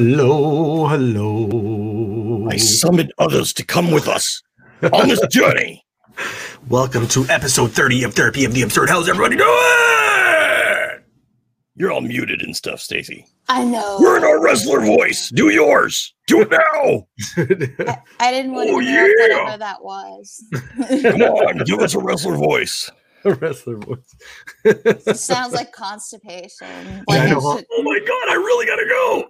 hello, hello. I summon others to come with us on this journey. Welcome to episode 30 of Therapy of the Absurd. How's everybody doing? You're all muted and stuff, Stacy. I know. We're in our wrestler voice. Do yours. Do it now. I, I didn't want to Oh, interrupt yeah. whatever that was. Come on, give us a wrestler voice. A wrestler voice. It sounds like constipation. Like I I know. should- Oh my god, I really gotta go.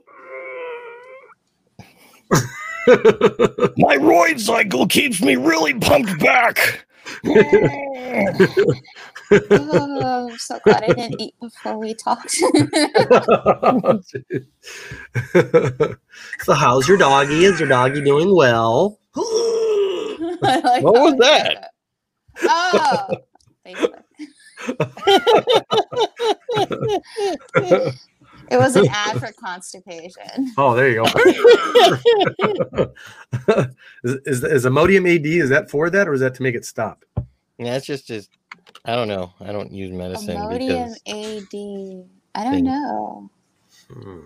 My roid cycle keeps me really pumped back. oh, I'm so glad I didn't eat before we talked. so, how's your doggy? Is your doggy doing well? Like What was we that? said Oh, Facebook. It was an ad for constipation. Oh, there you go. is, is, is Imodium AD, is that for that or is that to make it stop? Yeah, it's just just I don't know. I don't use medicine Imodium AD. I don't thing. know. Hmm.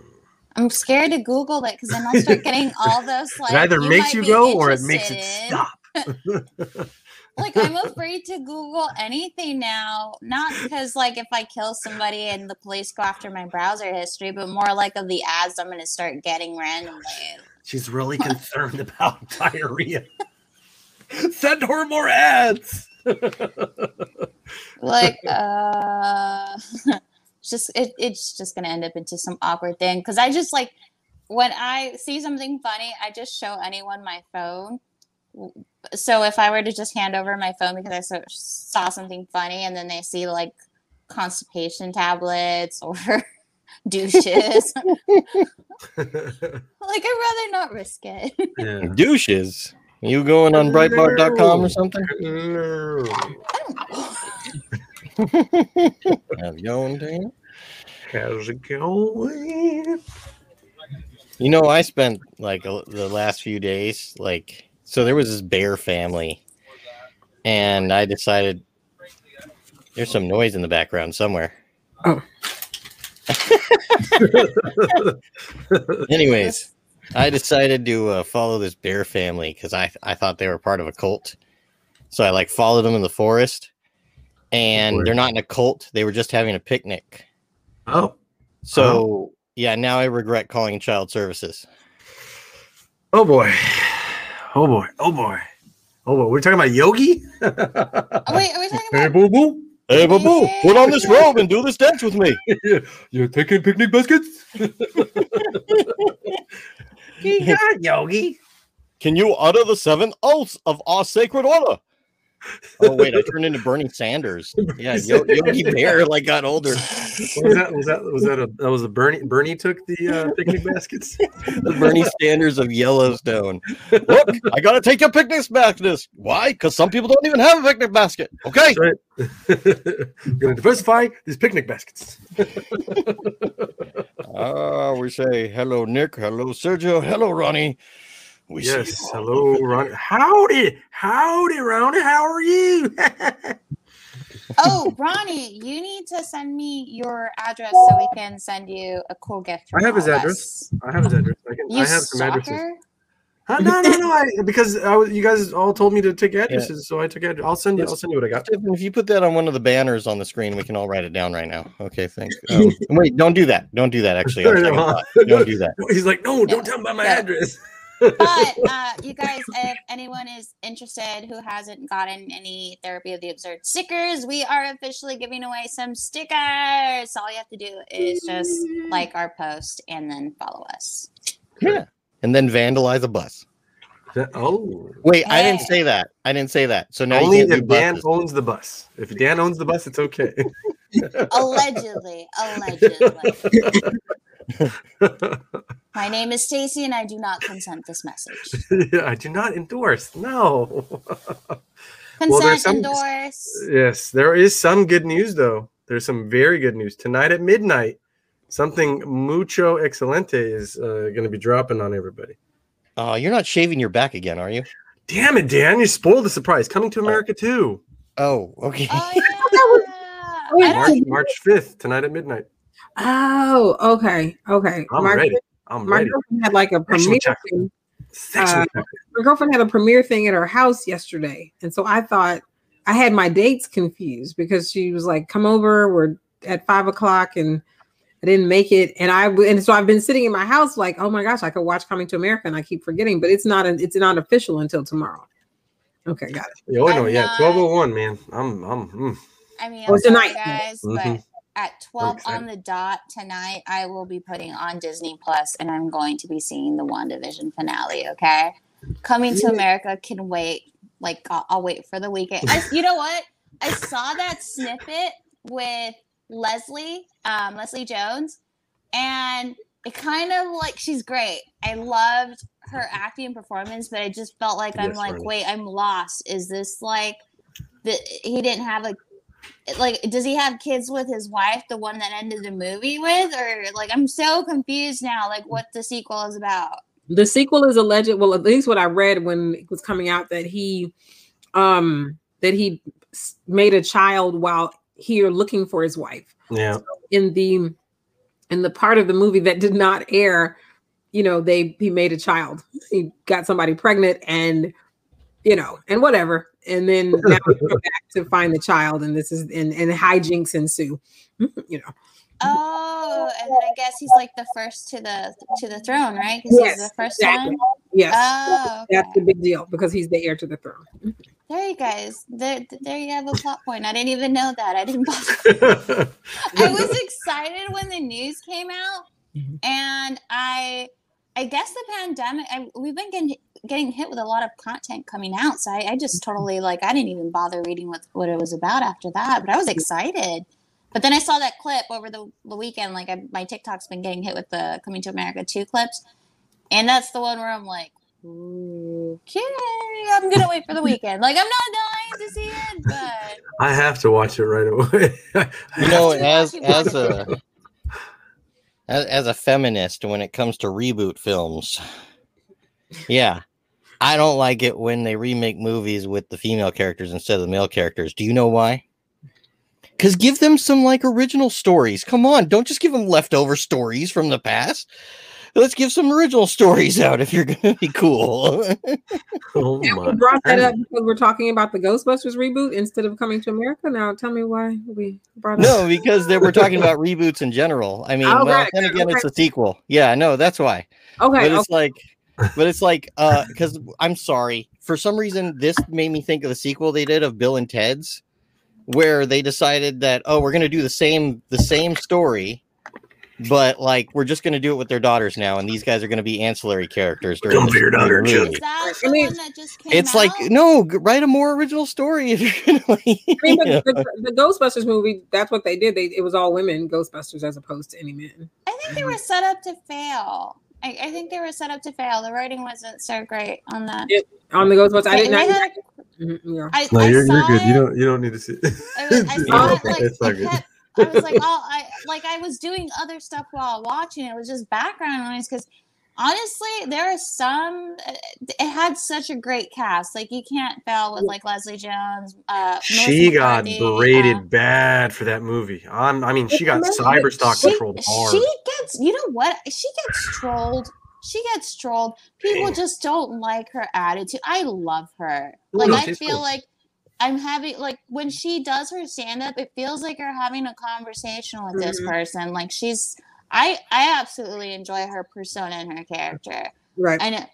I'm scared to Google it because then I'll start getting all those like. it either you makes might you go or it makes it stop. Like I'm afraid to Google anything now, not because like if I kill somebody and the police go after my browser history, but more like of the ads I'm going to start getting randomly. She's really concerned about diarrhea. Send her more ads. Like, uh, just it, it's just going to end up into some awkward thing because I just like when I see something funny, I just show anyone my phone. So if I were to just hand over my phone because I saw, saw something funny and then they see like constipation tablets or douches, like I'd rather not risk it. yeah. douches. You going on Breitbart.com or something? No. How's it going, Dana? How's it going? You know, I spent like a- the last few days like so there was this bear family, and I decided there's some noise in the background somewhere. Oh. Anyways, I decided to uh, follow this bear family because I I thought they were part of a cult. So I like followed them in the forest, and they're not in a cult. They were just having a picnic. Oh. So yeah, now I regret calling child services. Oh boy. Oh boy. Oh boy. Oh boy. We're talking about Yogi? Oh, wait, are we talking Hey, boo boo. Hey, Babu, put on this robe and do this dance with me. You're taking picnic baskets? yeah, Yogi. Can you utter the seven oaths of our sacred order? Oh wait, I turned into Bernie Sanders. Yeah, Yo- Yogi Bear like got older. What was that? Was that was that a that was a Bernie Bernie took the uh, picnic baskets? The Bernie Sanders of Yellowstone. Look, I gotta take your picnic baskets. Why? Because some people don't even have a picnic basket. Okay. That's right. We're gonna diversify these picnic baskets. Ah, we say hello, Nick. Hello, Sergio. Hello, Ronnie. We yes. you. Hello, Ron. Howdy, howdy, Ronnie. How are you? Oh, Ronnie, you need to send me your address so we can send you a cool gift. I have his address. us. I have his address. I can. You I have some addresses. stalker? Huh? No, no, no. I, because I, was- you guys all told me to take addresses, so I took address. I'll send you. I'll send you what I got. If you put that on one of the banners on the screen, we can all write it down right now. Okay, thanks. Um, wait, don't do that. Don't do that. Actually, on second don't do that. He's like, no, don't Yeah. tell him about my Yeah. address. But uh, you guys, if anyone is interested who hasn't gotten any therapy of the absurd stickers, we are officially giving away some stickers. All you have to do is just like our post and then follow us. Yeah, and then vandalize a bus. oh, Wait, I didn't say that. I didn't say that. So now only you if Dan buses. owns the bus. If Dan owns the bus, it's okay. Allegedly, allegedly. My name is Stacy, and I do not consent this message. I do not endorse. No. Consent there's some- endorse. yes, there is some good news though. There's some very good news tonight at midnight. Something mucho excelente is uh, going to be dropping on everybody. Oh, you're not shaving your back again, are you? Damn it, Dan! You spoiled the surprise. Coming to America too. Oh, okay. Oh yeah. March March fifth tonight at midnight. Oh, okay, okay. I'm Mark- ready. I'm My ready. girlfriend had like a premiere thing. Uh. My girlfriend had a premiere thing at her house yesterday, and so I thought I had my dates confused because she was like, "Come over, we're at five o'clock," and I didn't make it. And I and so I've been sitting in my house like, "Oh my gosh, I could watch Coming to America," and I keep forgetting, but it's not an, it's not official until tomorrow. Okay, got it. Oh no, I'm yeah, twelve oh one, man. I'm, I'm. Mm. I mean, Or I'm sorry, tonight. guys, Mhm. but at 12 excited. on the dot tonight, I will be putting on Disney Plus and I'm going to be seeing the WandaVision finale. Okay. Coming to America can wait. Like, I'll, I'll wait for the weekend. I, you know what? I saw that snippet with Leslie, um, Leslie Jones, and it kind of like she's great. I loved her acting performance, but I just felt like I'm like, Ronnie. wait, I'm lost. Is this like that he didn't have a like does he have kids with his wife the one that ended the movie with or like i'm so confused now like what the sequel is about The sequel is alleged. Well, at least what I read when it was coming out that he, um, that he made a child while here looking for his wife. Yeah, in the in the part of the movie that did not air you know they he made a child he got somebody pregnant and you know and whatever and then now he come back to find the child and this is and, and hijinks ensue. You know. Oh and then i guess he's like the first to the to the throne right? Because Yes, he's the first exactly. one yes. Oh that's okay. the big deal because he's the heir to the throne. There you guys there there you have a plot point. I didn't even know that. I didn't bother. I was excited when the news came out, Mhm. and I, I guess the pandemic. I, we've been getting getting hit with a lot of content coming out, so I, I just mm-hmm. totally like I didn't even bother reading what what it was about after that. But I was excited. But then I saw that clip over the, the weekend. Like I, my TikTok's been getting hit with the Coming to America two clips, and that's the one where I'm like, okay, I'm gonna wait for the weekend. Like I'm not dying to see it, but I have to watch it right away. You know, as as a as, as a feminist, when it comes to reboot films, yeah, I don't like it when they remake movies with the female characters instead of the male characters. Do you know why? Because give them some like original stories. Come on, don't just give them leftover stories from the past. Let's give some original stories out if you're gonna be cool. oh and my! we brought that up because we're talking about the ghostbusters reboot instead of coming to america now tell me why we brought it no, because they were talking about reboots in general. I mean, Oh, well, right, then right, again, it's a sequel. Yeah, no, that's why. okay, but it's like but it's like uh because i'm sorry for some reason this made me think of the sequel they did of bill and ted's where they decided that oh we're gonna do the same the same story but like we're just gonna do it with their daughters now and these guys are gonna be ancillary characters during Come the for your daughter, movie. Chuck. is that I mean, one that it's like no write a more original story if you're gonna like, I mean, but you know. the, the Ghostbusters movie, that's what they did. They it was all women Ghostbusters as opposed to any men. I think they were set up to fail. I, I think they were set up to fail. The writing wasn't so great on that. Yeah, On the Ghostbusters, I did they not. had Mhm, yeah. I, No, I you're, saw you're good. You don't you don't need to see. I, was, I saw it like it's not good. kept. I was like, oh, I like I was doing other stuff while watching. It was just background noise because honestly, there are some. It had such a great cast. Like you can't fail with like Leslie Jones. Uh, she got McCarthy, braided uh, cyber for that movie. I'm, I mean, she got It's cyber stock she, controlled hard. she gets you know what she gets trolled she gets trolled people Damn. just don't like her attitude i love her like No, i feel cool. like i'm having like when she does her stand up it feels like you're having a conversation with this Mhm. person like she's i i absolutely enjoy her persona and her character Right. i know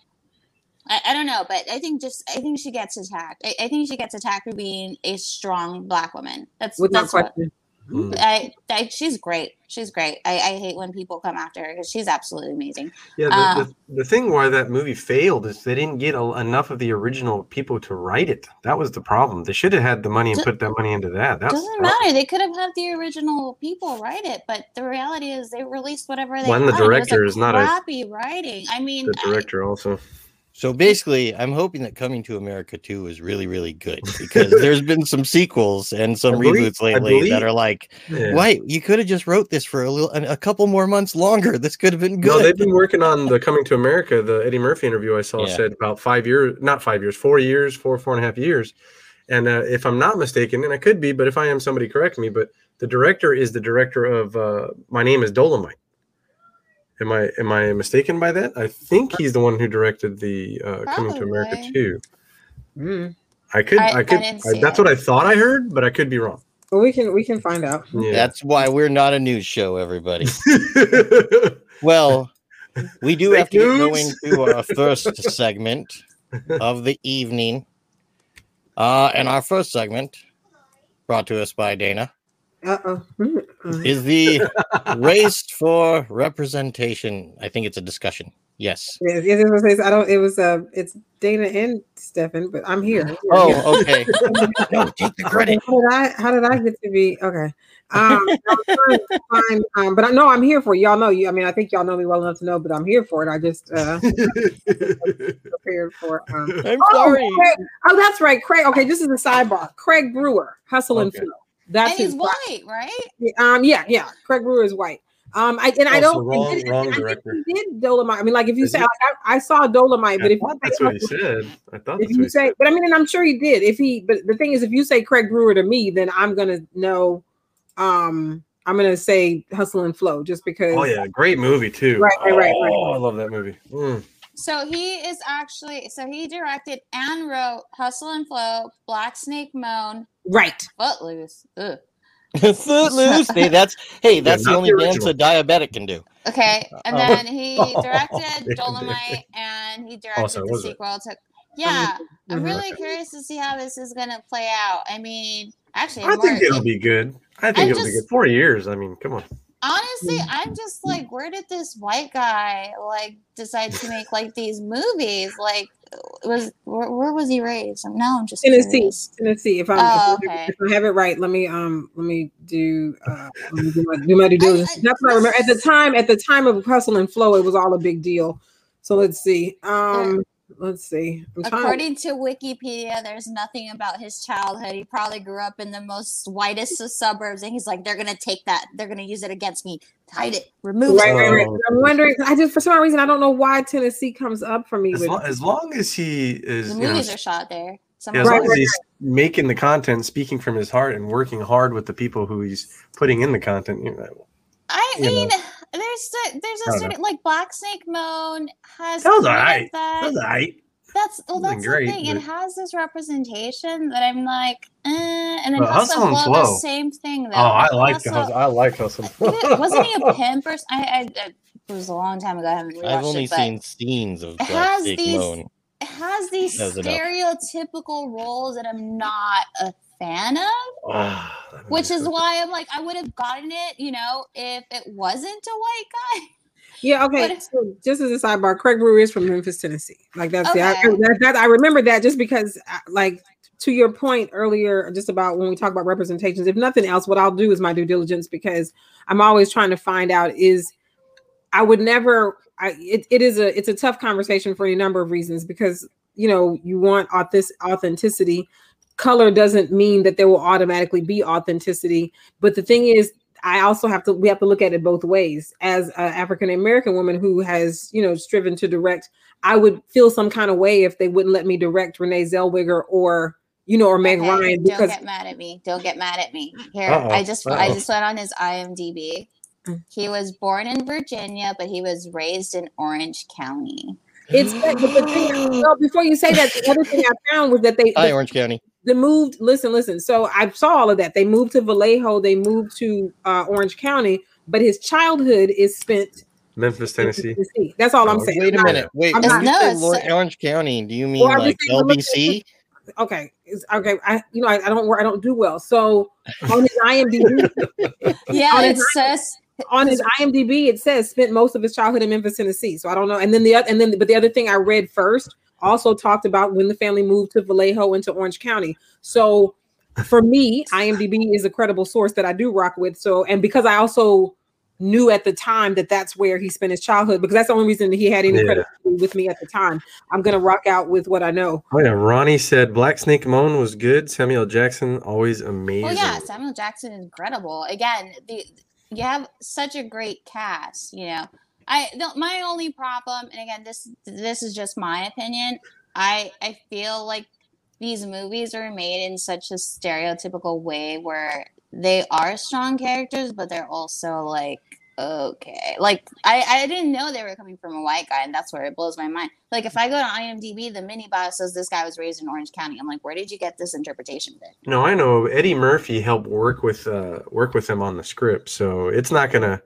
I, I don't know, but I think just I think she gets attacked. I, I think she gets attacked for being a strong black woman. That's Without that's what, question. Mm. I, I she's great. She's great. I, I hate when people come after her because she's absolutely amazing. Yeah, the, Uh, the, the thing why that movie failed is they didn't get a, enough of the original people to write it. That was the problem. They should have had the money and put that money into that. That's Doesn't matter. They could have had the original people write it, but the reality is they released whatever they. And the want. It was a director is not a- crappy writing. I mean, the I- director also. So basically, I'm hoping that Coming to America 2 is really, really good because there's been some sequels and some believe- reboots lately that are like, Yeah. wait, you could have just wrote this for a little, a couple more months longer. This could have been good. No, they've been working on the Coming to America. The Eddie Murphy interview I saw Yeah. said about five years, not five years, four years, four, four and a half years. And uh, if I'm not mistaken, and I could be, but if I am, somebody correct me. But the director is the director of uh, My Name is Dolemite. Am I am I mistaken by that? I think he's the one who directed the uh, Coming to America too. Mm. I could I- I, I could didn't I- that's it. what I thought I heard, but I could be wrong. Well, we can we can find out. Yeah. That's why we're not a news show, everybody. Well, we do Fake have to get news. going to our first segment of the evening. Uh, and our first segment, brought to us by Dana, Uh oh. is the race for representation. I think it's a discussion. Yes. Yes, yes, it was, I don't. It was uh, it's Dana and Stefan, but I'm here. Oh, okay. no, take the credit. How did I? How did I get to be okay? Um, I was trying to find, um, but I know I'm here for it. y'all. Know you. I mean, I think y'all know me well enough to know, but I'm here for it. I just uh, prepared for. Um, I'm oh, sorry. Craig- oh, that's right, Craig. Okay, this is a sidebar. Craig Brewer, Hustle and Okay. Flow. That's and he's his white, right? Um, yeah, yeah. Craig Brewer is white. Um, I and I Oh, don't. so wrong- I did- wrong I think director. He did Dolemite. I mean, like if you Is say, like, I, I saw Dolemite, but if you say that's what he said. I thought if that's what you he say, said. but I mean, and I'm sure he did. If he, but the thing is, if you say Craig Brewer to me, then I'm gonna know. Um, I'm gonna say Hustle and Flow just because. Oh yeah, great movie too. Right, right, right, right. Oh, I love that movie. Mm. So he is actually so he directed and wrote Hustle and Flow, Black Snake Moan, Right. Footloose. Ugh. Footloose. Hey, that's hey, that's the only the dance a diabetic can do. Okay, and Oh. then he Oh, directed yeah, Dolemite, and he directed so the sequel to. Yeah, I'm Mhm. really curious to see how this is gonna play out. I mean, actually, I I'm think it'll be good. I think I'm it'll be good. Four years. I mean, come on. honestly. I'm just like, where did this white guy like decide to make like these movies? Like, was where, where was he raised? Now I'm just Tennessee. curious. Tennessee. If I'm Oh, if, okay. if I have it right, let me um let me do uh let me do my, do my due diligence. I- That's what I remember. At the time, at the time of Hustle and Flow, it was all a big deal. So let's see. Um, let's see. I'm. According to Wikipedia, there's nothing about his childhood. He probably grew up in the most whitest of suburbs, and he's like, they're gonna take that, they're gonna use it against me. Hide it, remove Right, it. right, right. Oh. I'm wondering. I just for some reason I don't know why Tennessee comes up for me. As, With, lo- as long as he is, The you know, movies are shot there. Yeah, as long as he's making the content, speaking from his heart, and working hard with the people who he's putting in the content, you know, I you know. Mean, there's a, there's I a don't certain like Black Snake Moan has That was alright. that- that's all right. That's well, that's great, the thing. It has this representation that I'm like, eh. and then But Hustle Hustle and and Flow, the same thing. Though. Oh, I like the Hustle- hustle. I like hustle. Did- wasn't he a pimp or I, I, it was a long time ago. I haven't I've only it, seen scenes of it Black has Snake these- Moan. it has these That's enough. stereotypical roles that I'm not a fan of. Ah, Which is so why I'm like, I would have gotten it, you know, if it wasn't a white guy. yeah, okay. But- so just as a sidebar, Craig Brewer is from Memphis, Tennessee. Like that's the I, that, that I remember that just because, uh, like to your point earlier, just about when we talk about representations. If nothing else, what I'll do is my due diligence because I'm always trying to find out is I would never. I it, it is a it's a tough conversation for any number of reasons because you know you want authis- authenticity. Color doesn't mean that there will automatically be authenticity, but the thing is, I also have to we have to look at it both ways. As an African American woman who has you know striven to direct, I would feel some kind of way if they wouldn't let me direct Renee Zellweger or you know or Meg Okay, Ryan Don't get mad at me. Don't get mad at me. Here, Uh-oh, I just I uh-oh. just went on his IMDb. Mm. He was born in Virginia, but he was raised in Orange County. it's but the thing. Well, before you say that, the other thing I found was that they Hi, Orange County. They moved listen listen so i saw all of that they moved to vallejo they moved to uh, orange county but his childhood is spent Memphis, Tennessee. Tennessee. that's all i'm Oh, saying Wait a I'm not- minute. Wait, I'm when not- you No, say Orange County, do you mean Well, like just saying, LBC? okay it's, okay i you know I, I don't work i don't do well so on his imdb Yeah, On it his says on his imdb it says spent most of his childhood in memphis tennessee so i don't know and then the other and then but the other thing i read first also talked about when the family moved to vallejo into orange county so for me imdb is a credible source that i do rock with so and because i also knew at the time that that's where he spent his childhood because that's the only reason that he had any Yeah. credibility with me at the time i'm gonna rock out with what i know Oh yeah, Ronnie said Black Snake Moan was good. Samuel Jackson always amazing. Well, yeah, Samuel Jackson is incredible. Again, the you have such a great cast. You know, I the, my only problem, and again, this this is just my opinion. I I feel like these movies are made in such a stereotypical way where they are strong characters, but they're also like okay. Like I, I didn't know they were coming from a white guy, and that's where it blows my mind. Like if I go to IMDb, the mini bio says this guy was raised in Orange County. I'm like, where did you get this interpretation bit? No, I know Eddie Murphy helped work with uh work with him on the script, so it's not gonna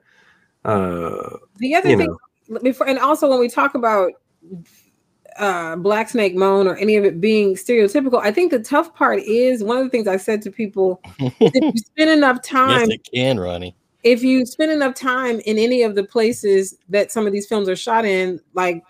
uh The other thing know before and also when we talk about uh black snake moan or any of it being stereotypical i think the tough part is one of the things i said to people if you spend enough time yes, it can, Ronnie. if you spend enough time in any of the places that some of these films are shot in like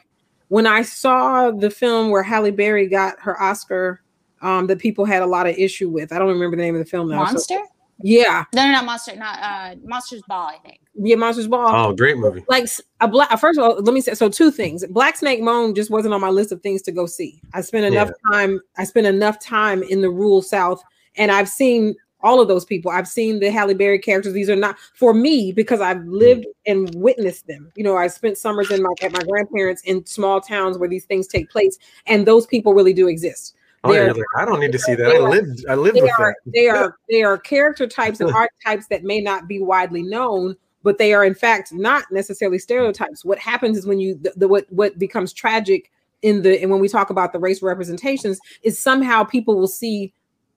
when i saw the film where halle berry got her oscar um that people had a lot of issue with i don't remember the name of the film now so- Monster? Yeah No, no, not monster. Not uh, monster's ball. I think. yeah monsters ball oh great movie. like s- a black first of all let me say so two things black snake moan just wasn't on my list of things to go see i spent enough time i spent enough time in the rural south and i've seen all of those people i've seen the halle berry characters these are not for me because i've lived and witnessed them you know i spent summers in my at my grandparents in small towns where these things take place and those people really do exist Oh, yeah, like, I don't need to see that. I lived I lived they with are that. they are they are character types and archetypes that may not be widely known but they are in fact not necessarily stereotypes what happens is when you the, the what what becomes tragic in the and when we talk about the race representations is somehow people will see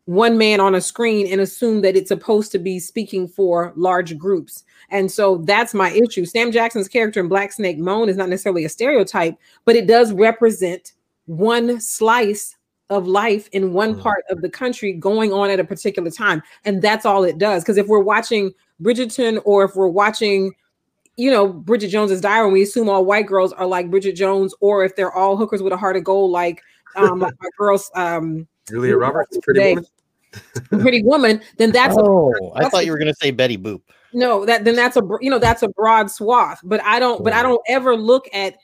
one man on a screen and assume that it's supposed to be speaking for large groups and so that's my issue sam jackson's character in black snake moan is not necessarily a stereotype but it does represent one slice of life in one Mhm. part of the country going on at a particular time and that's all it does because if we're watching bridgerton or if we're watching you know bridget jones's diary and we assume all white girls are like bridget jones or if they're all hookers with a heart of gold like um like our girls um Julia Roberts, pretty Today. woman. pretty woman then that's a oh, I thought a- you were going to say Betty Boop. no that then that's a you know that's a broad swath but i don't but i don't ever look at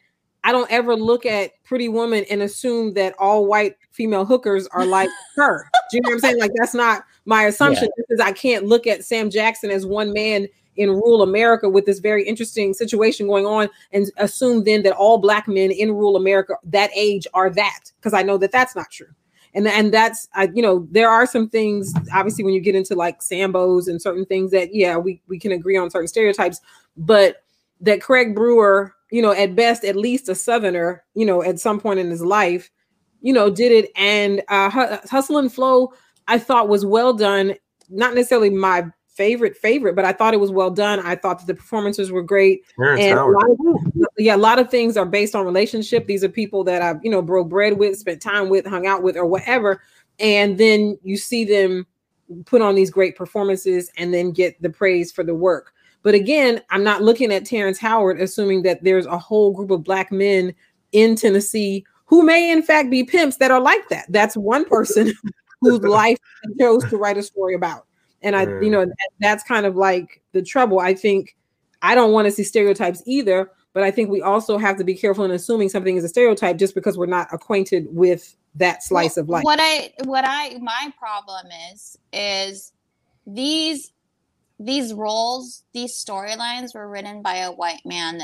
i don't ever look at pretty woman and assume that all white female hookers are like her. Do you know what i'm saying? Like that's not my assumption because i can't look at sam jackson as one man in rural america with this very interesting situation going on and assume then that all black men in rural america that age are that because i know that that's not true. And and that's I you know there are some things obviously when you get into like sambos and certain things that yeah we we can agree on certain stereotypes but that Craig Brewer you know at best at least a southerner you know at some point in his life you know did it and uh hustle and flow I thought was well done not necessarily my favorite favorite but I thought it was well done I thought that the performances were great Terrence and a lot of, yeah, a lot of things are based on relationship. These are people that I've, you know, broke bread with, spent time with, hung out with, or whatever. And then you see them put on these great performances and then get the praise for the work. But again, I'm not looking at Terrence Howard assuming that there's a whole group of black men in Tennessee who may in fact be pimps that are like that. That's one person whose life he chose to write a story about. And I, you know, that- that's kind of like the trouble. I think I don't want to see stereotypes either, but I think we also have to be careful in assuming something is a stereotype just because we're not acquainted with that slice Well, of life. What I what I my problem is is these these roles, these storylines were written by a white man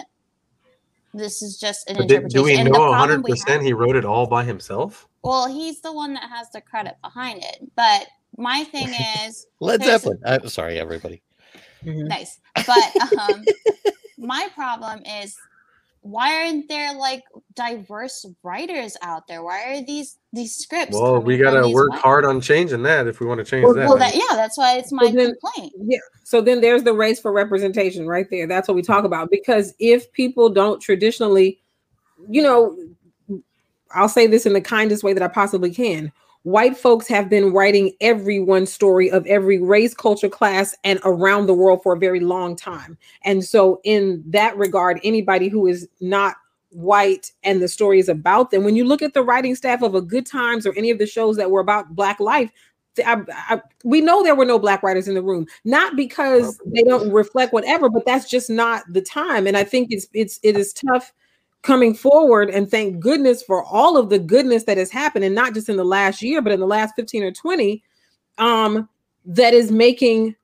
this is just an did- interpretation. do we and know problem 100% have- he wrote it all by himself? well, he's the one that has the credit behind it. But my thing is Led Zeppelin. I'm sorry, everybody. Mhm. nice. But um my problem is why aren't there like diverse writers out there? Why are these these scripts? Well, we got to work white- hard on changing that if we want to change Well, that. Well, that yeah, that's why it's my Well, then- complaint. Yeah. So then there's the race for representation right there. That's what we talk about. Because if people don't traditionally, you know, I'll say this in the kindest way that I possibly can. White folks have been writing everyone's story of every race, culture, class, and around the world for a very long time. And so, in that regard, anybody who is not white and the story is about them, when you look at the writing staff of a Good Times or any of the shows that were about Black life, I, I, we know there were no black writers in the room not because they don't reflect whatever but that's just not the time and i think it's it's it is tough coming forward and thank goodness for all of the goodness that has happened and not just in the last year but in the last 15 or 20 um that is making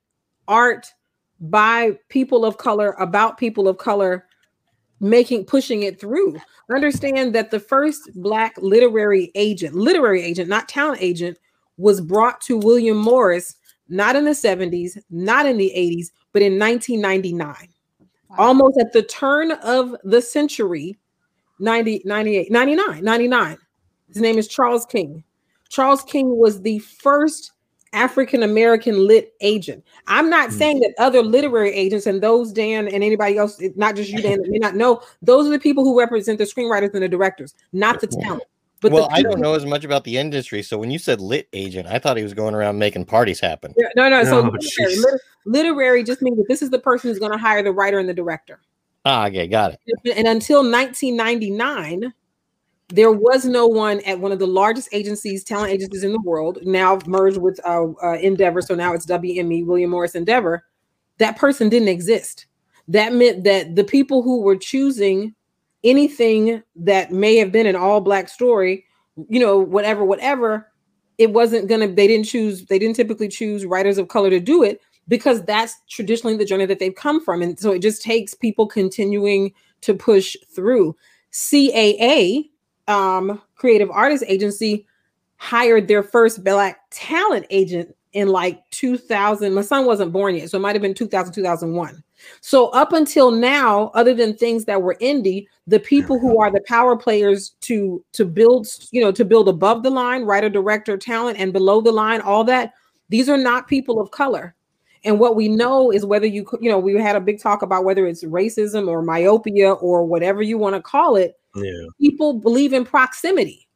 art by people of color about people of color making pushing it through understand that the first black literary agent literary agent not town agent was brought to William Morris not in the 70s, not in the 80s, but in 1999. almost at the turn of the century 90 98 99 99 his name is charles king. Charles king was the first african american lit agent. I'm not Mm. saying that other literary agents and those dan and anybody else not just you dan that may not know those are the people who represent the screenwriters and the directors not the talent. But well, the I don't know as much about the industry, so when you said lit agent, I thought he was going around making parties happen. Yeah, no no so Oh, literary, literary just means that this is the person who's going to hire the writer and the director Ah, okay, got it. and until 1999 there was no one at one of the largest agencies talent agencies in the world now merged with uh, uh, endeavor so now it's wme william morris endeavor that person didn't exist that meant that the people who were choosing anything that may have been an all black story you know whatever whatever it wasn't gonna they didn't choose they didn't typically choose writers of color to do it because that's traditionally the journey that they've come from. And so it just takes people continuing to push through. Caa um creative artist agency hired their first black talent agent in like 2000 my son wasn't born yet so it might have been 2000 2001 so up until now other than things that were indie the people who are the power players to to build you know to build above the line writer director talent and below the line all that these are not people of color and what we know is whether you you know we had a big talk about whether it's racism or myopia or whatever you want to call it Yeah. people believe in proximity.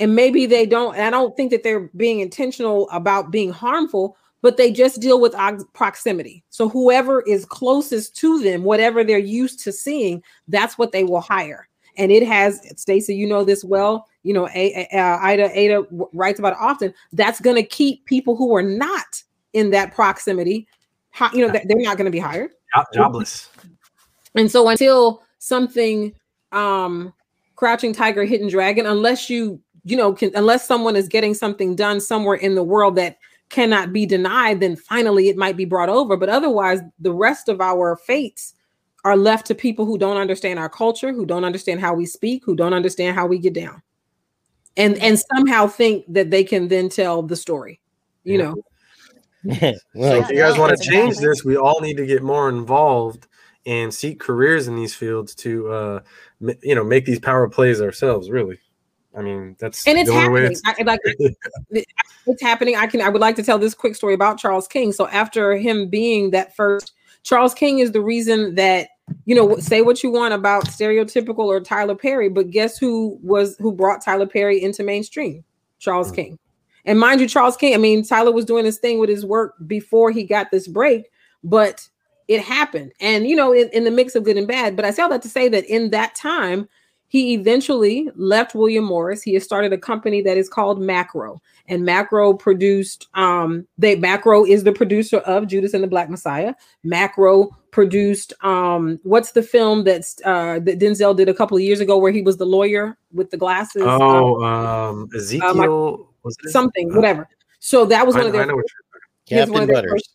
And maybe they don't i don't think that they're being intentional about being harmful but they just deal with proximity. So whoever is closest to them whatever they're used to seeing that's what they will hire. And it has stacy you know this well you know A- A- uh, ida ada writes about it often that's going to keep people who are not in that proximity hi- you know that they're not going to be hired. Jo- Jobless. and so until something um crouching tiger hidden dragon unless you you know can unless someone is getting something done somewhere in the world that cannot be denied then finally it might be brought over. But otherwise the rest of our fates are left to people who don't understand our culture who don't understand how we speak who don't understand how we get down. And and somehow think that they can then tell the story you Yeah. know So well, if you guys want to change this, we all need to get more involved and seek careers in these fields to, uh, m- you know, make these power plays ourselves. Really, I mean, that's and it's the only way happening. it's- I, like it's happening. I can. I would like to tell this quick story about Charles King. So after him being that first, Charles King is the reason that you know. Say what you want about stereotypical or Tyler Perry, but guess who was who brought Tyler Perry into mainstream? Charles Mhm. King. And mind you, Charles King. I mean, Tyler was doing his thing with his work before he got this break, but it happened. And you know, in, in the mix of good and bad. But I say all that to say that in that time, he eventually left William Morris. He has started a company that is called Macro, and Macro produced. Um, they Macro is the producer of Judas and the Black Messiah. Macro produced. Um, what's the film that's uh, that Denzel did a couple of years ago where he was the lawyer with the glasses? Um, oh, um, Ezekiel, was it something, Uh, whatever. So that was I, one of I their know what Here's Captain one of their Butters. first-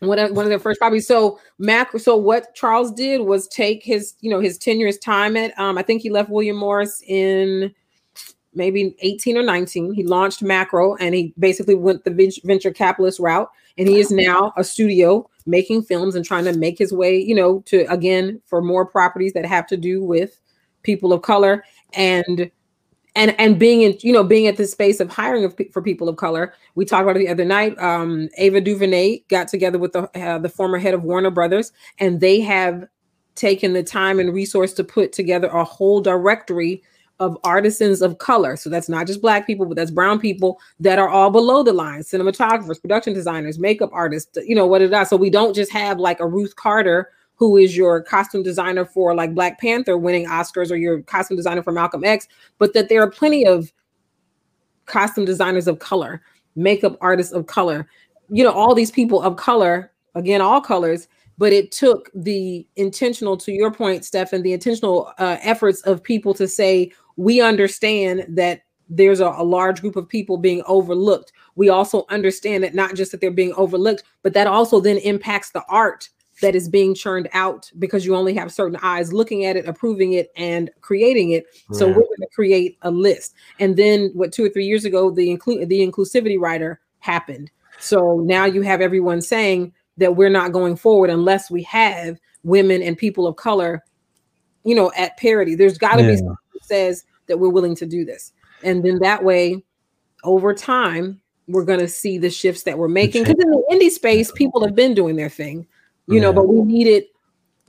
one of, one of their first properties. So Mac, so what Charles did was take his, you know, his tenure, his time at, um, I think he left William Morris in maybe 18 or 19. He launched Macro and he basically went the venture capitalist route. And he is now a studio making films and trying to make his way, you know, to again for more properties that have to do with people of color and and and being in you know being at this space of hiring for people of color. We talked about it the other night. Um ava duvernay got together with the uh, the former head of warner brothers and they have taken the time and resource to put together a whole directory of artisans of color. So that's not just black people but that's brown people that are all below the line cinematographers production designers makeup artists you know what it is so we don't just have like a ruth carter who is your costume designer for like black panther winning oscars or your costume designer for malcolm x but that there are plenty of costume designers of color, makeup artists of color, you know, all these people of color, again, all colors. But it took the intentional, to your point, Stefan, the intentional uh, efforts of people to say, we understand that there's a, a large group of people being overlooked. We also understand that not just that they're being overlooked, but that also then impacts the art that is being churned out because you only have certain eyes looking at it, approving it, and creating it. So we're going to create a list. And then what two or three years ago, the include the inclusivity rider happened. So now you have everyone saying that we're not going forward unless we have women and people of color, you know, at parity. There's got to be Yeah. that says that we're willing to do this, and then that way, over time, we're going to see the shifts that we're making. Because in the indie space, people have been doing their thing, you know, but we need it.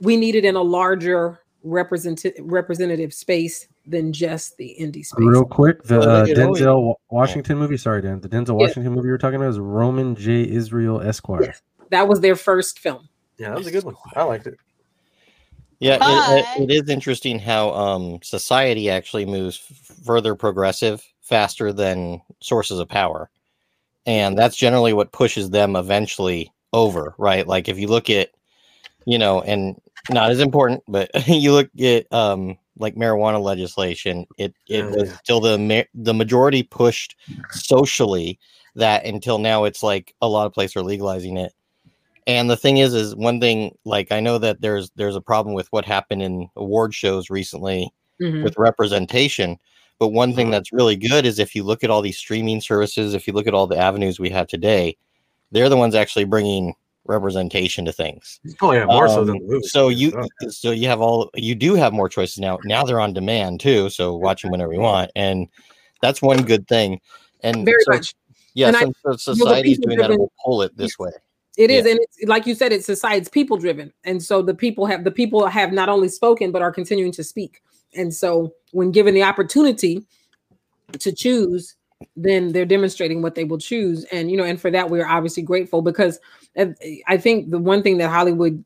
We need it in a larger representative representative space than just the indie space. Real quick, the uh, Denzel Washington movie. Sorry, Dan. The Denzel Yeah. Washington movie you were talking about is Roman J. Israel Esquire. Yes. That was their first film. Yeah, that was a good one. I liked it. Yeah, it- it, it is interesting how um, society actually moves f- further progressive faster than sources of power, and that's generally what pushes them eventually over, right? Like if you look at, you know, and not as important, but you look at um, like marijuana legislation, it it Oh, was yeah. till the ma- the majority pushed socially that until now it's like a lot of places are legalizing it and the thing is is one thing like i know that there's there's a problem with what happened in award shows recently Mhm. with representation but one thing Mhm. that's really good is if you look at all these streaming services if you look at all the avenues we have today they're the ones actually bringing representation to things. Oh yeah, more so than Um, the so you Oh, so you have all you do have more choices now. Now they're on demand too so watch them whenever you want and that's one good thing. And Very so, much. yeah And I- so, so society's people doing that driven- we'll pull it this way. It is, Yeah. and it's like you said, it's society's people driven, and so the people have the people have not only spoken but are continuing to speak. And so, when given the opportunity to choose, then they're demonstrating what they will choose. And you know, and for that, we're obviously grateful because uh, I think the one thing that Hollywood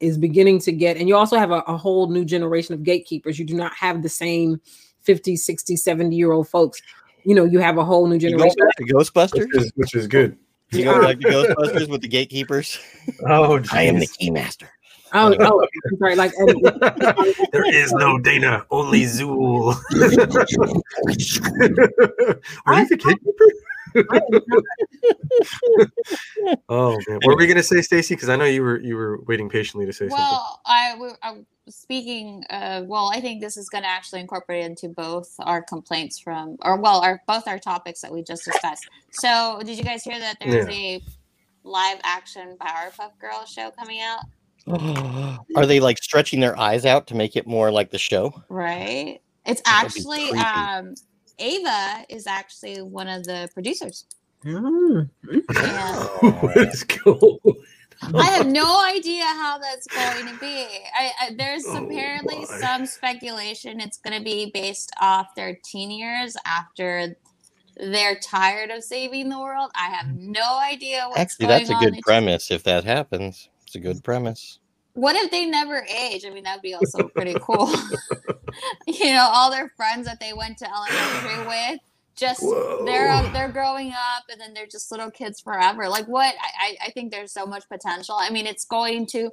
is beginning to get, and you also have a, a whole new generation of gatekeepers. You do not have the same 50, 60, 70 year old folks. You know, you have a whole new you go generation. back to ghostbusters which is which is good. you go back to ghostbusters with the gatekeepers Oh, i am the jeez. Oh, oh, I'm sorry. Like, and- there is no Dana, only Zuul. Are you the gatekeeper? oh man, what were we gonna say, Stacy? Because I know you were you were waiting patiently to say something. Well, I, we- I speaking. Uh, well, I think this is going to actually incorporate into both our complaints from, or well, our both our topics that we just discussed. So, did you guys hear that there's a live action Powerpuff Girls show coming out? Are they like stretching their eyes out to make it more like the show Right. It's That would actually um, Ava is actually one of the producers. Mm. And Oh, that's cool. I have no idea how that's going to be. I, I there's Oh, apparently my. some speculation it's going to be based off their teen years after they're tired of saving the world. I have no idea what's actually going that's a good premise if that happens it's a good premise What if they never age? I mean, that'd be also pretty cool. you know, all their friends that they went to elementary with, just they're Whoa. they're growing up, and then they're just little kids forever. Like what? I I- I think there's so much potential. I mean, it's going to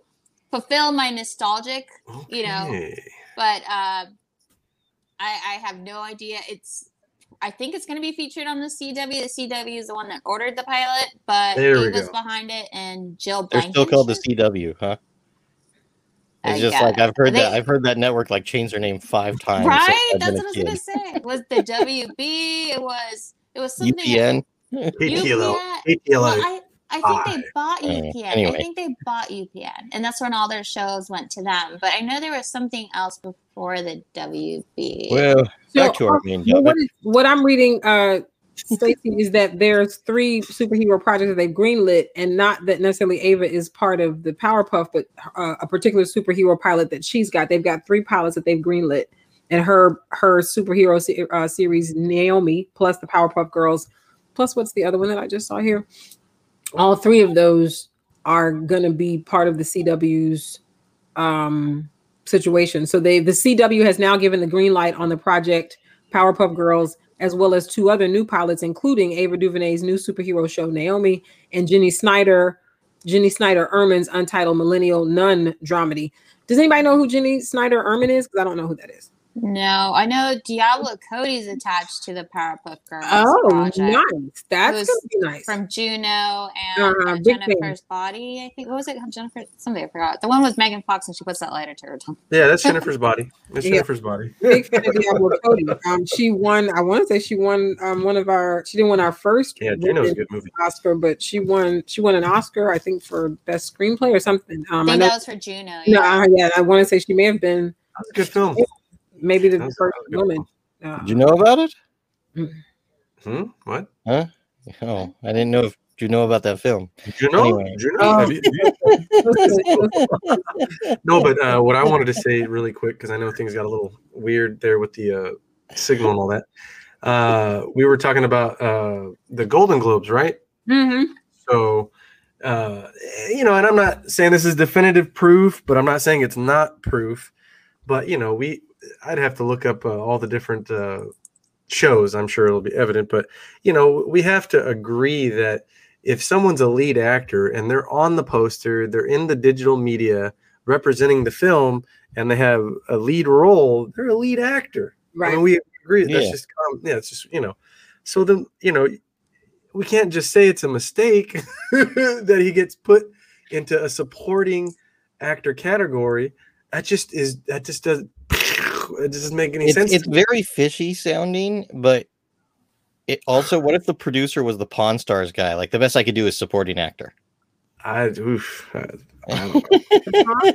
fulfill my nostalgic, you know, but uh, I I have no idea. It's I think it's going to be featured on the CW. The CW is the one that ordered the pilot, but There we Ava's go. behind it, and Jill. they're still called the cw huh Uh, it's just yeah. like i've heard They- that i've heard that network like change their name five times Right? I've That's been what I was gonna say. It was the WB? It was it was something upn ATLL. UPN. ATLI. Well, I, I think they Five. bought Uh, UPN. anyway. I think they bought UPN, and that's when all their shows went to them. But I know there was something else before the WB. well back to our uh, main topic what, is, what I'm reading, uh, Stacey, is that there's three superhero projects that they've greenlit, and not that necessarily Ava is part of the Powerpuff, but uh, a particular superhero pilot that she's got. They've got three pilots that they've greenlit, and her her superhero se- uh, series Naomi plus the Powerpuff Girls, plus what's the other one that I just saw here? All three of those are gonna be part of the CW's um situation. So they the CW has now given the green light on the project Powerpuff Girls, as well as two other new pilots, including Ava DuVernay's new superhero show Naomi and Jenny Snyder, Jenny Snyder Urman's untitled millennial nun dramedy. Does anybody know who Jenny Snyder Urman is? Because I don't know who that is. No, I know Diablo Cody's attached to the Powerpuff Girls Oh, project nice. That's gonna be nice. from Juno and uh, big. Jennifer's Body. I think what was it? Jennifer somebody I forgot. The one with Megan Fox and she puts that lighter to her tongue. Yeah, that's Jennifer's body. That's Yeah. Jennifer's body. Big fan of Diablo Cody. Um, she won. I want to say she won um one of our. She didn't win our first Yeah, Juno's a good movie. Oscar, but she won. She won an Oscar, I think, for best screenplay or something. I Um, I think know. that was for Juno. No, Yeah. uh, yeah, I want to say she may have been That's a good film. Maybe the That was- first that was a good woman. Uh, Did you know about it? Hmm? What? Huh? Oh, I didn't know if did you know about that film. Juno? Anyway. Juno? Oh. Have you- no, but uh, what I wanted to say really quick because I know things got a little weird there with the uh, signal and all that. Uh, we were talking about uh, the Golden Globes, right? Mm-hmm. So, uh, you know, and I'm not saying this is definitive proof, but I'm not saying it's not proof. But you know, we I'd have to look up uh, all the different uh, shows. I'm sure it'll be evident, but you know, we have to agree that if someone's a lead actor and they're on the poster, they're in the digital media representing the film, and they have a lead role, they're a lead actor. I Right. mean, we agree. That's Yeah. just com- yeah. It's just you know. So then you know, we can't just say it's a mistake that he gets put into a supporting actor category. That just is that just does it doesn't make any It's, sense. it's very fishy sounding, but it also what if the producer was the Pawn Stars guy? Like the best I could do is supporting actor. I, oof, I- I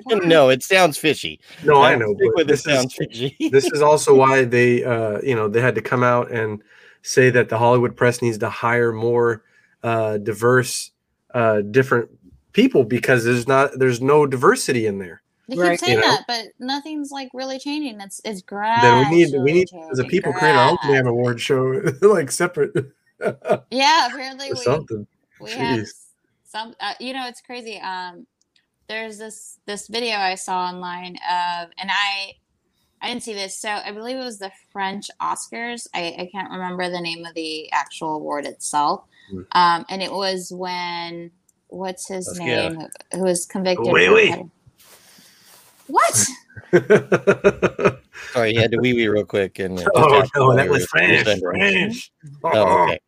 don't- no, it sounds fishy. no, I I'll know. But with it this is sounds fishy. this is also why they uh you know they had to come out and say that the hollywood press needs to hire more uh diverse uh different people because there's not there's no diversity in there They Right. keep saying You know? that, but nothing's like really changing. It's it's gradually. then we need we need as a changing, people create our own grad- damn award show like separate Yeah, apparently we something we have some. Uh, you know, it's crazy. Um, there's this this video I saw online of, and I I didn't see this. So I believe it was the French Oscars. I, I can't remember the name of the actual award itself. Hmm. Um, and it was when what's his Let's name who, who was convicted. Wait, for wait. Petty- What? Sorry, he had to wee wee real quick and it oh no that was were french french Oh, okay.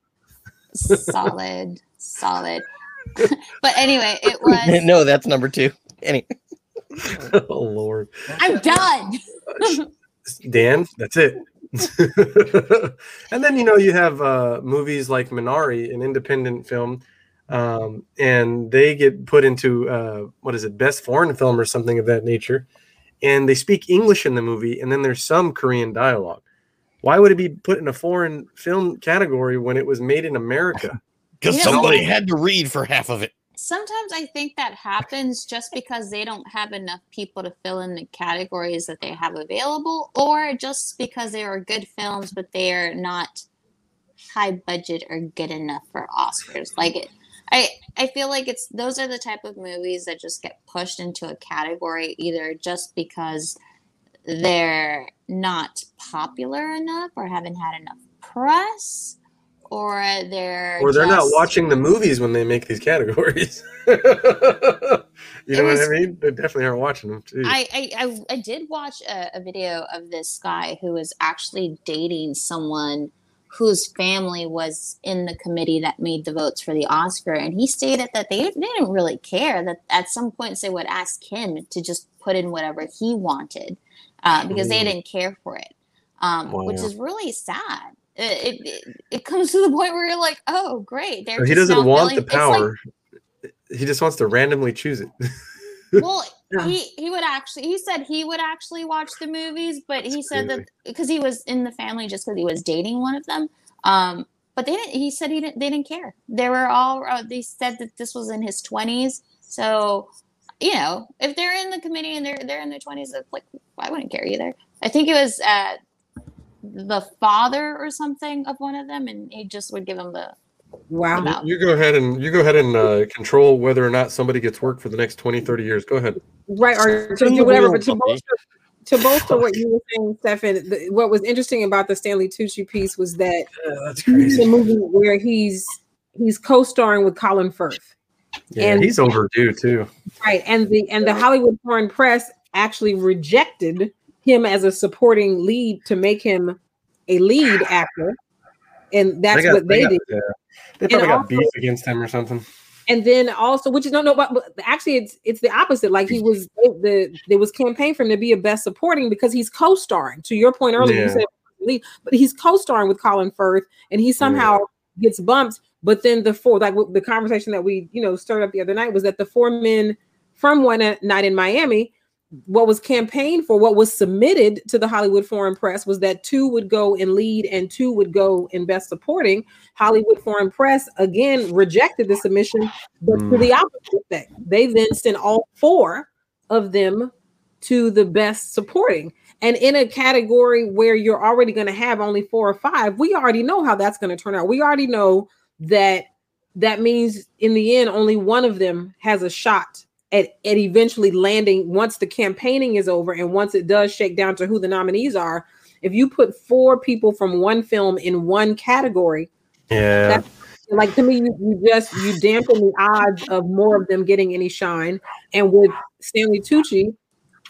solid, solid. but anyway, it was. no, that's number two. Any oh lord I'm done. Dan, that's it. and then you know you have uh, movies like Minari, an independent film, um, and they get put into uh, what is it, best foreign film or something of that nature, and they speak English in the movie, and then there's some Korean dialogue. Why would it be put in a foreign film category when it was made in America? Because Yeah. somebody had to read for half of it. Sometimes I think that happens just because they don't have enough people to fill in the categories that they have available, or just because they are good films, but they are not high budget or good enough for Oscars. Like it, I, I feel like it's those are the type of movies that just get pushed into a category either just because they're not popular enough or haven't had enough press, or they're or they're not watching the movies when they make these categories. you know was- what I mean? They definitely aren't watching them. I, I, I, I did watch a, a video of this guy who was actually dating someone whose family was in the committee that made the votes for the Oscar. And he stated that they, they didn't really care, that at some points they would ask him to just put in whatever he wanted uh, because they Mm. didn't care for it, um, which is really sad. It, it, it, comes to the point where you're like, oh, great. So he doesn't want the it's like- power. he just wants to randomly choose it. well Yeah. he he would actually he said he would actually watch the movies but he That's said crazy. that because he was in the family just because he was dating one of them um but they didn't he said he didn't they didn't care they were all uh, they said that this was in his 20s so you know if they're in the committee and they're they're in their 20s it's like i wouldn't care either i think it was uh the father or something of one of them and he just would give him the Wow. About- You go ahead and you go ahead and uh, control whether or not somebody gets work for the next 20, 30 years. Go ahead. Right, or to In do whatever. But to bolster, to bolster what you were saying, Stefan, the, what was interesting about the Stanley Tucci piece was that that's he's in movie where he's he's co-starring with Colin Firth, Yeah, and- he's overdue too. right? And the and the Hollywood Foreign Press actually rejected him as a supporting lead to make him a lead actor, and that's got- what they, got, did. uh, they probably got also- beef against him or something. And then also, which is no, no, but, but actually, it's it's the opposite. Like he was the there was campaign for him to be a best supporting because he's co-starring. To your point earlier, you said but he's co-starring with Colin Firth, and he somehow gets bumped. But then the four, like the conversation that we you know stirred up the other night was that the four men from one night in Miami, what was campaigned for, what was submitted to the Hollywood Foreign Press was that two would go in lead and two would go in best supporting. Hollywood Foreign Press again rejected the submission, but to Mm. the opposite effect. They then sent all four of them to the best supporting. And in a category where you're already going to have only four or five, we already know how that's going to turn out. We already know that that means in the end, only one of them has a shot at, at eventually landing once the campaigning is over and once it does shake down to who the nominees are. If you put four people from one film in one category, Yeah. That's- like to me, you, you just you dampen the odds of more of them getting any shine. And with Stanley Tucci,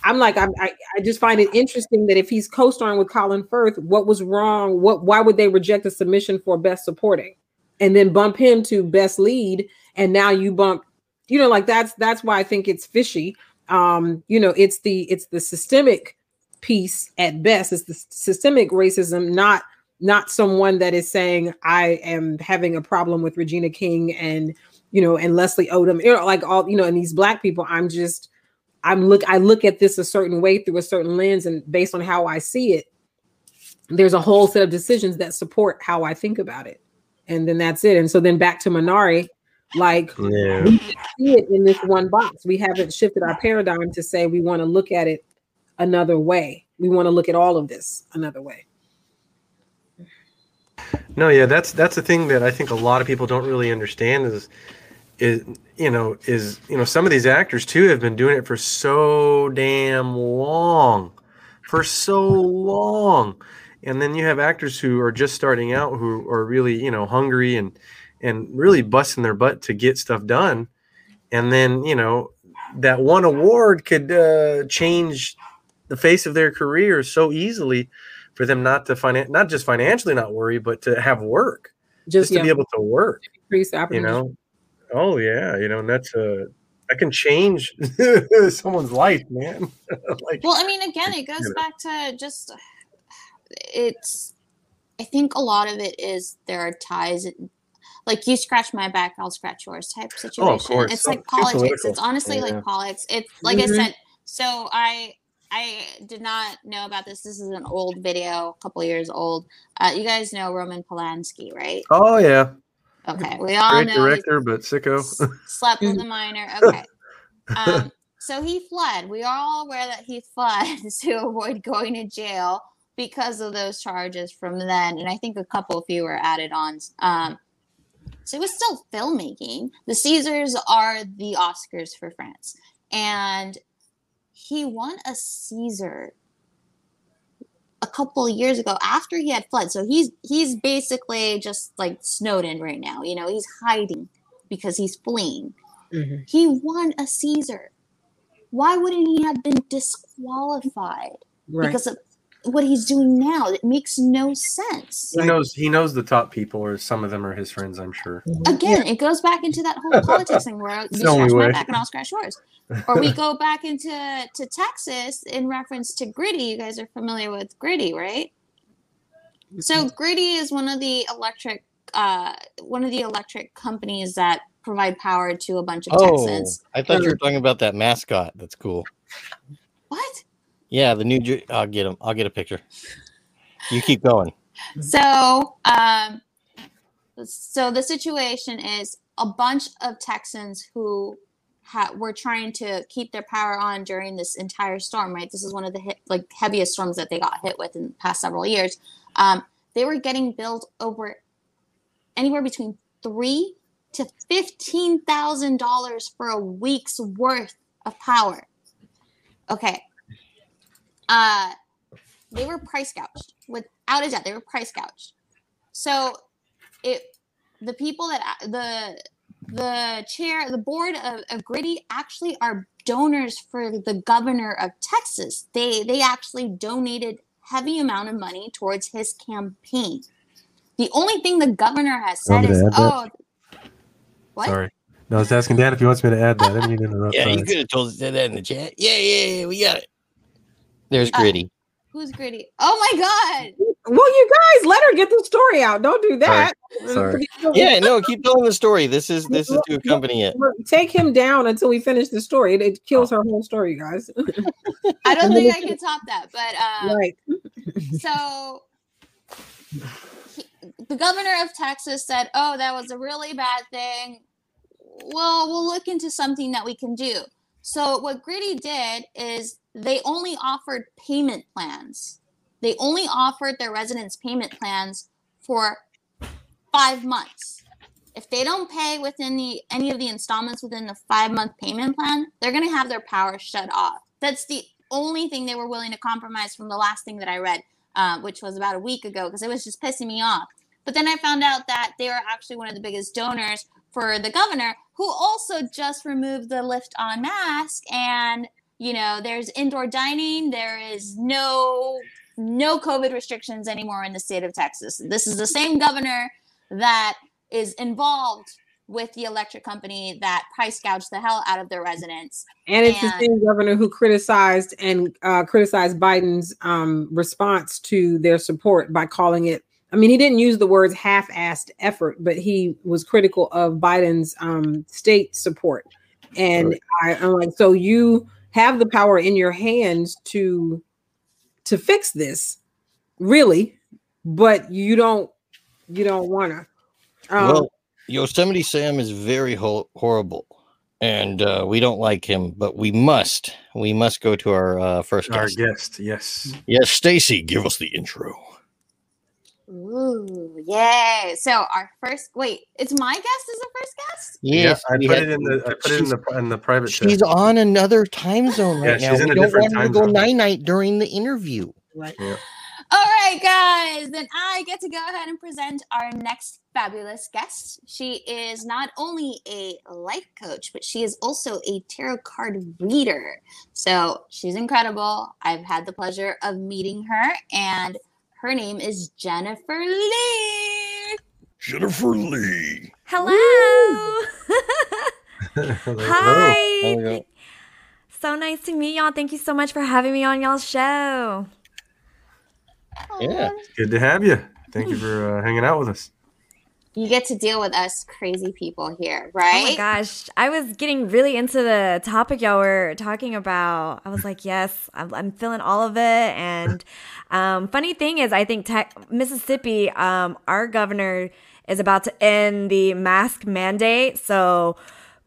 I'm like I'm, I I just find it interesting that if he's co-starring with Colin Firth, what was wrong? What why would they reject a submission for best supporting, and then bump him to best lead, and now you bump, you know, like that's that's why I think it's fishy. Um, you know, it's the it's the systemic piece at best. It's the systemic racism, not not someone that is saying I am having a problem with Regina King and you know and Leslie Odom, you know, like all you know, and these black people. I'm just I'm look I look at this a certain way through a certain lens, and based on how I see it, there's a whole set of decisions that support how I think about it, and then that's it. And so then back to Minari, like Yeah. we see it in this one box. We haven't shifted our paradigm to say we want to look at it another way. We want to look at all of this another way. No, yeah, that's that's the thing that I think a lot of people don't really understand is is you know is you know some of these actors too have been doing it for so damn long, for so long, and then you have actors who are just starting out who are really you know hungry and and really busting their butt to get stuff done, and then you know that one award could uh, change the face of their career so easily for them not to finan- not just financially not worry, but to have work, Just, just to yeah, be able to work. increase the You know, oh yeah, you know, and that's a that can change someone's life, man. like, Well, I mean, again, it goes back to just it's. I think a lot of it is there are ties. Like you scratch my back, I'll scratch yours type situation. course. It's So- like politics. political. It's honestly Yeah. like politics. It's like Mhm. I said. So I I did not know about this. This is an old video, a couple years old. Uh, you guys know Roman Polanski, right? oh yeah, Okay, we all great know he's- director, but sicko. S- slept with a minor. Okay. Um, so he fled. We are all aware that he fled to avoid going to jail because of those charges from then. And I think a couple of you were added on. Um, so it was still filmmaking. The Caesars are the Oscars for France. And he won a Caesar a couple of years ago after he had fled. So he's he's basically just like Snowden right now. You know, he's hiding because he's fleeing. Mhm. He won a Caesar. Why wouldn't he have been disqualified Right. because of what he's doing now? It makes no sense. he knows he knows the top people, or some of them are his friends, I'm sure. Again, it goes back into that whole politics thing where you It's the scratch my way. back and I'll scratch yours. Or we go back into to Texas in reference to Griddy. You guys are familiar with Griddy, right? So Griddy is one of the electric uh, one of the electric companies that provide power to a bunch of Oh, Texans. I thought you were talking about that mascot. That's cool. What? Yeah, the new. I'll get them. I'll get a picture. You keep going. So, um, so the situation is a bunch of Texans who ha- were trying to keep their power on during this entire storm. Right, this is one of the hit, like heaviest storms that they got hit with in the past several years. Um, they were getting billed over anywhere between three to fifteen thousand dollars for a week's worth of power. Okay. Uh, they were price gouged without a doubt. They were price gouged. So it the people that the the chair the board of, of Griddy actually are donors for the governor of Texas. They they actually donated heavy amount of money towards his campaign. The only thing the governor has said is, "Oh, that? what? Sorry. No, I was asking Dan if he wants me to add that. I didn't mean to interrupt. Yeah, you could have told us to that in the chat. Yeah, yeah, yeah, we got it. There's Uh, Gritty. Who's gritty? Oh my God! Well, you guys let her get the story out. Don't do that. Sorry. Yeah, no, keep telling the story. This is this is to accompany it. Take him down until we finish the story. It, it kills her whole story, guys. I don't think I can top that. But um, right. so he, the governor of Texas said, "Oh, that was a really bad thing. Well, we'll look into something that we can do." So what Griddy did is they only offered payment plans. They only offered their residents payment plans for five months. If they don't pay within the any of the installments within the five month payment plan, they're to have their power shut off. That's the only thing they were willing to compromise from the last thing that I read, uh, which was about a week ago, because it was just pissing me off. But then I found out that they were actually one of the biggest donors for the governor, who also just removed the lift on mask. And you know, there's indoor dining. There is no no COVID restrictions anymore in the state of Texas. This is the same governor that is involved with the electric company that price gouged the hell out of their residents. And it's And- the same governor who criticized and uh, criticized Biden's um, response to their support by calling it. I mean, he didn't use the words half-assed effort, but he was critical of Biden's um, state support. And I, I'm like, so you have the power in your hands to to fix this, really, but you don't you don't want to. Um, well, Yosemite Sam is very ho- horrible, and uh, we don't like him. But we must, we must go to our uh, first Our guest. guest, yes. Yes, Stacy, give us the intro. Ooh, yay. So our first wait, it's my guest is the first guest? Yes, I put had- it in the I put it in the in the private chat. She's on another time zone Yeah, right now. she's in we a don't different want her to go zone. night night during the interview. All right, guys, then I get to go ahead and present our next fabulous guest. She is not only a life coach, but she is also a tarot card reader. So she's incredible. I've had the pleasure of meeting her, and her name is Jennifer Lee. Jennifer Lee. Hello. Hello. Hi. Hello. So nice to meet y'all. Thank you so much for having me on y'all's show. Yeah. Good to have you. Thank you for uh, hanging out with us. You get to deal with us crazy people here, right? Oh my gosh. I was getting really into the topic y'all were talking about. I was like, yes, I'm, I'm feeling all of it. And um, funny thing is, I think tech, Mississippi, um, our governor is about to end the mask mandate. So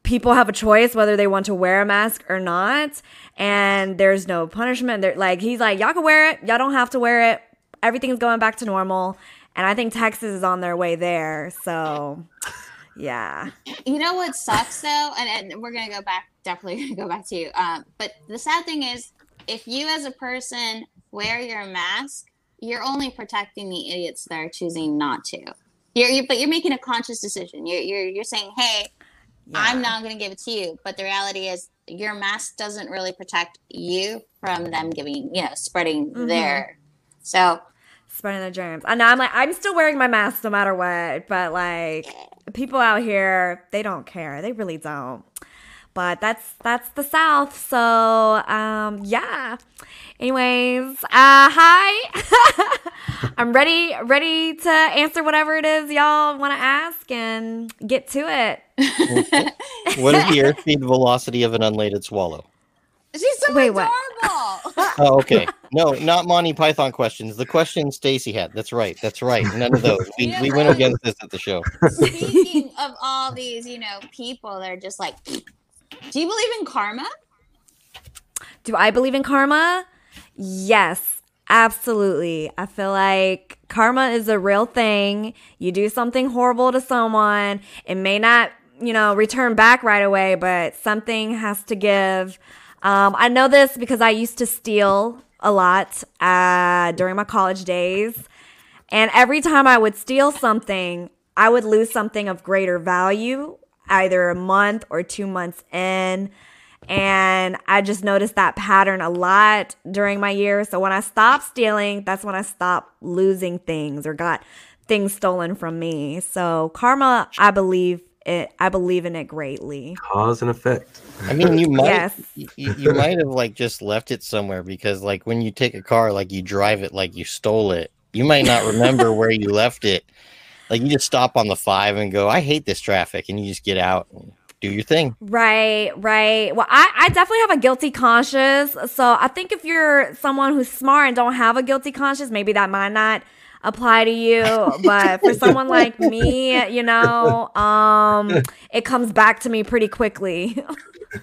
people have a choice whether they want to wear a mask or not. And there's no punishment. They're like, he's like, y'all can wear it. Y'all don't have to wear it. Everything's going back to normal. And I think Texas is on their way there. So, yeah. You know what sucks though, and, and we're gonna go back. Definitely gonna go back to you. Um, but the sad thing is, if you as a person wear your mask, you're only protecting the idiots that are choosing not to. You're, you're but you're making a conscious decision. You're you're you're saying, hey, I'm not gonna give it to you. But the reality is, your mask doesn't really protect you from them giving, you know, spreading Mhm. their. So spreading the germs. I know I'm like I'm still wearing my mask no matter what, but like people out here, they don't care. They really don't. But that's that's the South. So um yeah. Anyways, uh hi. I'm ready ready to answer whatever it is y'all want to ask and get to it. What is the airspeed velocity of an unladen swallow? She's so Wait, what? adorable. Oh, okay. No, not Monty Python questions. The question Stacy had. That's right. That's right. None of those. We, Yeah, we went right. against this at the show. Speaking of all these, you know, people that are just like, do you believe in karma? Do I believe in karma? Yes, absolutely. I feel like karma is a real thing. You do something horrible to someone, it may not, you know, return back right away, but something has to give. Um, I know this because I used to steal a lot uh, during my college days. And every time I would steal something, I would lose something of greater value, either a month or two months in. And I just noticed that pattern a lot during my year. So when I stopped stealing, that's when I stopped losing things or got things stolen from me. So karma, I believe it. I believe in it greatly. Cause and effect. I mean, you might Yes. you, you might have like just left it somewhere because like when you take a car, like you drive it like you stole it. You might not remember where you left it. Like you just stop on the five and go, I hate this traffic, and you just get out and do your thing. Right, right. Well, I, I definitely have a guilty conscience. So I think if you're someone who's smart and don't have a guilty conscience, maybe that might not apply to you. But for someone like me, you know, um, it comes back to me pretty quickly.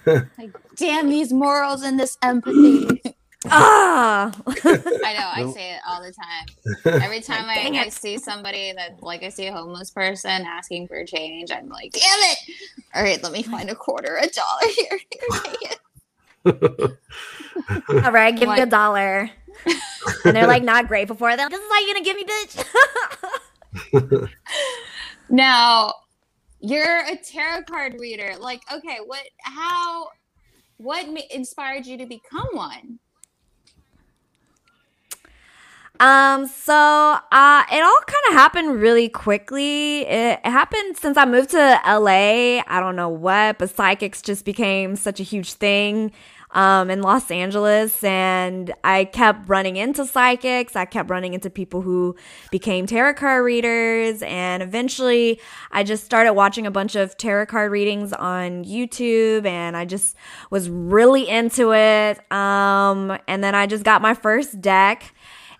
Like, damn these morals and this empathy. ah, I know, I say it all the time. Every time I, I see somebody that, like, I see a homeless person asking for change, I'm like, damn it! All right, let me find a quarter, a dollar here. Here, all right, give me a dollar. And they're like not grateful for it. They're like, this is all you're gonna give me, bitch. Now, you're a tarot card reader. Like, okay, what, how, what inspired you to become one? Um, so uh it all kind of happened really quickly. It, it happened since I moved to LA. I don't know what, but psychics just became such a huge thing um in Los Angeles and I kept running into psychics. I kept running into people who became tarot card readers and eventually I just started watching a bunch of tarot card readings on YouTube and I just was really into it. Um and then I just got my first deck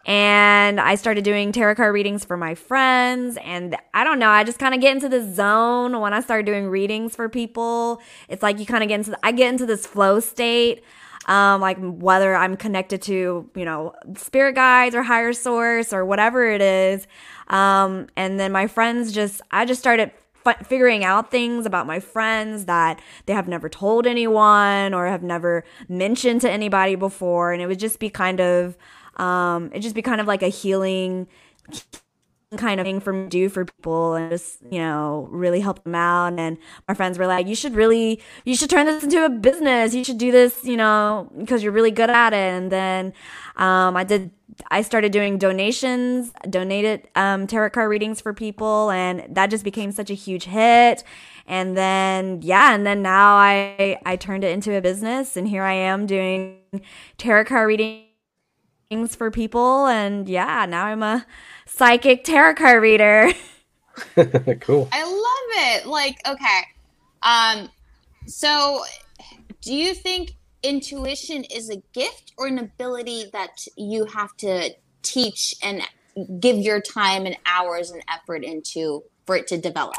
and I started doing tarot card readings for my friends. And I don't know, I just kind of get into the zone when I start doing readings for people. It's like you kind of get into, I get into this flow state. Um, like whether I'm connected to, you know, spirit guides or higher source or whatever it is. Um, and then my friends just, I just started fi- figuring out things about my friends that they have never told anyone or have never mentioned to anybody before. And it would just be kind of, um, it just be kind of like a healing kind of thing for me to do for people and just you know really help them out. And my friends were like you should really you should turn this into a business. You should do this you know because you're really good at it. And then um, i did i started doing donations donated um, tarot card readings for people. And that just became such a huge hit. And then yeah and then now i i turned it into a business. And here i am doing tarot card readings for people and yeah now i'm a psychic tarot card reader cool. I love it. Like, okay. Um, so do you think intuition is a gift or an ability that you have to teach and give your time and hours and effort into for it to develop?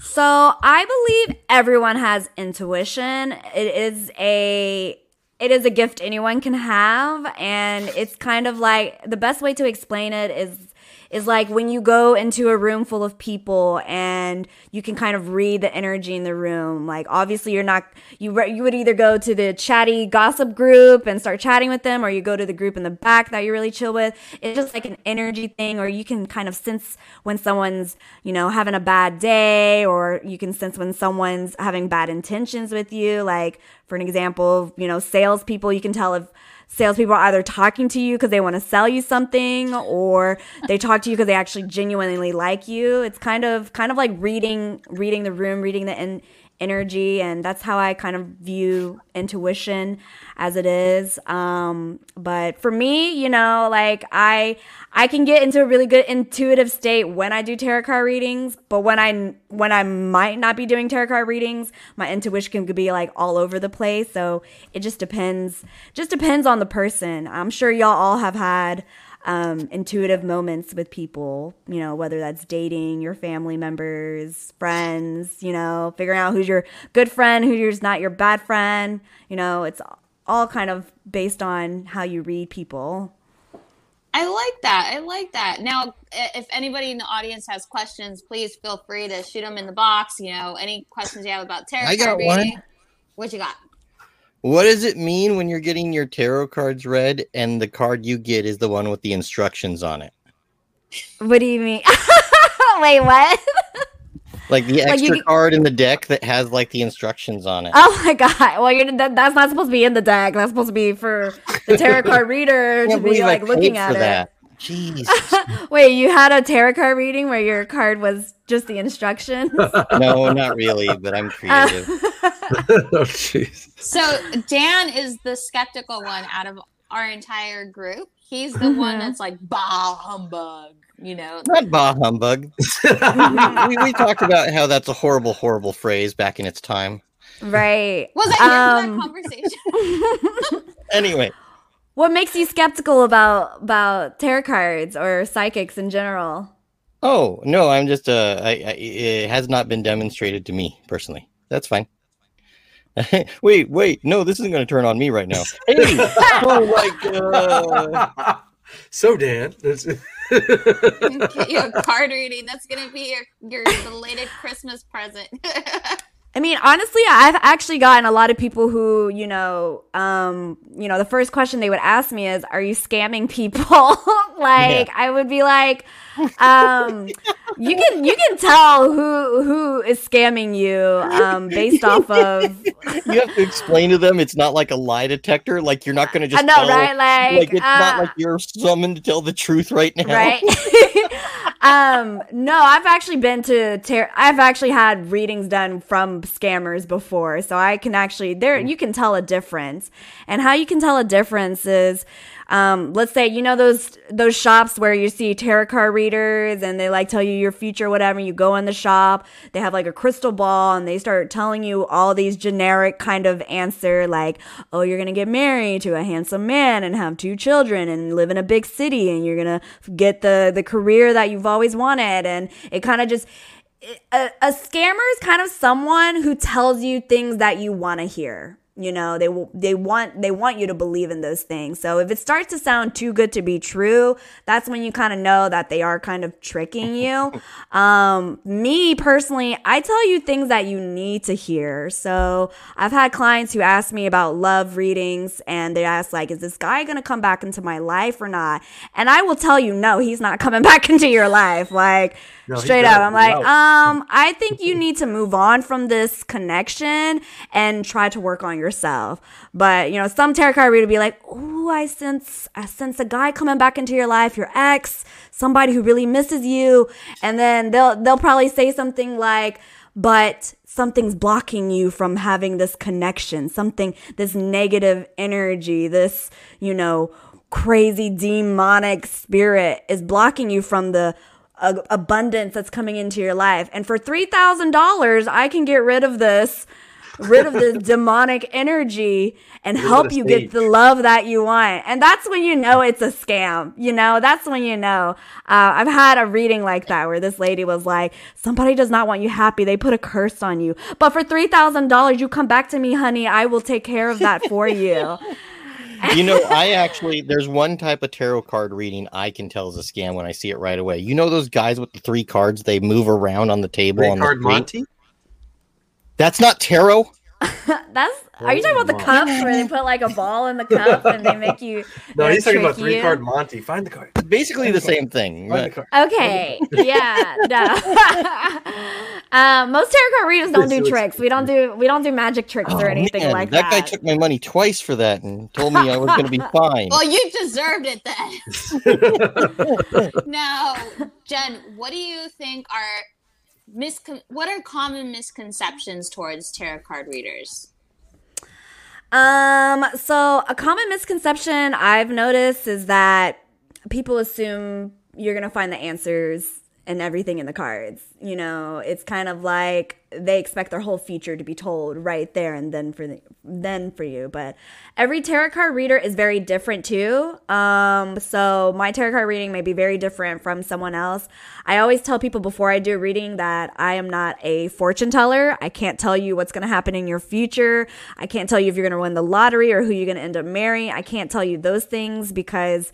So I believe everyone has intuition. It is a it is a gift anyone can have and it's kind of like the best way to explain it is is like when you go into a room full of people and you can kind of read the energy in the room. Like obviously you're not you re- you would either go to the chatty gossip group and start chatting with them or you go to the group in the back that you're really chill with. It's just like an energy thing or you can kind of sense when someone's, you know, having a bad day or you can sense when someone's having bad intentions with you. Like for an example, you know, salespeople, you can tell if salespeople are either talking to you because they want to sell you something or they talk to you because they actually genuinely like you. It's kind of kind of like reading reading the room reading the en- energy and that's how i kind of view intuition as it is. Um but for me you know like i i can get into a really good intuitive state when i do tarot card readings but when i when i might not be doing tarot card readings my intuition can be like all over the place. So it just depends just depends on the person. I'm sure y'all all have had um, intuitive moments with people, you know, whether that's dating, your family members, friends, you know, figuring out who's your good friend, who's not your bad friend. You know, it's all kind of based on how you read people. I like that. I like that. Now, if anybody in the audience has questions, please feel free to shoot them in the box. You know, any questions you have about tarot I got card one. What you got? What does it mean when you're getting your tarot cards read and the card you get is the one with the instructions on it? What do you mean? Wait, what? Like the Like, you extra card in the deck that has like the instructions on it. Oh my god! Well, you're, that, that's not supposed to be in the deck. That's supposed to be for the tarot card reader to be like looking at it. that. Jeez. Wait, you had a tarot card reading where your card was just the instructions? no, not really, but I'm creative. oh jeez. So Dan is the skeptical one out of our entire group. He's the one Mhm. that's like bah humbug, you know. Not bah humbug. we, we talked about how that's a horrible, horrible phrase back in its time. right. Was I here Um, for that conversation? Anyway, What makes you skeptical about about tarot cards or psychics in general? oh no, I'm just uh, I, I, it has not been demonstrated to me personally. That's fine. wait, wait, no, this isn't going to turn on me right now. Hey, oh my god. so Dan, that's- Get you a card reading. That's gonna be your your belated Christmas present. I mean, honestly, I've actually gotten a lot of people who, you know, um, you know, the first question they would ask me is, "Are you scamming people?" like, I would be like, um, "You can you can tell who who is scamming you um, based off of You have to explain to them it's not like a lie detector. Like you're not going to just I know, tell, right? Like, like it's uh, not like you're summoned to tell the truth right now. right um no i've actually been to ter- i've actually had readings done from scammers before so i can actually there you can tell a difference. And how you can tell a difference is um let's say you know those those shops where you see tarot card readers and they like tell you your future whatever you go in the shop they have like a crystal ball and they start telling you all these generic kind of answer like oh you're gonna get married to a handsome man and have two children and live in a big city and you're gonna get the the career that you've always wanted. And it kind of just a, a scammer is kind of someone who tells you things that you want to hear you know they they want they want you to believe in those things. So if it starts to sound too good to be true that's when you kind of know that they are kind of tricking you. Um me personally i tell you things that you need to hear. So i've had clients who ask me about love readings and they ask like is this guy gonna come back into my life or not? And i will tell you no he's not coming back into your life. Like No, straight up i'm like um i think you need to move on from this connection and try to work on yourself. But you know some tarot card reader be like oh i sense i sense a guy coming back into your life your ex somebody who really misses you. And then they'll they'll probably say something like but something's blocking you from having this connection something this negative energy this you know crazy demonic spirit is blocking you from the abundance that's coming into your life. And for $3000 i can get rid of this rid of this demonic energy and Rid help the you get the love that you want. And that's when you know it's a scam. You know, that's when you know. Uh, I've had a reading like that where this lady was like, somebody does not want you happy. They put a curse on you. But for $3,000, you come back to me, honey. I will take care of that for you. You know, I actually there's one type of tarot card reading I can tell is a scam when I see it right away. You know those guys with the three cards they move around on the table Three on the card street? Monty. That's not tarot. That's, are you talking about the cup where they put like a ball in the cup and they make you. No, he's talking about three you? card Monty. Find the card. It's basically the same thing. Find the. Okay. Yeah. No. um, most tarot card readers don't do tricks. We don't do we don't do magic tricks or Oh, anything man, like that that. guy took my money twice for that and told me I was going to be fine. well, you deserved it then. now, Jen, what do you think are miscon- what are common misconceptions towards tarot card readers? Um, so a common misconception I've noticed is that people assume you're gonna find the answers and everything in the cards. You know, it's kind of like they expect their whole future to be told right there and then for the, then for you. But every tarot card reader is very different too. Um, so my tarot card reading may be very different from someone else. I always tell people before I do a reading that I am not a fortune teller. I can't tell you what's going to happen in your future. I can't tell you if you're going to win the lottery or who you're going to end up marrying. I can't tell you those things because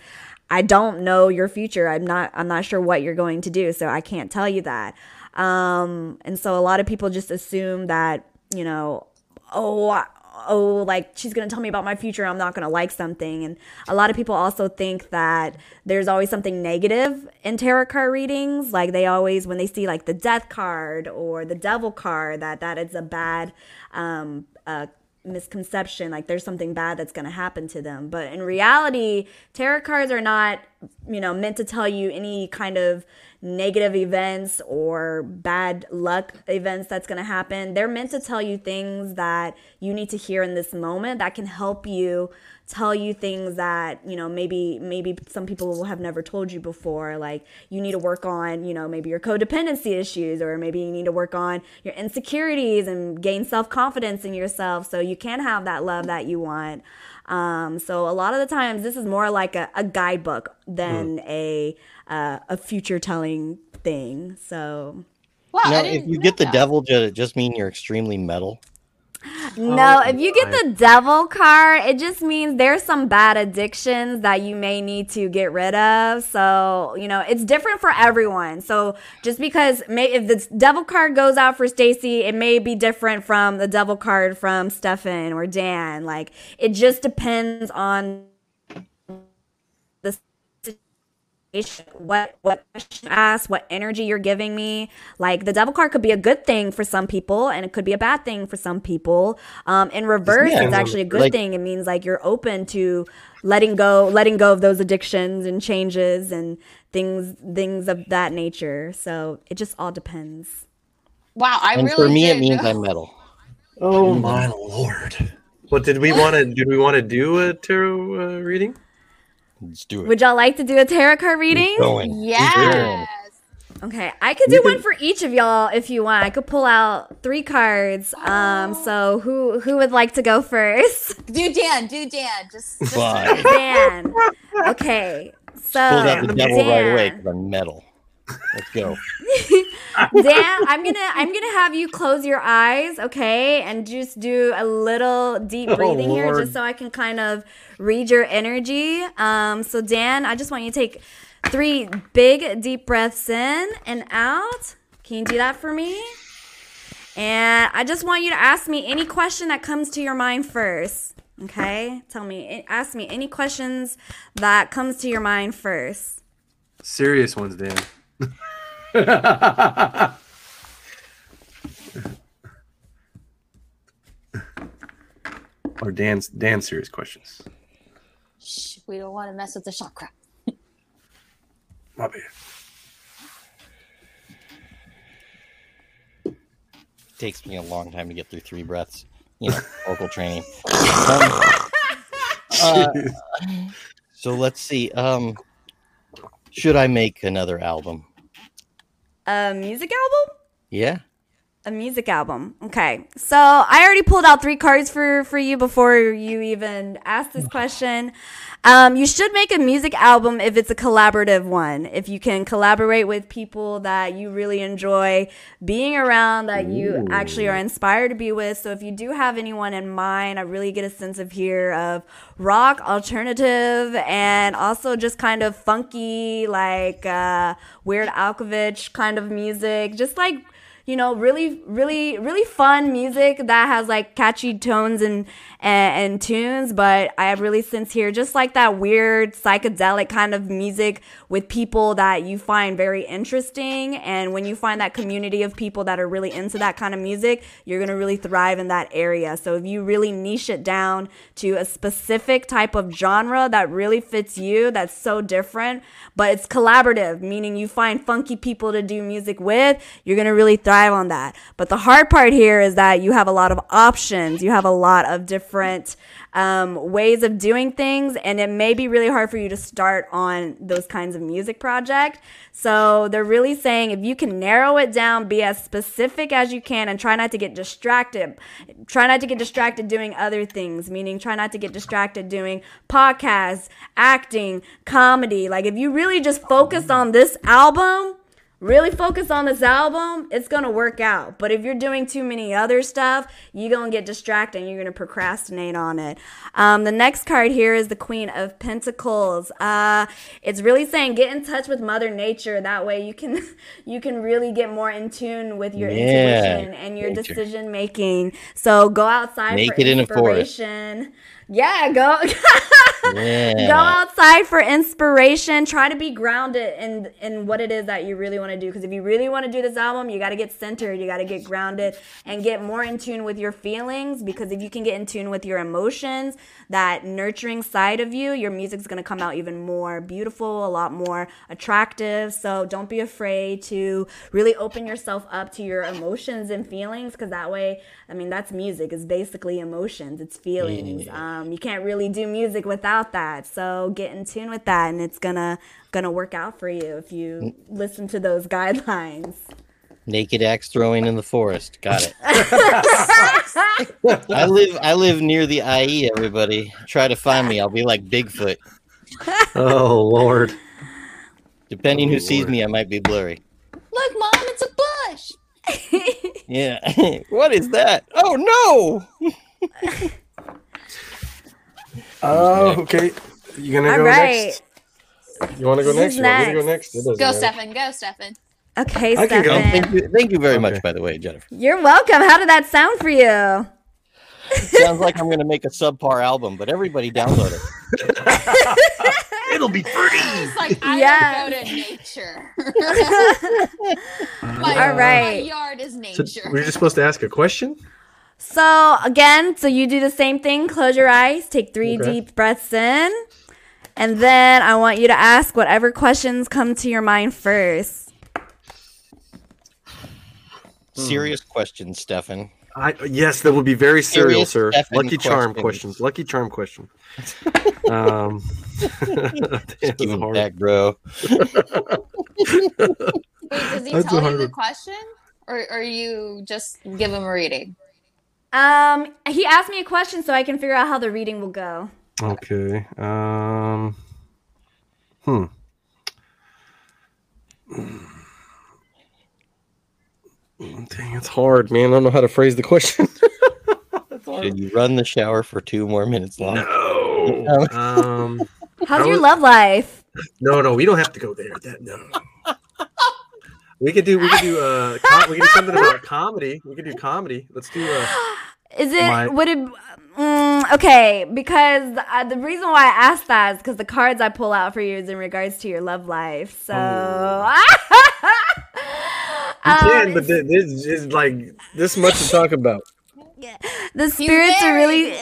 I don't know your future. I'm not I'm not sure what you're going to do, so I can't tell you that. Um, and so a lot of people just assume that, you know, oh, oh, like she's going to tell me about my future. I'm not going to like something. And a lot of people also think that there's always something negative in tarot card readings. Like they always, when they see like the death card or the devil card, that that is a bad, um, uh, misconception like there's something bad that's going to happen to them but in reality tarot cards are not you know meant to tell you any kind of negative events or bad luck events that's going to happen. They're meant to tell you things that you need to hear in this moment that can help you tell you things that, you know, maybe maybe some people will have never told you before like you need to work on, you know, maybe your codependency issues or maybe you need to work on your insecurities and gain self-confidence in yourself so you can have that love that you want. Um, so a lot of the times this is more like a, a guidebook than mm. a uh, a future telling thing. So, wow, now, if you get the that. devil, does it just mean you're extremely metal? No, oh, if you get the devil card, it just means there's some bad addictions that you may need to get rid of. So, you know, it's different for everyone. So, just because may, if the devil card goes out for Stacy, it may be different from the devil card from Stefan or Dan. Like, it just depends on what what question ask, what energy you're giving me. Like the devil card could be a good thing for some people, and it could be a bad thing for some people. Um, in reverse, yeah, it's actually a good like, thing. It means like you're open to letting go, letting go of those addictions and changes and things things of that nature. So it just all depends. Wow, I and really for me, it means I'm metal. Oh my lord! What did we want to? Did we want to do a tarot uh, reading? Let's do it. Would y'all like to do a tarot card reading? Yes. Okay, I could do one for each of y'all if you want. I could pull out three cards. Um, so who who would like to go first? Do Dan. Do Dan. Just, just Dan. Okay. So pull out the devil Dan. right away because I'm metal. Let's go. Dan, I'm gonna I'm gonna have you close your eyes, okay, and just do a little deep oh, breathing oh, here, just so I can kind of read your energy. Um, so Dan, I just want you to take three big deep breaths in and out. Can you do that for me? And I just want you to ask me any question that comes to your mind first. Okay? Tell me, ask me any questions that comes to your mind first. Serious ones, Dan. or Dan's Dan serious questions. Shh, we don't want to mess with the chakra. My bad. Takes me a long time to get through three breaths. You know, vocal training. Um, uh, so let's see. Um, should I make another album? A music album? Yeah. A music album. Okay. So I already pulled out three cards for for you before you even asked this question. Um, you should make a music album if it's a collaborative one. If you can collaborate with people that you really enjoy being around, that you Ooh. actually are inspired to be with. So if you do have anyone in mind, I really get a sense of here of rock, alternative, and also just kind of funky, like uh, Weird Alkovich kind of music. Just like you know, really, really, really fun music that has like catchy tones and, and, and tunes. But I have really sense here just like that weird psychedelic kind of music with people that you find very interesting. And when you find that community of people that are really into that kind of music, you're gonna really thrive in that area. So if you really niche it down to a specific type of genre that really fits you, that's so different, but it's collaborative, meaning you find funky people to do music with, you're gonna really thrive on that. But the hard part here is that you have a lot of options. You have a lot of different um, ways of doing things, and it may be really hard for you to start on those kinds of music project. So they're really saying if you can narrow it down, be as specific as you can, and try not to get distracted. Try not to get distracted doing other things, meaning try not to get distracted doing podcasts, acting, comedy. Like if you really just focus on this album really focus on this album, it's gonna work out. But if you're doing too many other stuff, you're gonna get distracted and you're gonna procrastinate on it. Um, the next card here is the Queen of Pentacles. Uh, it's really saying get in touch with Mother Nature. That way you can you can really get more in tune with your Yeah, intuition and your nature. decision making. So go outside for Naked in inspiration. Yeah, go Yeah. go outside for inspiration. Try to be grounded in in what it is that you really want to do. Because if you really want to do this album, you got to get centered. You got to get grounded and get more in tune with your feelings. Because if you can get in tune with your emotions, that nurturing side of you, your music's gonna come out even more beautiful, a lot more attractive. So don't be afraid to really open yourself up to your emotions and feelings. Because that way, I mean, that's music. It's basically emotions. It's feelings. Um, Um, you can't really do music without that. So get in tune with that, and it's gonna gonna work out for you if you mm. listen to those guidelines. Naked axe throwing in the forest. Got it. I live I live near the IE, everybody. Try to find me. I'll be like Bigfoot. Oh Lord. Depending Oh, who sees me, I might be blurry. Look, mom, it's a bush. Yeah. what is that? Oh no! Oh, okay. You gonna All go right. next? You want to go Who's next? You want me to go next? next? It doesn't Go, matter. Stefan. Go, Stefan. Okay, I can go. Stefan. Thank you, thank you very Okay. much, by the way, Jennifer. You're welcome. How did that sound for you? Sounds like I'm gonna make a subpar album, but everybody download it. It'll be free. It's like I Yeah. don't go to nature. my, All right. My yard is So nature. we're just supposed to ask a question. So again, so you do the same thing. Close your eyes, take three Okay. deep breaths in, and then I want you to ask whatever questions come to your mind first. Serious questions, Stefan. I yes, that would be very serial, Serious sir. effing Lucky charm questions. questions. Lucky charm question. um, damn, Give him hard. back, bro. Wait, does he That's tell you the question? Or, or you just give him a reading? Um, he asked me a question so I can figure out how the reading will go. Okay. Um. Hmm. Dang, it's hard, man. I don't know how to phrase the question. Should you run the shower for two more minutes long? no. Um. How's your is- love life? No, no, we don't have to go there. That no. We could do. We could do. Uh, com- we could do something about comedy. We could do comedy. Let's do. Uh, Is it My- would it? Mm, okay, because uh, the reason why I asked that is because the cards I pull out for you is in regards to your love life. So. you Um, can, but th- this is like this much to talk about. the spirits are really.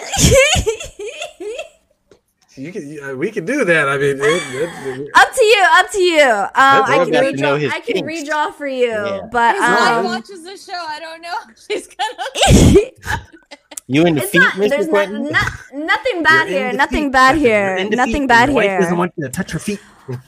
You can. uh, We can do that. I mean, it, it, Up to you, up to you. Um, I can love to know redraw. I can kinks. redraw for you, Yeah. but His wife um, watches the show. I don't know. She's gonna. You into the feet, not. There's not, not, nothing bad You're here. Nothing feet. bad here. Nothing feet. bad Your wife here. doesn't want you to touch her feet.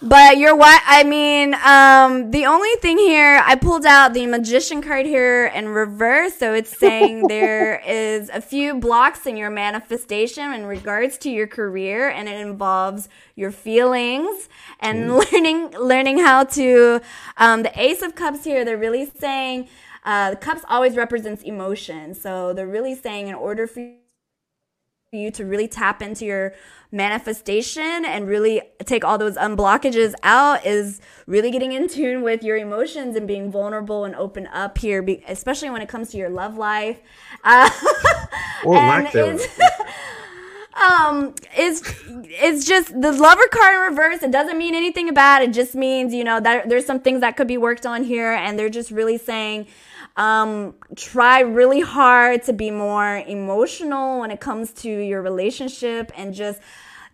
But you're what I mean, um, the only thing here, I pulled out the magician card here in reverse. So it's saying there is a few blocks in your manifestation in regards to your career, and it involves your feelings and learning, learning how to, um, the ace of cups here, they're really saying, uh, the cups always represents emotion. So they're really saying in order for for you to really tap into your manifestation and really take all those unblockages out is really getting in tune with your emotions and being vulnerable and open up here, be- especially when it comes to your love life. Uh, Or lack thereof. um it's it's just the lover card in reverse it doesn't mean anything bad it just means you know that there's some things that could be worked on here and they're just really saying um try really hard to be more emotional when it comes to your relationship and just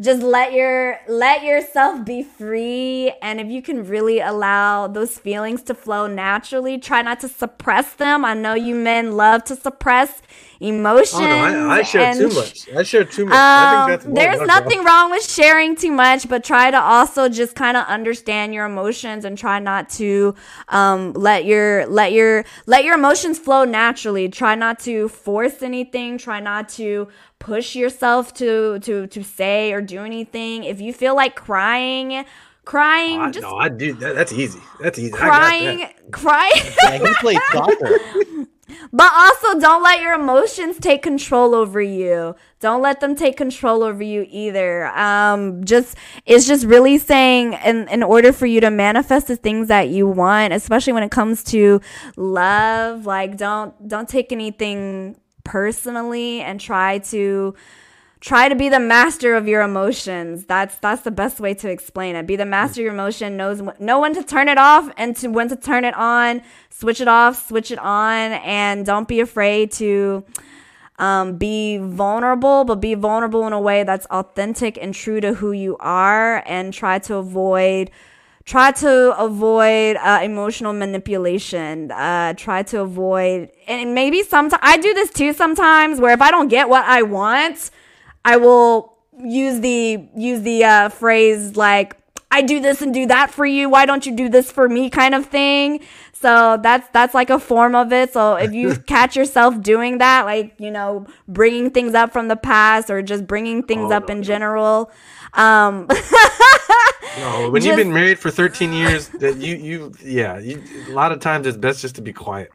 just let your let yourself be free and if you can really allow those feelings to flow naturally try not to suppress them i know you men love to suppress emotions Oh no, I, I share too much. I share too much. I um, there's nothing wrong with sharing too much, but try to also just kind of understand your emotions and try not to um, let your let your let your emotions flow naturally. Try not to force anything. Try not to push yourself to to to say or do anything. If you feel like crying, crying, I, just no, I do that. That's easy. That's easy. Crying, that. crying. Yeah, he plays soccer. But also, don't let your emotions take control over you. Don't let them take control over you either. Um, just it's just really saying, in in order for you to manifest the things that you want, especially when it comes to love, like don't don't take anything personally and try to try to be the master of your emotions. That's that's the best way to explain it. Be the master of your emotion knows know when to turn it off and to when to turn it on switch it off switch it on and don't be afraid to um, be vulnerable but be vulnerable in a way that's authentic and true to who you are and try to avoid try to avoid uh, emotional manipulation uh, try to avoid and maybe sometimes i do this too sometimes where if i don't get what i want I will use the use the uh, phrase like I do this and do that for you. Why don't you do this for me? Kind of thing. So that's that's like a form of it. So if you catch yourself doing that, like you know, bringing things up from the past or just bringing things Oh, up no, in no. general, um, No, when Just- you've been married for 13 years, that you you yeah, you, a lot of times it's best just to be quiet.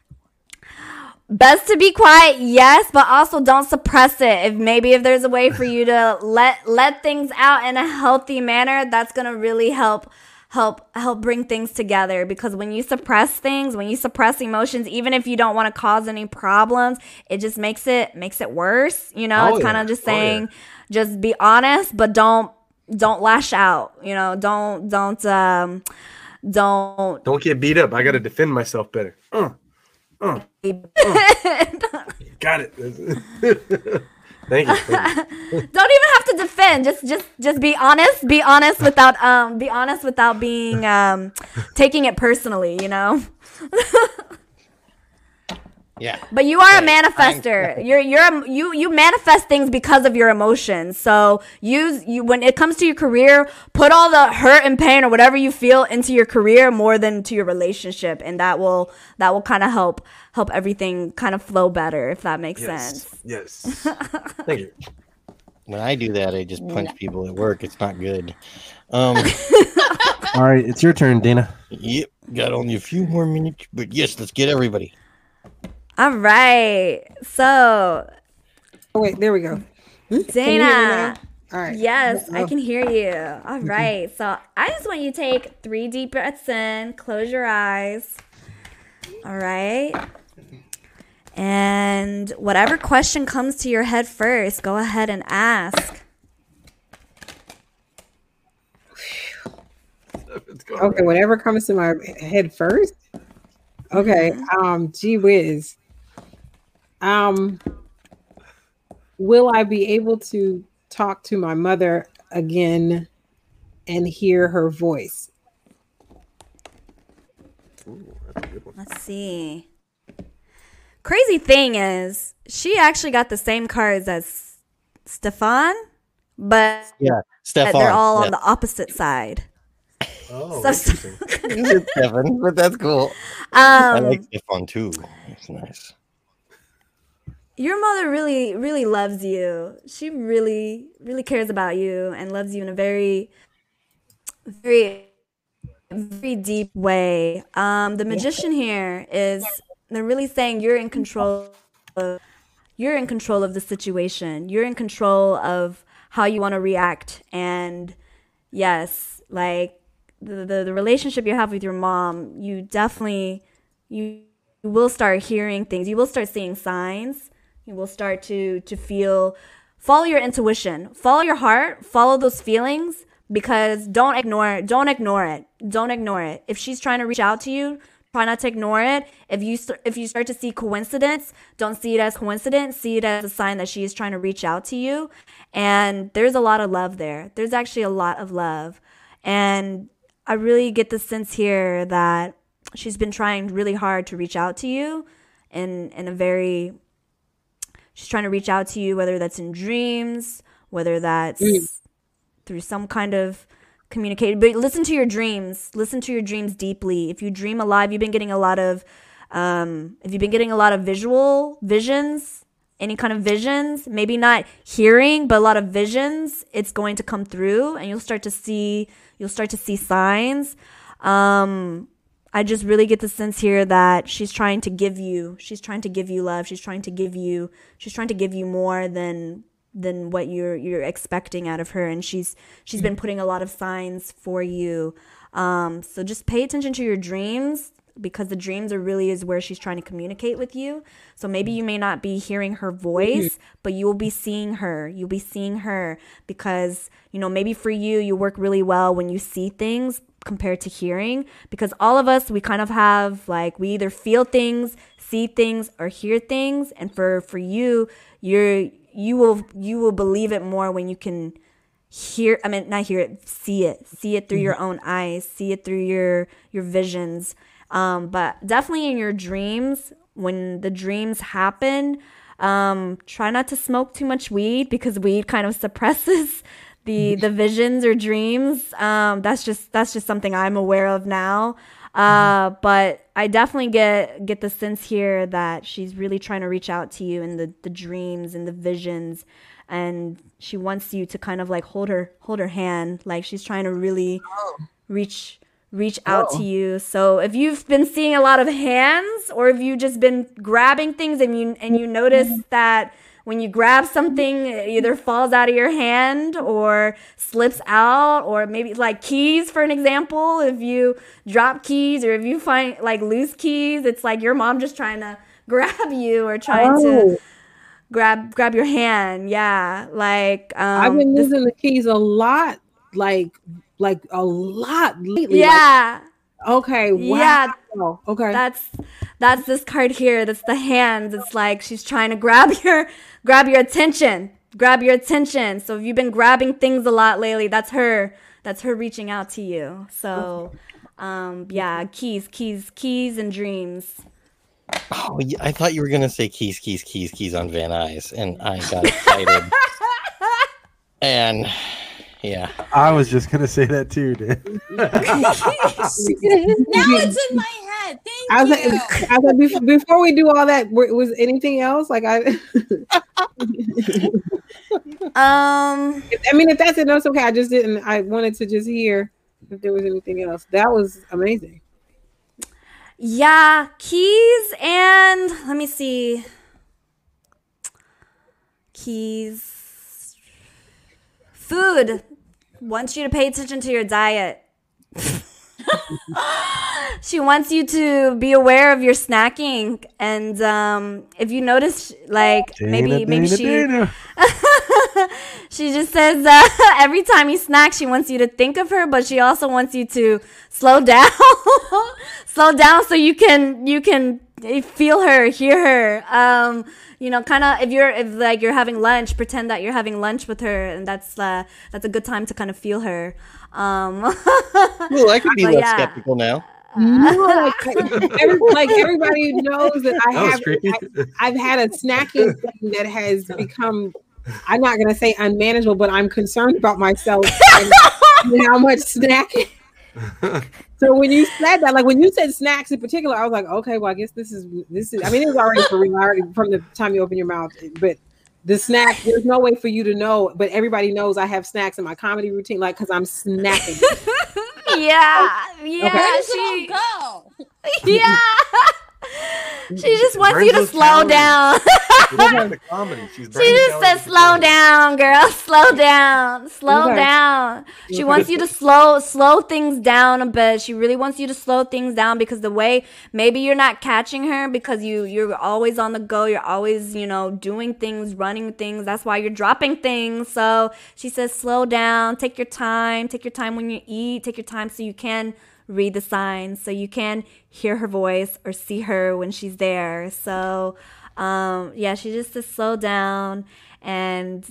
best to be quiet yes but also don't suppress it if maybe if there's a way for you to let let things out in a healthy manner that's gonna really help help help bring things together because when you suppress things when you suppress emotions even if you don't want to cause any problems it just makes it makes it worse you know Oh, it's kind of just Oh, yeah. saying just be honest but don't don't lash out you know don't don't um don't Don't get beat up. I got to defend myself better. Uh, uh, got it. Thank you. Thank you. don't even have to defend just just just be honest be honest without um be honest without being um taking it personally you know Yeah. but you are a Hey, manifester you're you're a, you you manifest things because of your emotions so use you when it comes to your career put all the hurt and pain or whatever you feel into your career more than to your relationship and that will that will kind of help help everything kind of flow better if that makes sense Yes. Yes. Thank you. When I do that, I just punch people at work. It's not good. Um, All right, it's your turn, Dana. yep. Got only a few more minutes, but yes, let's get everybody. All right so Oh, wait, there we go. Hmm? Can you hear me dana? All right. Yes, I Oh. can hear you. All right. So I just want you to take three deep breaths in, close your eyes. All right. And whatever question comes to your head first, go ahead and ask. Okay, whatever comes to my head first. Okay, um, gee whiz. Um, will I be able to talk to my mother again and hear her voice? Ooh, that's a good one. Let's see. Crazy thing is, she actually got the same cards as Stefan, but Yeah, Stefan. they're all on the opposite side. Oh, So- interesting. Stefan, but that's cool. I Um, like Stefan too. It's nice. Your mother really really loves you. She really really cares about you and loves you in a very very very deep way. Um the magician here is they're really saying you're in control of you're in control of the situation. You're in control of how you want to react. And yes like the, the the relationship you have with your mom you definitely you you will start hearing things. You will start seeing signs you will start to to feel follow your intuition. Follow your heart. Follow those feelings because don't ignore it don't ignore it. Don't ignore it. If she's trying to reach out to you try not to ignore it. If you if you start to see coincidence don't see it as coincidence. See it as a sign that she is trying to reach out to you. And there's a lot of love there. There's actually a lot of love. And i really get the sense here that she's been trying really hard to reach out to you in in a very she's trying to reach out to you whether that's in dreams whether that's through some kind of communicated but listen to your dreams. Listen to your dreams deeply. If you dream alive, you've been getting a lot of um if you've been getting a lot of visual visions any kind of visions, maybe not hearing, but a lot of visions, it's going to come through and you'll start to see you'll start to see signs. Um I just really get the sense here that she's trying to give you she's trying to give you love. She's trying to give you she's trying to give you more than than what you're you're expecting out of her and she's she's been putting a lot of signs for you. Um so just pay attention to your dreams because the dreams are really is where she's trying to communicate with you. So maybe you may not be hearing her voice, but you will be seeing her. You'll be seeing her because, you know, maybe for you, you work really well when you see things compared to hearing because all of us we kind of have like we either feel things see things or hear things and for for you you're you will you will believe it more when you can hear i mean not hear it see it see it through your own eyes see it through your your visions. Um, but definitely in your dreams when the dreams happen um, try not to smoke too much weed because weed kind of suppresses the the visions or dreams. Um, that's just that's just something i'm aware of now. Uh, but i definitely get get the sense here that she's really trying to reach out to you in the the dreams and the visions. And she wants you to kind of like hold her hold her hand. Like she's trying to really reach reach out to you. So if you've been seeing a lot of hands or if you've just been grabbing things and you and you notice that when you grab something it either falls out of your hand or slips out or maybe like keys for an example if you drop keys or if you find like loose keys it's like your mom just trying to grab you or trying to Oh. grab grab your hand yeah like um I've been this- the keys a lot, like like a lot lately. like- yeah okay. Wow. Yeah. Okay. that's that's this card here that's the hands. It's like she's trying to grab your grab your attention grab your attention. So if you've been grabbing things a lot lately that's her that's her reaching out to you. So um yeah keys keys keys and dreams. Oh, I thought you were gonna say keys, keys, keys, keys on Van Nuys, and I got excited. and yeah, I was just gonna say that too, dude. now it's in my head. Thank I was like. I was like before, before we do all that, was anything else? Like I, um I mean, if that's it, no, it's okay. I just didn't. I wanted to just hear if there was anything else. That was amazing. Yeah, keys and let me see. Keys. Food. Wants you to pay attention to your diet. she wants you to be aware of your snacking and um if you notice like maybe Dana, maybe Dana, she she just says uh, every time you snack, she wants you to think of her, but she also wants you to slow down, slow down so you can you can feel her, hear her. Um, you know, kind of if you're if like you're having lunch, pretend that you're having lunch with her, and that's uh, that's a good time to kind of feel her. Um, well, I could be less yeah. skeptical now. No, like, every, like everybody knows that I That have. creepy. I, have had a snacking thing that has become. I'm not going to say unmanageable, but I'm concerned about myself and, and how much snacking. So when you said that, like when you said snacks in particular, I was like, okay, well, I guess this is this is. I mean, it was already for real already from the time you open your mouth, but the snack. There's no way for you to know, but everybody knows I have snacks in my comedy routine, like because I'm snacking. yeah, yeah, Where does she, go? yeah. She just wants Burns you to slow calories. down. She doesn't the comedy. She's She just calories said, "Slow down, girl. Slow down. Slow Okay. down." She wants you to slow slow things down a bit. She really wants you to slow things down because the way maybe you're not catching her because you you're always on the go. You're always you know doing things, running things. That's why you're dropping things. So she says, "Slow down. Take your time. Take your time when you eat. Take your time so you can." Read the signs so you can hear her voice or see her when she's there so um yeah she just to slow down and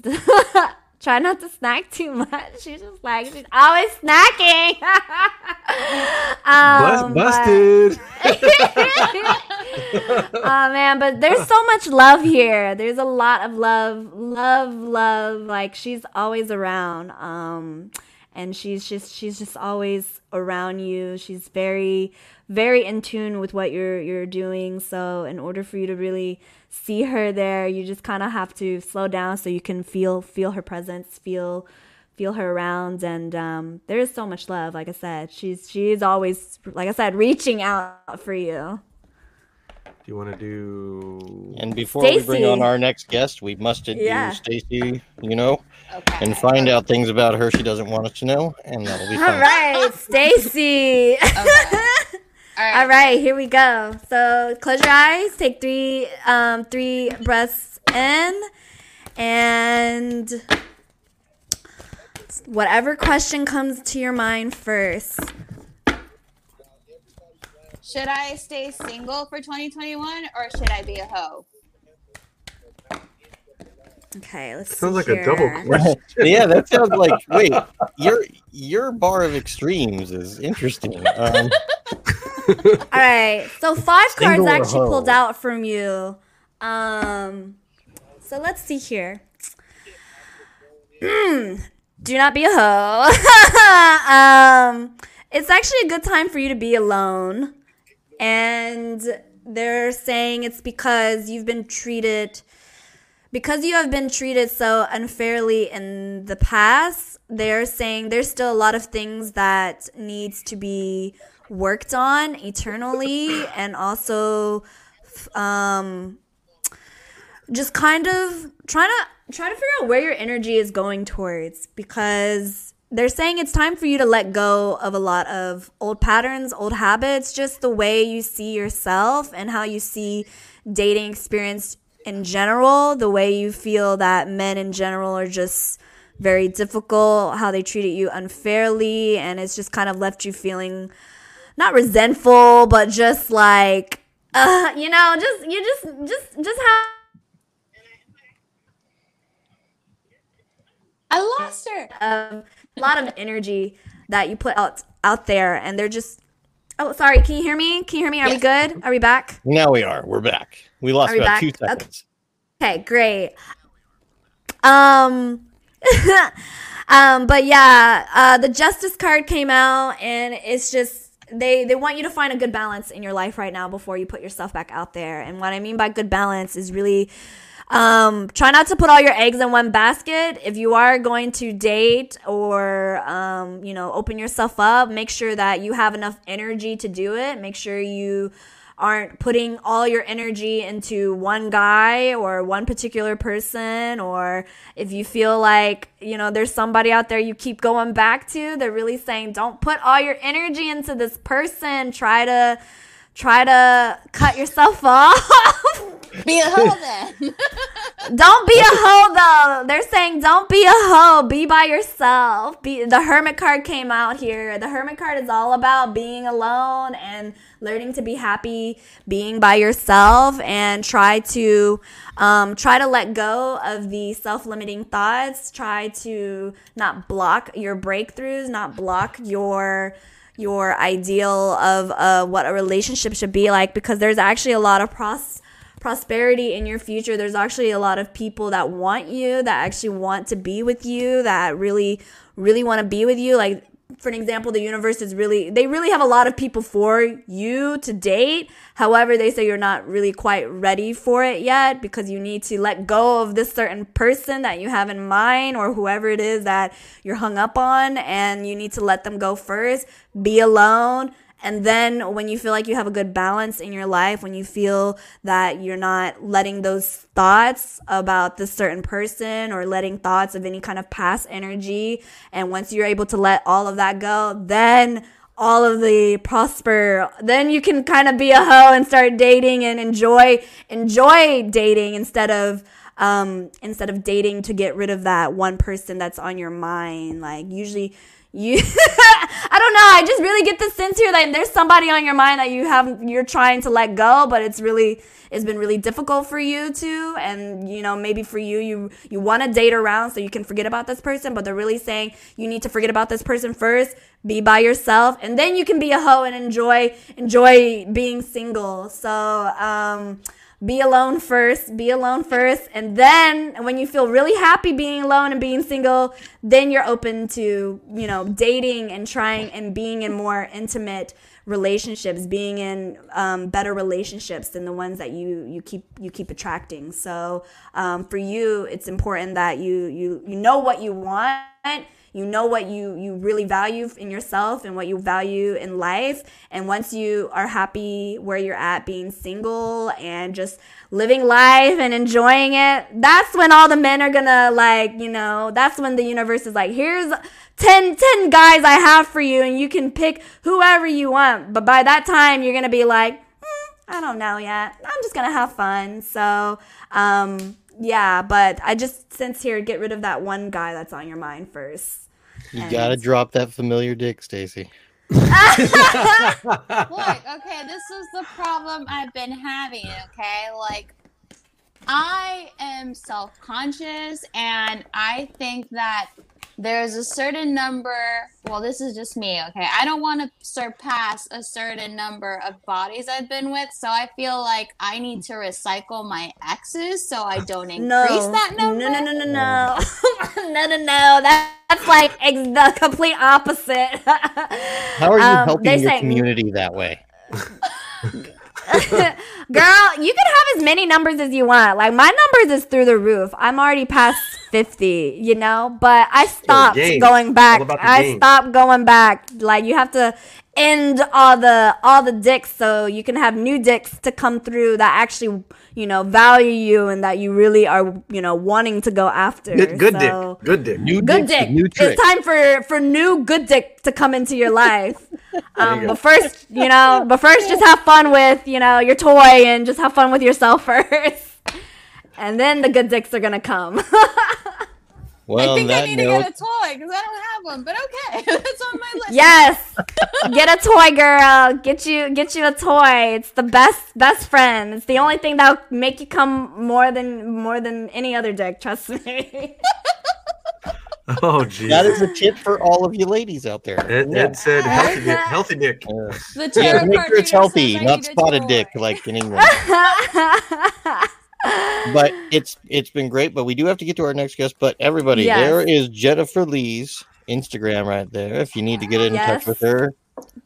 try not to snack too much she's just like she's always snacking um, busted. oh man, but there's so much love here. There's a lot of love, love, love. Like she's always around. Um, and she's just she's just always around you. She's very very in tune with what you're you're doing. So in order for you to really see her there, you just kind of have to slow down so you can feel feel her presence, feel feel her around and um, there is so much love like i said she's she's always like i said reaching out for you Do you want to do? And before we bring on our next guest, we must do Yeah. Stacy, you know, Okay. and find out things about her she doesn't want us to know, and that'll be all fun. right stacy All all right here we go so close your eyes take three um three breaths in and whatever question comes to your mind first Should I stay single for 2021 or should I be a hoe? Okay let's Sounds see like a double question. yeah, that sounds like wait, your your bar of extremes is interesting. Um, All right. So five cards Single or actually hoe? pulled out from you. Um so let's see here. Hmm. Do not be a hoe. um it's actually a good time for you to be alone. And they're saying it's because you've been treated because you have been treated so unfairly in the past, they're saying there's still a lot of things that needs to be worked on eternally and also um just kind of trying to try to figure out where your energy is going towards because they're saying it's time for you to let go of a lot of old patterns, old habits, just the way you see yourself and how you see dating experience in general, the way you feel that men in general are just very difficult, how they treated you unfairly, and it's just kind of left you feeling not resentful, but just like uh, you know, just you just just just have I lost her. um, a lot of energy that you put out out there, and they're just. Oh, sorry. Can you hear me? Can you hear me? Are we good? Are we back? now we are. We're back. We lost about back? two Okay. seconds. Okay, great. Um, um, but yeah, uh, the justice card came out, and it's just they they want you to find a good balance in your life right now before you put yourself back out there. And what I mean by good balance is really um, try not to put all your eggs in one basket. If you are going to date or, um, you know, open yourself up, make sure that you have enough energy to do it. Make sure you aren't putting all your energy into one guy or one particular person. Or if you feel like, you know, there's somebody out there you keep going back to, they're really saying, don't put all your energy into this person. Try to. Try to cut yourself off. Be a hoe then. Don't be a hoe though. They're saying don't be a hoe. Be by yourself. Be the hermit card came out here. The hermit card is all about being alone and learning to be happy being by yourself and try to um, try to let go of the self-limiting thoughts. Try to not block your breakthroughs, not block your your ideal of uh, what a relationship should be like because there's actually a lot of pros prosperity in your future. There's actually a lot of people that want you that actually want to be with you that really really want to be with you. Like for an example the universe is really they really have a lot of people for you to date. However they say you're not really quite ready for it yet because you need to let go of this certain person that you have in mind or whoever it is that you're hung up on and you need to let them go first. Be alone and then when you feel like you have a good balance in your life, when you feel that you're not letting those thoughts about this certain person or letting thoughts of any kind of past energy, and once you're able to let all of that go, then all of the prosper. Then you can kind of be a hoe and start dating and enjoy enjoy dating instead of um instead of dating to get rid of that one person that's on your mind. Like usually you I don't know. I just really get the sense here that there's somebody on your mind that you have you're trying to let go, but it's really it's been really difficult for you to and you know, maybe for you you you want to date around so you can forget about this person, but they're really saying you need to forget about this person first, be by yourself, and then you can be a hoe and enjoy enjoy being single. So, um be alone first, be alone first, and then when you feel really happy being alone and being single, then you're open to, you know, dating and trying and being in more intimate relationships, being in um, better relationships than the ones that you you keep you keep attracting. So um, for you, it's important that you you you know what you want you know what you you really value in yourself and what you value in life. And once you are happy where you're at being single and just living life and enjoying it that's when all the men are gonna like you know that's when the universe is like here's 10, 10 guys i have for you and you can pick whoever you want. But by that time you're gonna be like "Hmm, i don't know yet. I'm just gonna have fun. So um yeah but i just sense here get rid of that one guy that's on your mind first You And- gotta drop that familiar dick, Stacy. Look, okay, this is the problem I've been having, okay? Like, I am self conscious, and I think that there's a certain number. Well, this is just me, okay? I don't want to surpass a certain number of bodies I've been with, so I feel like I need to recycle my exes so I don't increase no, that number. No, no, no, no, no, no, no, no. That, that's like ex- the complete opposite. How are you Um, helping your say- community that way? Girl, you can have as many numbers as you want. Like my numbers is through the roof. I'm already past 50, you know, but I stopped games. going back. All about the I games. stopped going back. Like you have to end all the all the dicks so you can have new dicks to come through that actually, you know, value you and that you really are, you know, wanting to go after. Good, good So- dick. Good dick. New good dick. new It's time for for new good dick to come into your life. Um, go. but first, you know, but first, just have fun with you know your toy and just have fun with yourself first, and then the good dicks are gonna come. Well, I on think I that need to get a toy because I don't have one, but okay, that's on my list. yes, get a toy, girl. Get you get you a toy. It's the best best friend. It's the only thing that'll make you come more than more than any other dick. Trust me. Oh, geez. that is a tip for all of you ladies out there. Ed, Ed said healthy dick. Healthy dick. Uh, The yeah, make card sure it's healthy, not spotted dick like in England. But it's it's been great. But we do have to get to our next guest. But everybody, Yes. there is Jennifer Lee's Instagram right there. If you need to get in touch with her,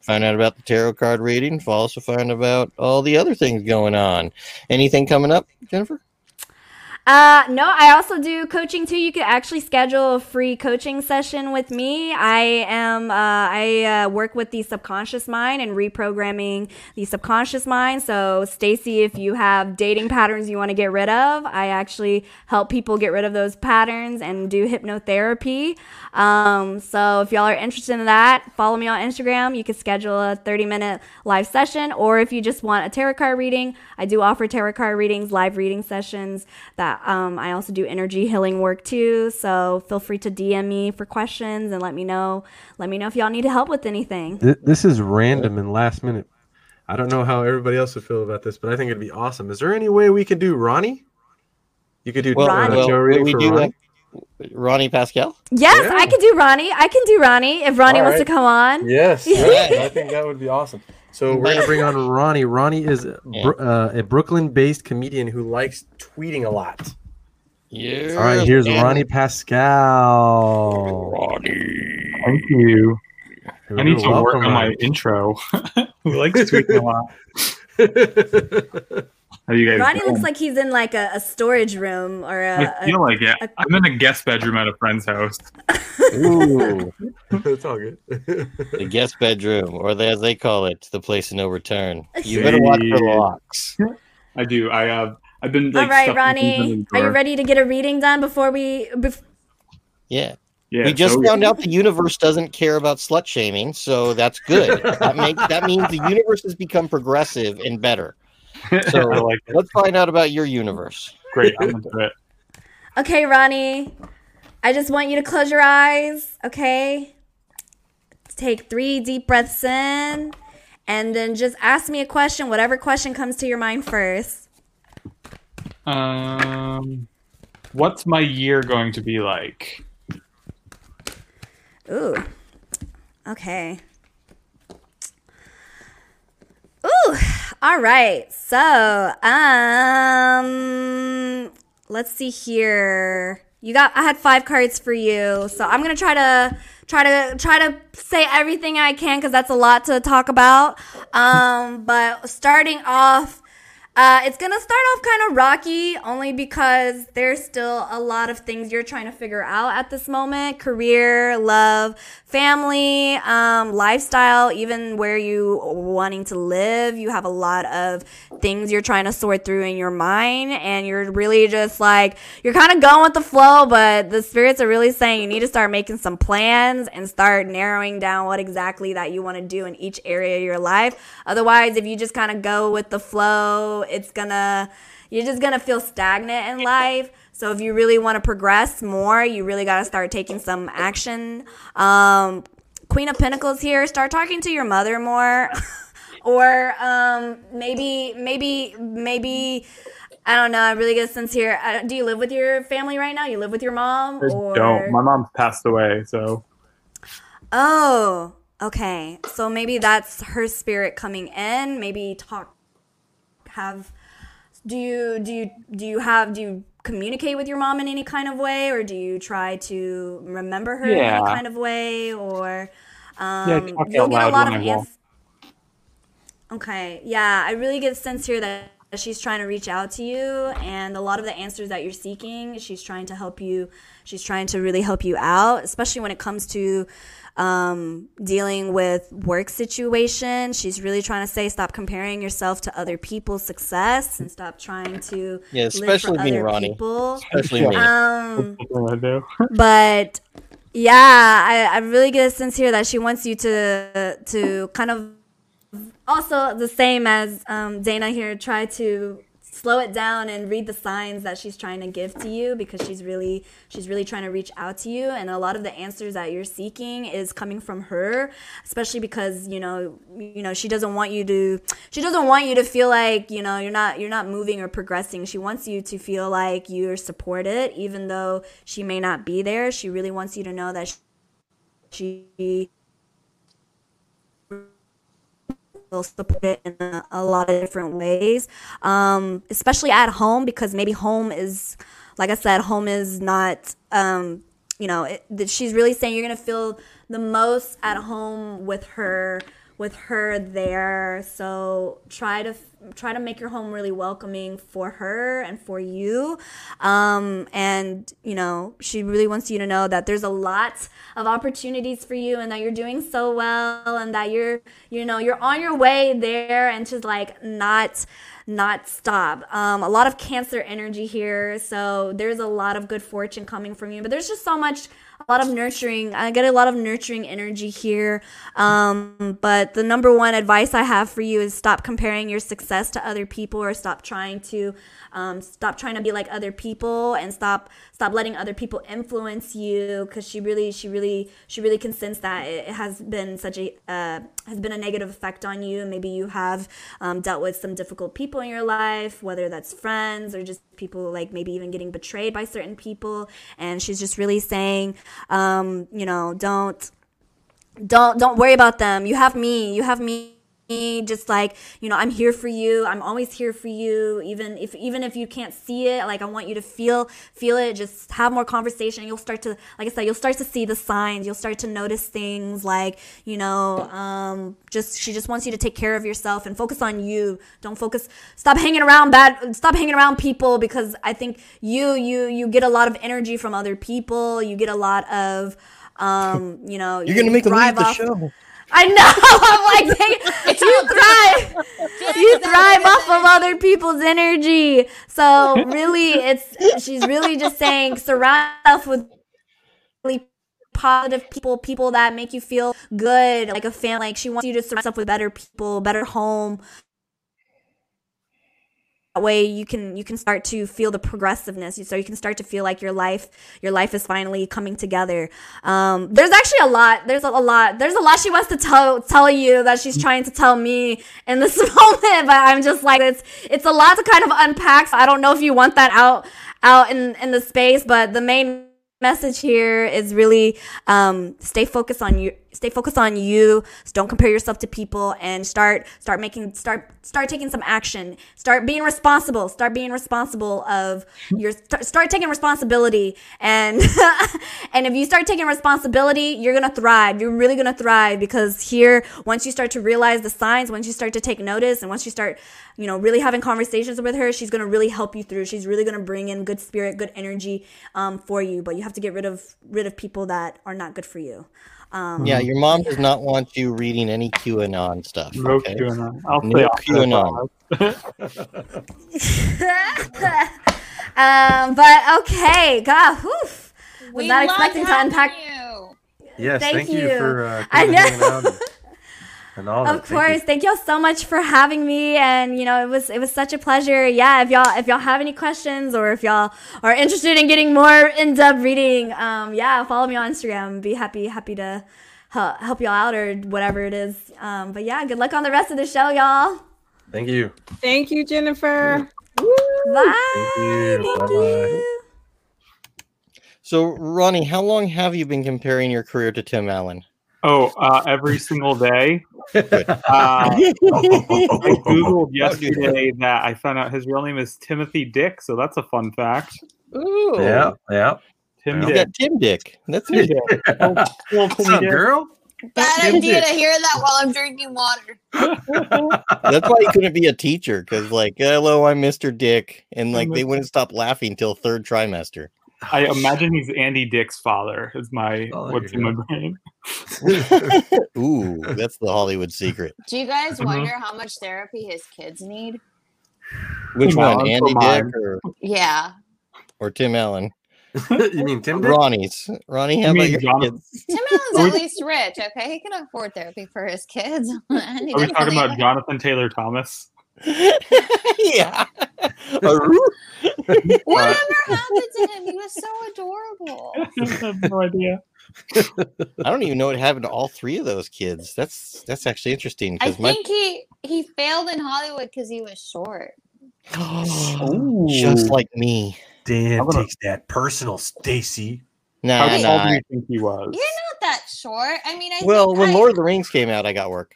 find out about the tarot card reading, also find out about all the other things going on. Anything coming up, Jennifer? Uh, no, I also do coaching too. You could actually schedule a free coaching session with me. I am, uh, I uh, work with the subconscious mind and reprogramming the subconscious mind. So, Stacy, if you have dating patterns you want to get rid of, I actually help people get rid of those patterns and do hypnotherapy. Um, so, if y'all are interested in that, follow me on Instagram. You can schedule a 30 minute live session, or if you just want a tarot card reading, I do offer tarot card readings, live reading sessions that um, I also do energy healing work too. So feel free to DM me for questions and let me know. Let me know if y'all need help with anything. Th- This is random and last minute. I don't know how everybody else would feel about this, but I think it'd be awesome. Is there any way we could do Ronnie? You could do Well, Ronnie. well, tarot we for do Ronnie? have Ronnie Pascal. Yes, Yeah. I can do Ronnie. I can do Ronnie if Ronnie All wants to come on. Yes, Yeah. yes, I think that would be awesome. So we're gonna bring on Ronnie. Ronnie is a uh, a Brooklyn-based comedian who likes tweeting a lot. Yeah. All right, here's and- Ronnie Pascal. Ronnie. Thank you. I need to work on my intro. Who likes tweeting a lot? How you guys Ronnie doing? looks like he's in like a, a storage room or a, I feel like it. a- I'm in a guest bedroom at a friend's house. Ooh, it's all good. the guest bedroom, or the, as they call it, the place of no return. You better watch for locks. I do. I uh, I've been like. All right, stuffing things in Ronnie, are you ready to get a reading done before we? Bef- Yeah. Yeah. we just so- found out the universe doesn't care about slut shaming, so that's good. that makes that means the universe has become progressive and better. So I like it. let's find out about your universe. Great. I'm into it. okay, Ronnie, I just want you to close your eyes. Okay, take three deep breaths in, and then just ask me a question, whatever question comes to your mind first. Um, what's my year going to be like? Ooh. Okay. Ooh. All right. So, um, let's see here. You got. I had five cards for you, so I'm gonna try to try to try to say everything I can because that's a lot to talk about. Um, but starting off. Uh, it's gonna start off kind of rocky only because there's still a lot of things you're trying to figure out at this moment career, love, family, um, lifestyle, even where you wanting to live. You have a lot of things you're trying to sort through in your mind, and you're really just like, you're kind of going with the flow, but the spirits are really saying you need to start making some plans and start narrowing down what exactly that you want to do in each area of your life. Otherwise, if you just kind of go with the flow, it's gonna you're just gonna feel stagnant in life. So if you really want to progress more, you really got to start taking some action. Um, Queen of Pentacles here. Start talking to your mother more, or um, maybe maybe maybe. I don't know. I really get a sense here. Do you live with your family right now? You live with your mom, I or don't. My mom's passed away, so Oh, okay. So maybe that's her spirit coming in. Maybe talk have do you do you do you have do you communicate with your mom in any kind of way or do you try to remember her in any kind of way or um Yeah, you'll get a lot of I Okay. Yeah, I really get a sense here that she's trying to reach out to you and a lot of the answers that you're seeking, she's trying to help you. She's trying to really help you out, especially when it comes to um, dealing with work situation. She's really trying to say stop comparing yourself to other people's success and stop trying to Yeah, live for especially me, other Ronnie. people. Especially me. Um, what but yeah, I, I really get a sense here that she wants you to to kind of also the same as um, Dana here try to slow it down and read the signs that she's trying to give to you because she's really she's really trying to reach out to you. And a lot of the answers that you're seeking is coming from her especially because you know you know she doesn't want you to she doesn't want you to feel like you know you're not you're not moving or progressing. She wants you to feel like you're supported even though she may not be there. She really wants you to know that she will support it in a, a lot of different ways, um, especially at home because maybe home is, like I said, home is not, um, you know, it, she's really saying you're gonna feel the most at home with her, with her there. So try to try to make your home really welcoming for her and for you. Um, and you know, she really wants you to know that there's a lot of opportunities for you and that you're doing so well and that you're you know you're on your way there and to like not not stop um, a lot of cancer energy here so there's a lot of good fortune coming from you but there's just so much lot of nurturing. I get a lot of nurturing energy here. Um, but the number one advice i have for you is stop comparing your success to other people or stop trying to um, stop trying to be like other people and stop stop letting other people influence you because she really she really she really can sense that it has been such a uh, has been a negative effect on you. Maybe you have um, dealt with some difficult people in your life whether that's friends or just people like maybe even getting betrayed by certain people. And she's just really saying um, you know don't don't don't worry about them. You have me. You have me just like you know i'm here for you. I'm always here for you. Even if even if you can't see it like i want you to feel feel it. Just have more conversation. You'll start to like i said you'll start to see the signs. You'll start to notice things like you know um just she just wants you to take care of yourself and focus on you. Don't focus stop hanging around bad stop hanging around people because i think you you you get a lot of energy from other people. You get a lot of um you know You're gonna make them leave the off- show. I know. I'm like, dang, you thrive. You thrive off of other people's energy. So really, it's she's really just saying surround yourself with really positive people, people that make you feel good, like a fan. Like she wants you to surround yourself with better people, better home. Way you can you can start to feel the progressiveness. So you can start to feel like your life your life is finally coming together. Um, there's actually a lot. There's a, a lot. There's a lot she wants to tell tell you that she's trying to tell me in this moment. But I'm just like it's it's a lot to kind of unpack. So I don't know if you want that out out in in the space. But the main message here is really um, stay focused on you stay focused on you. Don't compare yourself to people and start start making start start taking some action. Start being responsible. Start being responsible of your start, start taking responsibility and and if you start taking responsibility, you're to thrive. You're really to thrive because here once you start to realize the signs, once you start to take notice and once you start, you know, really having conversations with her, she's to really help you through. She's really to bring in good spirit, good energy um, for you, but you have to get rid of rid of people that are not good for you. Um, Yeah, your mom does not want you reading any QAnon stuff. No okay? QAnon. I'll No stay off that QAnon. um, but okay, God, oof. Was We not expecting to unpack. you. Yes, Thank thank, you. you. for uh, I coming and know. and, and all that. Of Thank you. course, thank y'all so much for having me, and you know it was it was such a pleasure. Yeah, if y'all if y'all have any questions or if y'all are interested in getting more in depth reading, um, yeah, follow me on Instagram. Be happy happy to help, help y'all out or whatever it is. Um, but yeah, good luck on the rest of the show, y'all. Thank you. Thank you, Jennifer. Bye. Thank you. Thank Bye-bye. you. So, Ronnie, how long have you been comparing your career to Tim Allen? Oh, uh, every single day. Uh, I googled yesterday that I found out his real name is Timothy Dick, so that's a fun fact. Ooh, Yeah, yeah. Tim You Dick. got Tim Dick. That's Tim it. Dick. Little- little What's Timmy up, Dick. girl? Bad Tim idea Dick. to hear that while I'm drinking water. That's why he couldn't be a teacher because, like, hello, I'm Mr. Dick, and like they wouldn't stop laughing till third trimester. I imagine he's Andy Dick's father. Is my Oh, what's you in my go. brain. Ooh, that's the Hollywood secret. Do you guys Mhm. wonder how much therapy his kids need? Which Tim one, Allen, Andy Dick or, Yeah. or Tim Allen? you mean Tim Dick? Ronnie's. Ronnie, how You about mean your Jonathan- kids? Tim Allen's at least rich, okay? He can afford therapy for his kids. Are we talking about Jonathan Taylor Thomas? yeah. Whatever happened to him? He was so adorable. I have no idea. I don't even know what happened to all three of those kids. That's that's actually interesting I because my think he he failed in Hollywood because he was short. just like me. Dan gonna- takes that personal, Stacy. Nah, How tall do nah. you think he was? You're not that short. I mean, I Well, think when I- Lord of the Rings came out, I got work.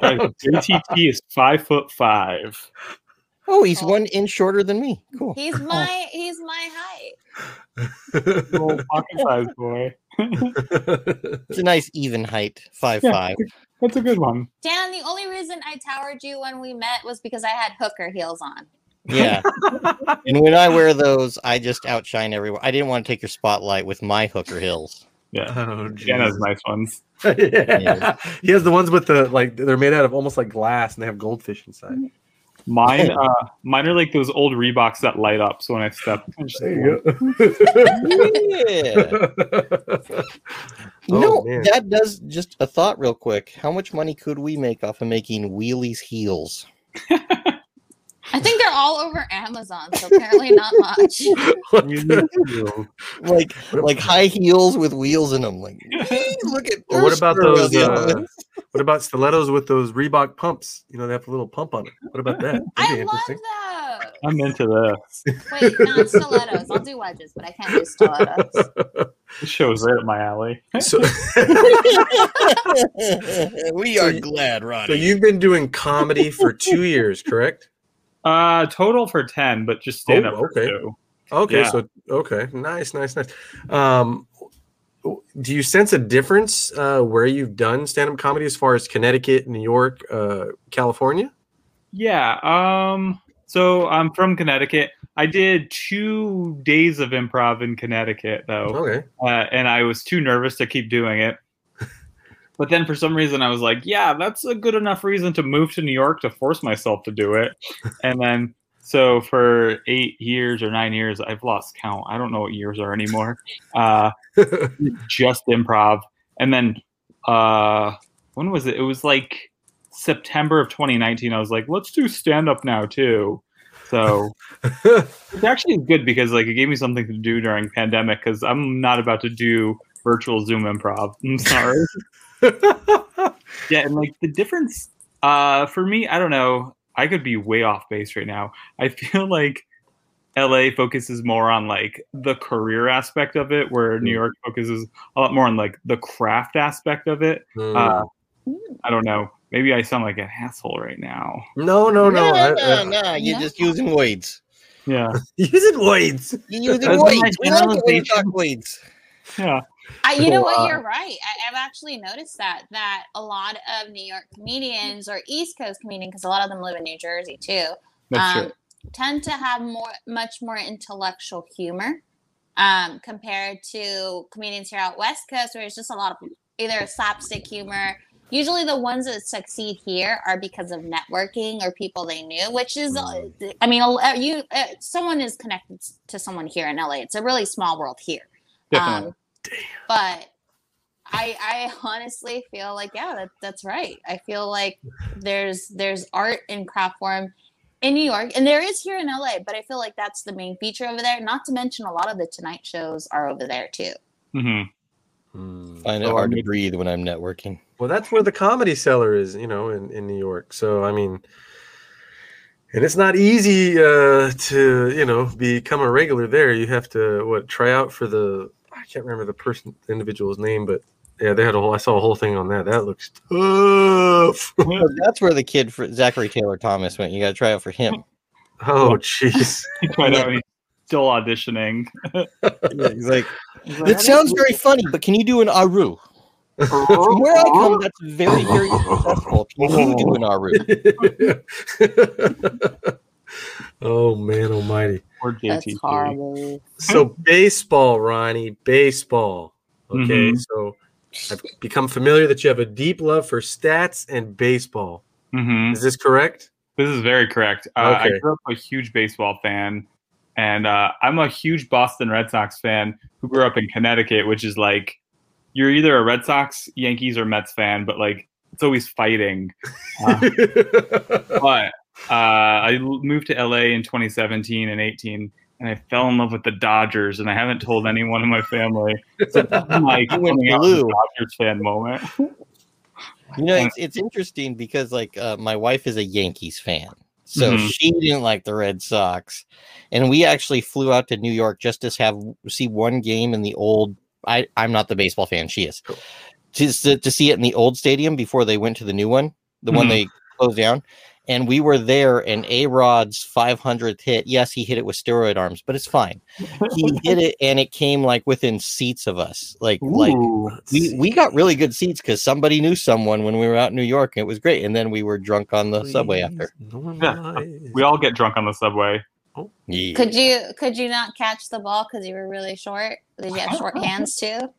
Guys, JTT is five foot five. Oh, he's Oh. one inch shorter than me. Cool. he's my he's my height. Little pocket sized boy. It's a nice even height, five Yeah. five. That's a good one. Dan, the only reason I towered you when we met was because I had hooker heels on. Yeah. and when I wear those, I just outshine everyone. I didn't want to take your spotlight with my hooker hills. Yeah. oh, Jen has nice ones. yeah. He has the ones with the like they're made out of almost like glass and they have goldfish inside. Mine, uh, mine are like those old Reeboks that light up. So when I step, I There you Yeah. go. You Oh, know, man. that does just a thought real quick. How much money could we make off of making wheelies heels? I think they're all over Amazon, so apparently not much. What You the- need to. Like like high heels with wheels in them. Like "Wee, look at Or what about those? Uh, what about stilettos with those Reebok pumps? You know, they have a little pump on it. What about that? That'd I be love interesting. those. I'm into this. Wait, not stilettos. I'll do wedges, but I can't do stilettos. This show's right up my alley. So, we are you- glad, Ronnie. so you've been doing comedy for two years, correct? Uh, total for ten, but just stand up Oh, for okay. Okay, Yeah. so okay, nice, nice, nice. Um, do you sense a difference uh, where you've done stand-up comedy as far as Connecticut, New York, uh, California? Yeah. Um. So I'm from Connecticut. I did two days of improv in Connecticut though, Okay, uh, and I was too nervous to keep doing it. But then for some reason I was like, yeah, that's a good enough reason to move to New York to force myself to do it. And then so for eight years or nine years, I've lost count. I don't know what years are anymore. Uh, just improv. And then uh, when was it? It was like September of 2019. I was like, let's do stand up now too. So it's actually good because like it gave me something to do during pandemic because I'm not about to do virtual Zoom improv. I'm sorry. yeah, and like the difference uh for me, I don't know. I could be way off base right now. I feel like LA focuses more on like the career aspect of it, where New Mm. York focuses a lot more on like the craft aspect of it. Mm. Uh, I don't know. Maybe I sound like an asshole right now. no, no, no. no, I- no, I- no, You're No. just using weights. Yeah, Use it weights. You're using That's weights. We like it when talk generalization. weights. yeah. I, you know what? uh, You're right. I, I've actually noticed that that a lot of New York comedians or East Coast comedians, because a lot of them live in New Jersey too, um, tend to have more, much more intellectual humor um, compared to comedians here out West Coast, where it's just a lot of either slapstick humor. Usually, the ones that succeed here are because of networking or people they knew, which is, uh, I mean, uh, you uh, someone is connected to someone here in LA. It's a really small world here. Definitely. Um, but I I honestly feel like yeah, that, that's right. I feel like there's there's art in craft form in New York, and there is here in LA. But I feel like that's the main feature over there. Not to mention a lot of the Tonight shows are over there too. hmm Mm. Find it So, I hard to breathe when I'm networking. Well, that's where the comedy cellar is, you know, in, in New York. So, I mean, and it's not easy uh, to, you know, become a regular there. You have to, what, try out for the, I can't remember the person, the individual's name, but yeah, they had a whole, I saw a whole thing on that. That looks tough. That's where the kid for Zachary Taylor Thomas went. You got to try out for him. oh, jeez. He tried out. He's still auditioning. He's like, that sounds very funny, but can you do an aru? From where I come, that's very, very successful. Can you do an aru? Oh, man almighty. Or That's JT. horrible. So baseball, Ronnie, baseball. Okay, Mhm. so I've become familiar that you have a deep love for stats and baseball. hmm Is this correct? This is very correct. Uh, I grew up a huge baseball fan, and uh, I'm a huge Boston Red Sox fan who grew up in Connecticut, which is like you're either a Red Sox, Yankees, or Mets fan, but like it's always fighting. Uh, but uh, I moved to LA in 2017 and 18, and I fell in love with the Dodgers, and I haven't told anyone in my family. So this my coming out a blue. Dodgers fan moment. You know, it's, it's interesting because like uh, my wife is a Yankees fan, so Mhm. she didn't like the Red Sox, and we actually flew out to New York just to have see one game in the old. I I'm not the baseball fan; she is. Just to, to see it in the old stadium before they went to the new one, the one Mhm. they closed down. And we were there, and A Rod's 500th hit. Yes, he hit it with steroid arms, but it's fine. He hit it, and it came like within seats of us. Like, like we we got really good seats because somebody knew someone when we were out in New York, and it was great. And then we were drunk on the subway after. we all get drunk on the subway. Yeah. Could you could you not catch the ball because you were really short? Did you have short hands too?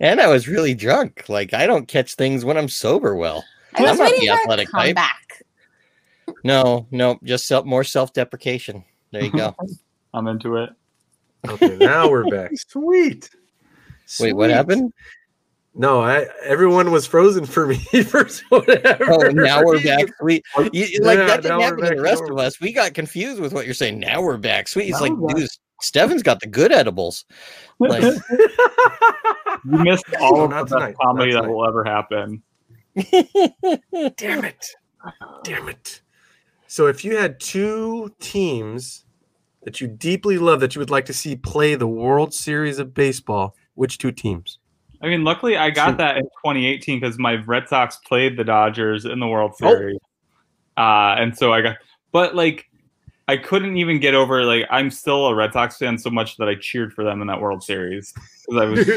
And I was really drunk. Like I don't catch things when I'm sober. Well, I was I'm not the athletic type. comeback. No, no, just self, more self-deprecation. There you go. I'm into it. okay, now we're back. Sweet. Wait, what happened? No, I everyone was frozen for me for whatever. Oh, now we're back. Sweet. You, you- like Yeah, that didn't happen to back the to rest of us. We got confused with what you're saying. Now we're back. Sweet. It's Now like, dude, Steven's got the good edibles. Like, You missed all of the tonight, best comedy that will ever happen. Damn it. Damn it. So if you had two teams that you deeply love that you would like to see play the World Series of Baseball, which two teams? I mean, luckily I got that in 2018 because my Red Sox played the Dodgers in the World Oh. Series, uh, and so I got. But like, I couldn't even get over like I'm still a Red Sox fan so much that I cheered for them in that World Series because I was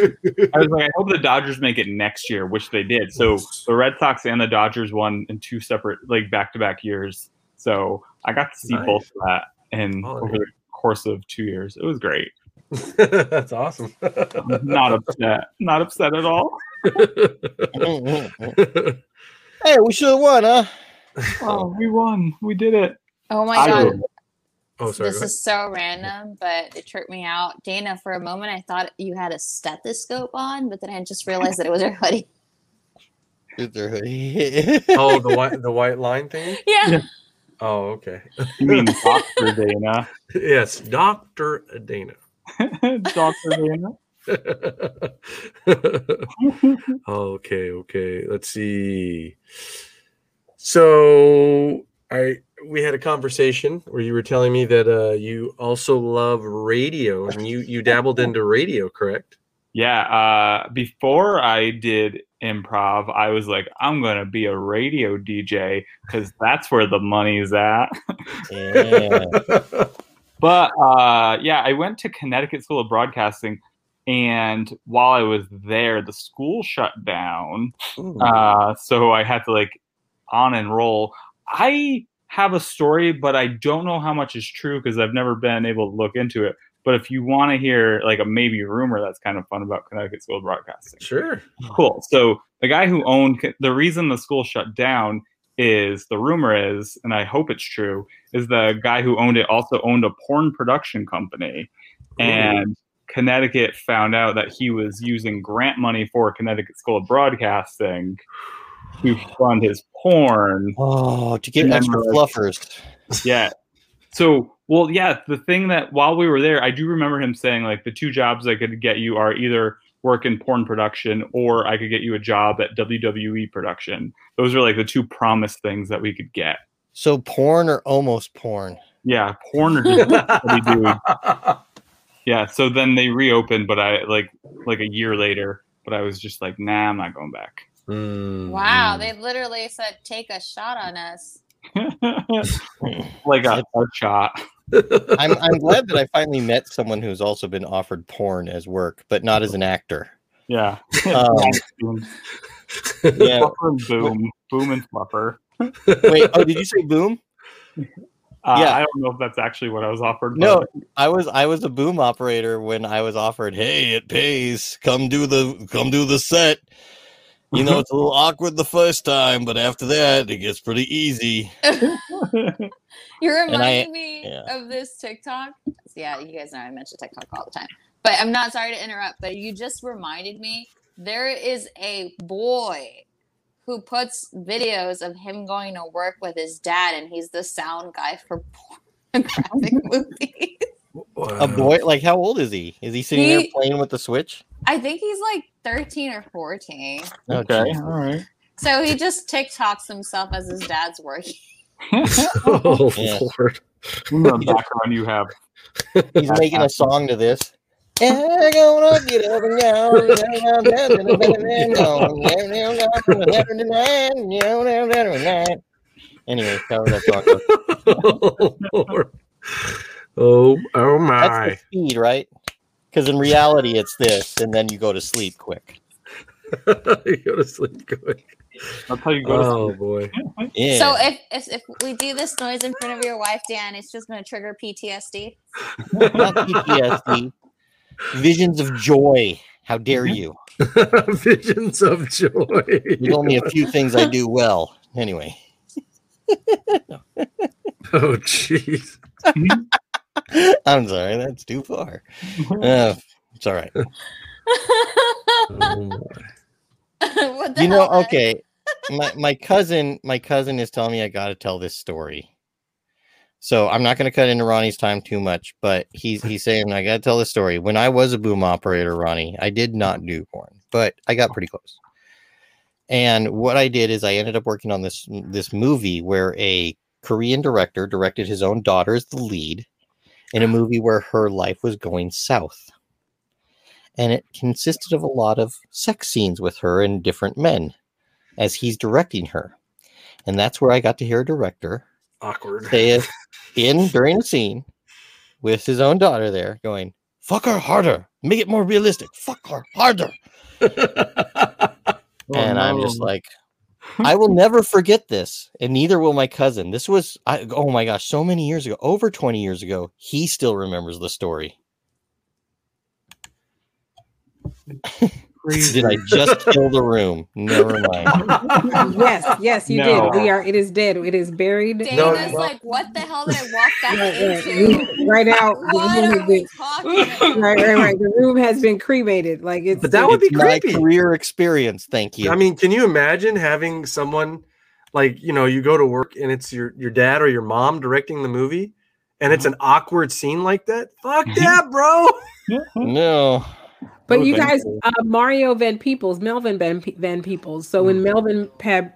I was like I hope the Dodgers make it next year, which they did. So the Red Sox and the Dodgers won in two separate like back to back years. So I got to see Nice. both of that in Oh, over the course of two years. It was great. That's awesome. I'm not upset. Not upset at all. hey, we should have won, huh? Oh, we won. We did it. Oh my I god. did. oh, sorry. this is so random, but it tripped me out. Dana, for a moment I thought you had a stethoscope on, but then I just realized that it was her hoodie. Is there- ahead. oh, the white the white line thing. Yeah. Oh, okay. You mean Doctor Dana? yes, Doctor Dana. Doctor Dana. okay, okay. Let's see. So I we had a conversation where you were telling me that uh, you also love radio and you you dabbled into radio, correct? Yeah, uh, before I did improv, I was like, I'm gonna be a radio DJ because that's where the money's at. Yeah. But uh, yeah, I went to Connecticut School of Broadcasting, and while I was there, the school shut down. Uh, so I had to like on and roll. I have a story, but I don't know how much is true because I've never been able to look into it. But if you want to hear like a maybe rumor that's kind of fun about Connecticut School of Broadcasting, Sure. cool. So the guy who owned the reason the school shut down is the rumor is, and I hope it's true, is the guy who owned it also owned a porn production company, and Connecticut found out that he was using grant money for Connecticut School of Broadcasting to fund his porn. Oh, to get extra fluffers. Yeah. So, well, yeah, the thing that while we were there, I do remember him saying like the two jobs I could get you are either work in porn production or I could get you a job at WWE production. Those are like the two promised things that we could get. So porn or almost porn? Yeah, porn or just what do you do? Yeah, so then they reopened, but I like like a year later, but I was just like, nah, I'm not going back. Mm, Wow, they literally said take a shot on us. like a, a shot. I'm I'm glad that I finally met someone who's also been offered porn as work, but not as an actor. Yeah. Um, boom. yeah. Fluffer and boom. Boom and fluffer. Wait. Oh, did you say boom? Uh, Yeah. I don't know if that's actually what I was offered. No, but- I was I was a boom operator when I was offered, "Hey, it pays. Come do the come do the set." You know, it's a little awkward the first time, but after that, it gets pretty easy. You're And I- reminding me yeah. of this TikTok. Yeah, you guys know I mention TikTok all the time. But I'm not sorry to interrupt, but you just reminded me there is a boy who puts videos of him going to work with his dad, and he's the sound guy for pornographic movies. A boy, like how old is he? Is he sitting there playing with the switch? I think he's like 13 or 14. Oh, okay. All right. So he just TikToks himself as his dad's working. Oh Yeah. Lord. In the background you have. He's making a song to this. Gonna get up and go. Anyway, that was that song. oh Lord. Oh, oh That's my. the speed, right? Because in reality, it's this, and then you go to sleep quick. you go to sleep quick. That's how you go. Oh sleep. boy. Yeah. So if, if if we do this noise in front of your wife, Dan, it's just going to trigger PTSD. not PTSD. Visions of joy. How dare you? Visions of joy. There's only a few things I do well. Anyway, Oh jeez. I'm sorry, that's too far. Uh, it's all right. Oh, my. what the You know, okay. My my cousin, my cousin is telling me I got to tell this story. So I'm not going to cut into Ronnie's time too much, but he's he's saying I got to tell this story. When I was a boom operator, Ronnie, I did not do porn, but I got pretty close. And what I did is I ended up working on this this movie where a Korean director directed his own daughter as the lead in a movie where her life was going south. And it consisted of a lot of sex scenes with her and different men as he's directing her. And that's where I got to hear a director Awkward. say it in during a scene with his own daughter there going, fuck her harder, make it more realistic, fuck her harder. Oh, and I'm just like, I will never forget this, and neither will my cousin. This was, I, oh my gosh, so many years ago, over 20 years ago. He still remembers the story. Did I just kill the room? Never mind. yes, yes, you No. did. We are. It is dead. It is buried. Dana's No, no. like, what the hell did I walk back Right, right. into? right now, the What room are has we been, talking right, right, right. The room has been cremated. Like it's. But that would be It's my creepy. career experience. Thank you. I mean, can you imagine having someone like you know you go to work and it's your your dad or your mom directing the movie, and it's mm-hmm. an awkward scene like that? Fuck mm-hmm. that, bro. no. But Oh, you guys, you. uh, Mario Van Peebles, Melvin Van, Pe- Van Peebles. So when Melvin, Pab,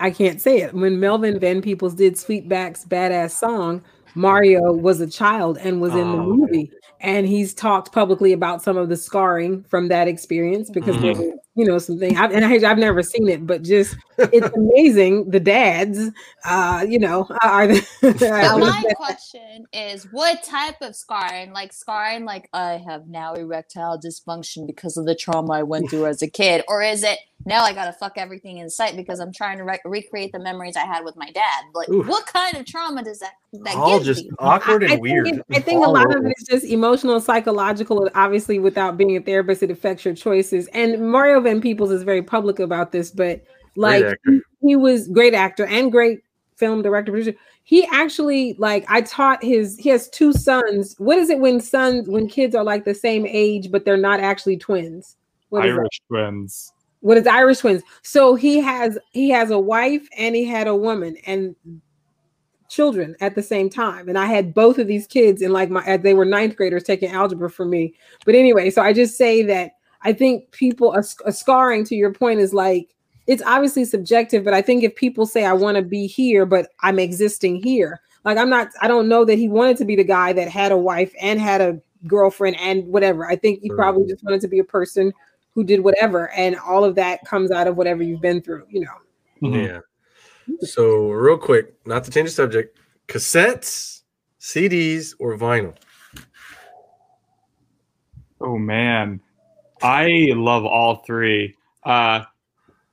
I can't say it. When Melvin Van Peebles did Sweetback's badass song, Mario was a child and was in the Oh, movie, and he's talked publicly about some of the scarring from that experience because Mhm. there you know something. I've, and I, I've never seen it, but just it's amazing. The dads, uh, you know, are the. But my question is, what type of scarring? Like scarring, like I have now erectile dysfunction because of the trauma I went through as a kid, or is it now I gotta fuck everything in sight because I'm trying to re- recreate the memories I had with my dad? Like, Oof. what kind of trauma does that that All give just you? awkward and I weird. Think it- I think a All lot of it is just emotional, psychological, obviously without being a therapist, it affects your choices. And Mario Van Peebles is very public about this, but like actor. he was great actor and great film director producer. He actually like I taught his he has two sons. What is it when sons when kids are like the same age but they're not actually twins? What is that? Irish twins. What is Irish twins? So he has he has a wife and he had a woman and children at the same time. And I had both of these kids in like my as they were ninth graders taking algebra for me. But anyway, so I just say that I think people a, a scarring to your point is like it's obviously subjective, but I think if people say I want to be here, but I'm existing here, like I'm not, I don't know that he wanted to be the guy that had a wife and had a girlfriend and whatever. I think he probably just wanted to be a person who did whatever, and all of that comes out of whatever you've been through, you know. Mhm. Yeah. So real quick, not to change the subject, cassettes, CDs, or vinyl. Oh man, I love all three. Uh,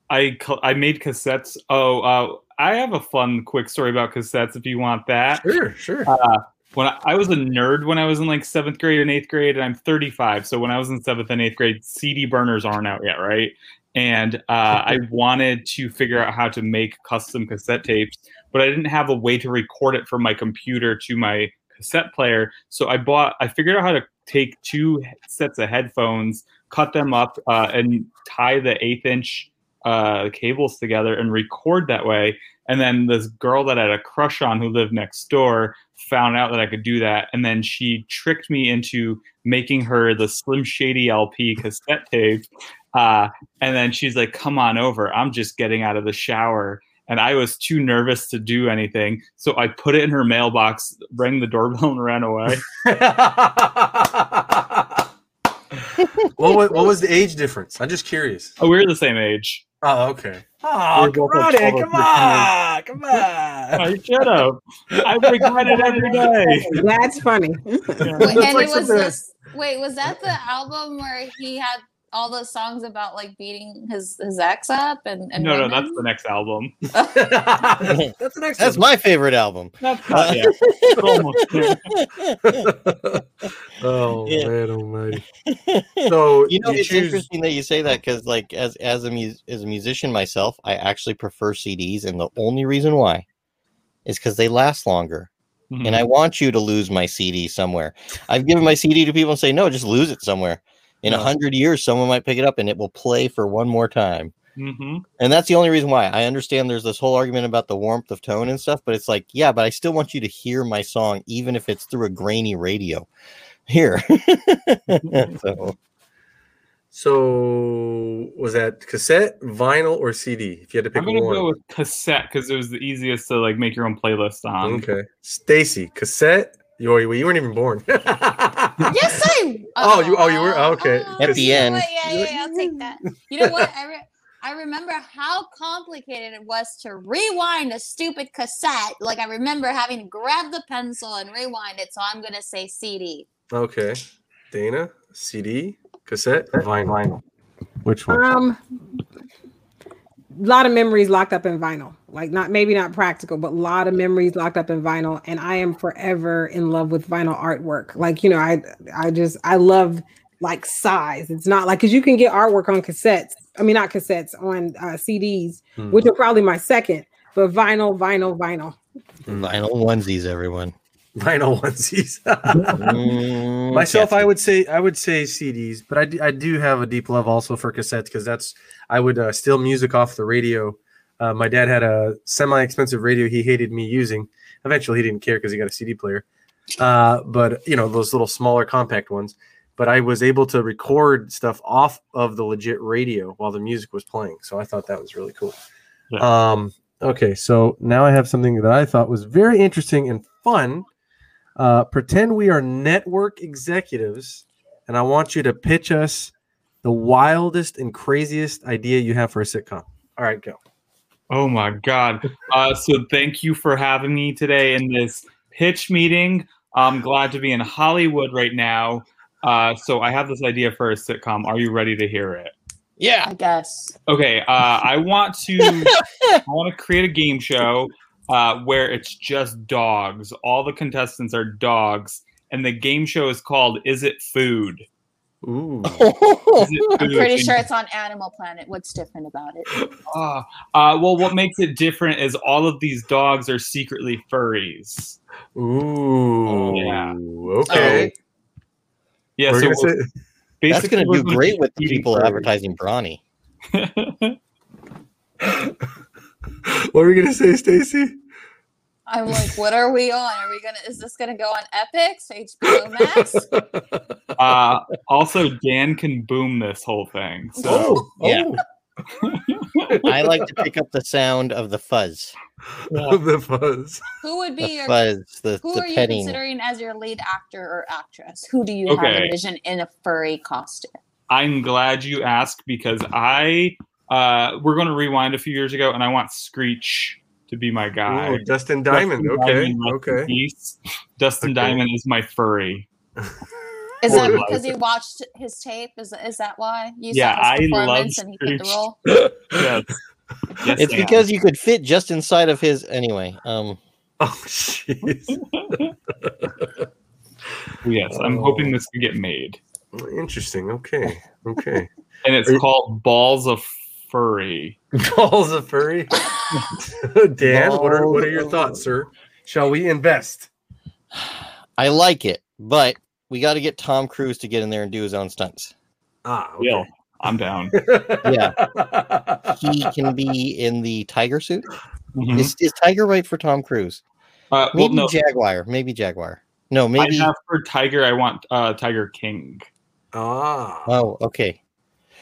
I I made cassettes. Oh, uh, I have a fun quick story about cassettes if you want that. Sure, sure. Uh, when I, I was a nerd when I was in like seventh grade and eighth grade, and I'm 35. So when I was in seventh and eighth grade, CD burners aren't out yet, right? And uh, I wanted to figure out how to make custom cassette tapes, but I didn't have a way to record it from my computer to my cassette player. So I bought, I figured out how to take two sets of headphones, cut them up, uh, and tie the eighth inch uh, cables together and record that way. And then this girl that I had a crush on who lived next door found out that I could do that. And then she tricked me into making her the Slim Shady LP cassette tape. Uh, and then she's like, come on over. I'm just getting out of the shower. And I was too nervous to do anything. So I put it in her mailbox, rang the doorbell, and ran away. what, was, what was the age difference? I'm just curious. Oh, we were the same age. Oh, okay. Oh, both like Ronnie, 12 come on, come on. I should have. I regret it every day. That's funny. Wait, That's and like it was this. Wait, was that the album where he had all those songs about like beating his his ex up and, and No, no, that's the next album. That's the next That's one. my favorite album. That's not yet. It's oh Yeah. man almighty. So you know, you it's choose- interesting that you say that because, like, as as a mu- as a musician myself, I actually prefer CDs, and the only reason why is because they last longer. And mm-hmm. I want you to lose my CD somewhere. I've given my CD to people and say, no, just lose it somewhere. In a No. hundred years, someone might pick it up and it will play for one more time. hmm And that's the only reason why. I understand there's this whole argument about the warmth of tone and stuff, but it's like, yeah, but I still want you to hear my song, even if it's through a grainy radio. Here. so So was that cassette, vinyl, or CD? If you had to pick I'm gonna one. go with cassette because it was the easiest to like make your own playlist on. okay. Stacy, cassette. You, you you weren't even born. Yes, I. Oh, you- oh, you were? Okay. At the you know end. what? Yeah, yeah, yeah, I'll take that. You know what? I, re- I remember how complicated it was to rewind a stupid cassette. Like I remember having to grab the pencil and rewind it. So I'm gonna say CD. okay. Dana, CD, cassette, vinyl. Which one? Um, a lot of memories locked up in vinyl. Like not maybe not practical, but a lot of memories locked up in vinyl. And I am forever in love with vinyl artwork. Like you know, I I just I love like size. It's not like because you can get artwork on cassettes. I mean, not cassettes on uh, CDs, Hmm. which are probably my second. But vinyl, vinyl, vinyl. vinyl onesies, everyone. Vinyl onesies. Mm, Myself, I would say I would say CDs, but I do, I do have a deep love also for cassettes because that's I would uh, steal music off the radio. Uh, my dad had a semi-expensive radio he hated me using. Eventually, he didn't care because he got a CD player. Uh, but you know those little smaller compact ones. but I was able to record stuff off of the legit radio while the music was playing. So I thought that was really cool. Yeah. Um, okay, so now I have something that I thought was very interesting and fun. Uh, pretend we are network executives, and I want you to pitch us the wildest and craziest idea you have for a sitcom. All right, go. Oh my god. Uh, so thank you for having me today in this pitch meeting. I'm glad to be in Hollywood right now. Uh, so I have this idea for a sitcom. Are you ready to hear it? Yeah. I guess. Okay. Uh, I want to. I want to create a game show uh, where it's just dogs. All the contestants are dogs, and the game show is called "Is It Food?" Ooh. Is it I'm pretty sure it's on Animal Planet. What's different about it? Ah, uh, well, what makes it different is all of these dogs are secretly furries. Ooh. Yeah. Okay. Yeah, We're so gonna say- That's gonna do great with the people furries. advertising Brawny. what were we gonna say, Stacy? I'm like, what are we on? Are we gonna? Is this gonna go on Epix, HBO Max? uh, also, Dan can boom this whole thing. So Oh, Yeah. oh. I like to pick up the sound of the fuzz. the fuzz. Who would be The your? fuzz, the, Who the are you petting. considering as your lead actor or actress? Who do you have Okay. envision in a furry costume? I'm glad you asked because I uh, we're going to rewind a few years ago, and I want Screech to be my guy. Ooh, Dustin Diamond. Dustin Okay. Diamond, rest Okay. peace. Dustin Okay. Diamond is my furry. Is Or that like because it. you watched his tape? Is is that why you Yeah, saw his I love performance and he fit the Screech. role? Yes. yes It's Dan. because you could fit just inside of his anyway. Um, Oh, jeez. yes, I'm hoping Oh. this can get made, Interesting. Okay. Okay. and it's Are you- called Balls of Furry. Balls of furry. Dan, what are what are your thoughts, sir? Shall we invest? I like it, but we got to get Tom Cruise to get in there and do his own stunts. Ah, Deal. I'm down. Yeah. He can be in the tiger suit. Mhm. Is, is Tiger right for Tom Cruise? Uh, well, Maybe no, Jaguar. Maybe Jaguar. No, I maybe. have for Tiger. I want uh, Tiger King. ah. Oh, okay.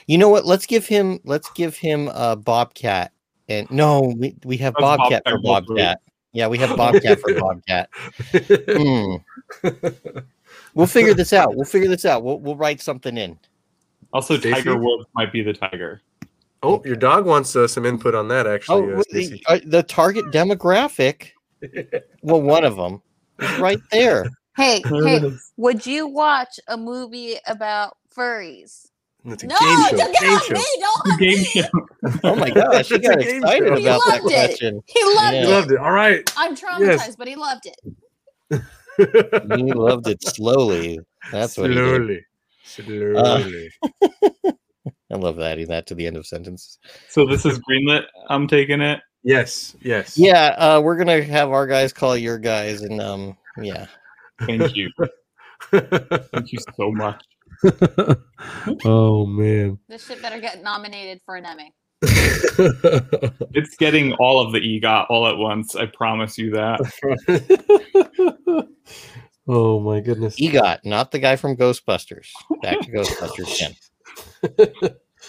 You know what? Let's give him. Let's give him uh, Bobcat. And no, we, we have That's Bobcat for Bobcat Goldthwait. Yeah, we have Bobcat for Bobcat. Hmm. We'll figure this out. We'll figure this out. We'll we'll write something in. Also, Stacey? Tiger Woods might be the tiger. oh, your dog wants uh, some input on that. Actually, Oh, uh, the, uh, the target demographic. Well, one of them is right there. Hey, hey, would you watch a movie about furries? It's a No, game show. don't get Game show. me! Don't Game me. show. Oh my gosh, she It's a got game excited show. He about that loved it. question. He loved Yeah. You it. loved it. All right. I'm traumatized, Yes. but he loved it. He loved it slowly. That's what he did. slowly. Slowly. I love adding that to the end of sentences. So this is greenlit. I'm taking it. yes. Yes. Yeah, uh, we're gonna have our guys call your guys, and um, yeah, Thank you. Thank you so much. oh man. This shit better get nominated for an Emmy. It's getting all of the EGOT all at once. I promise you that. oh my goodness. Egot, not the guy from Ghostbusters. Back to Ghostbusters again.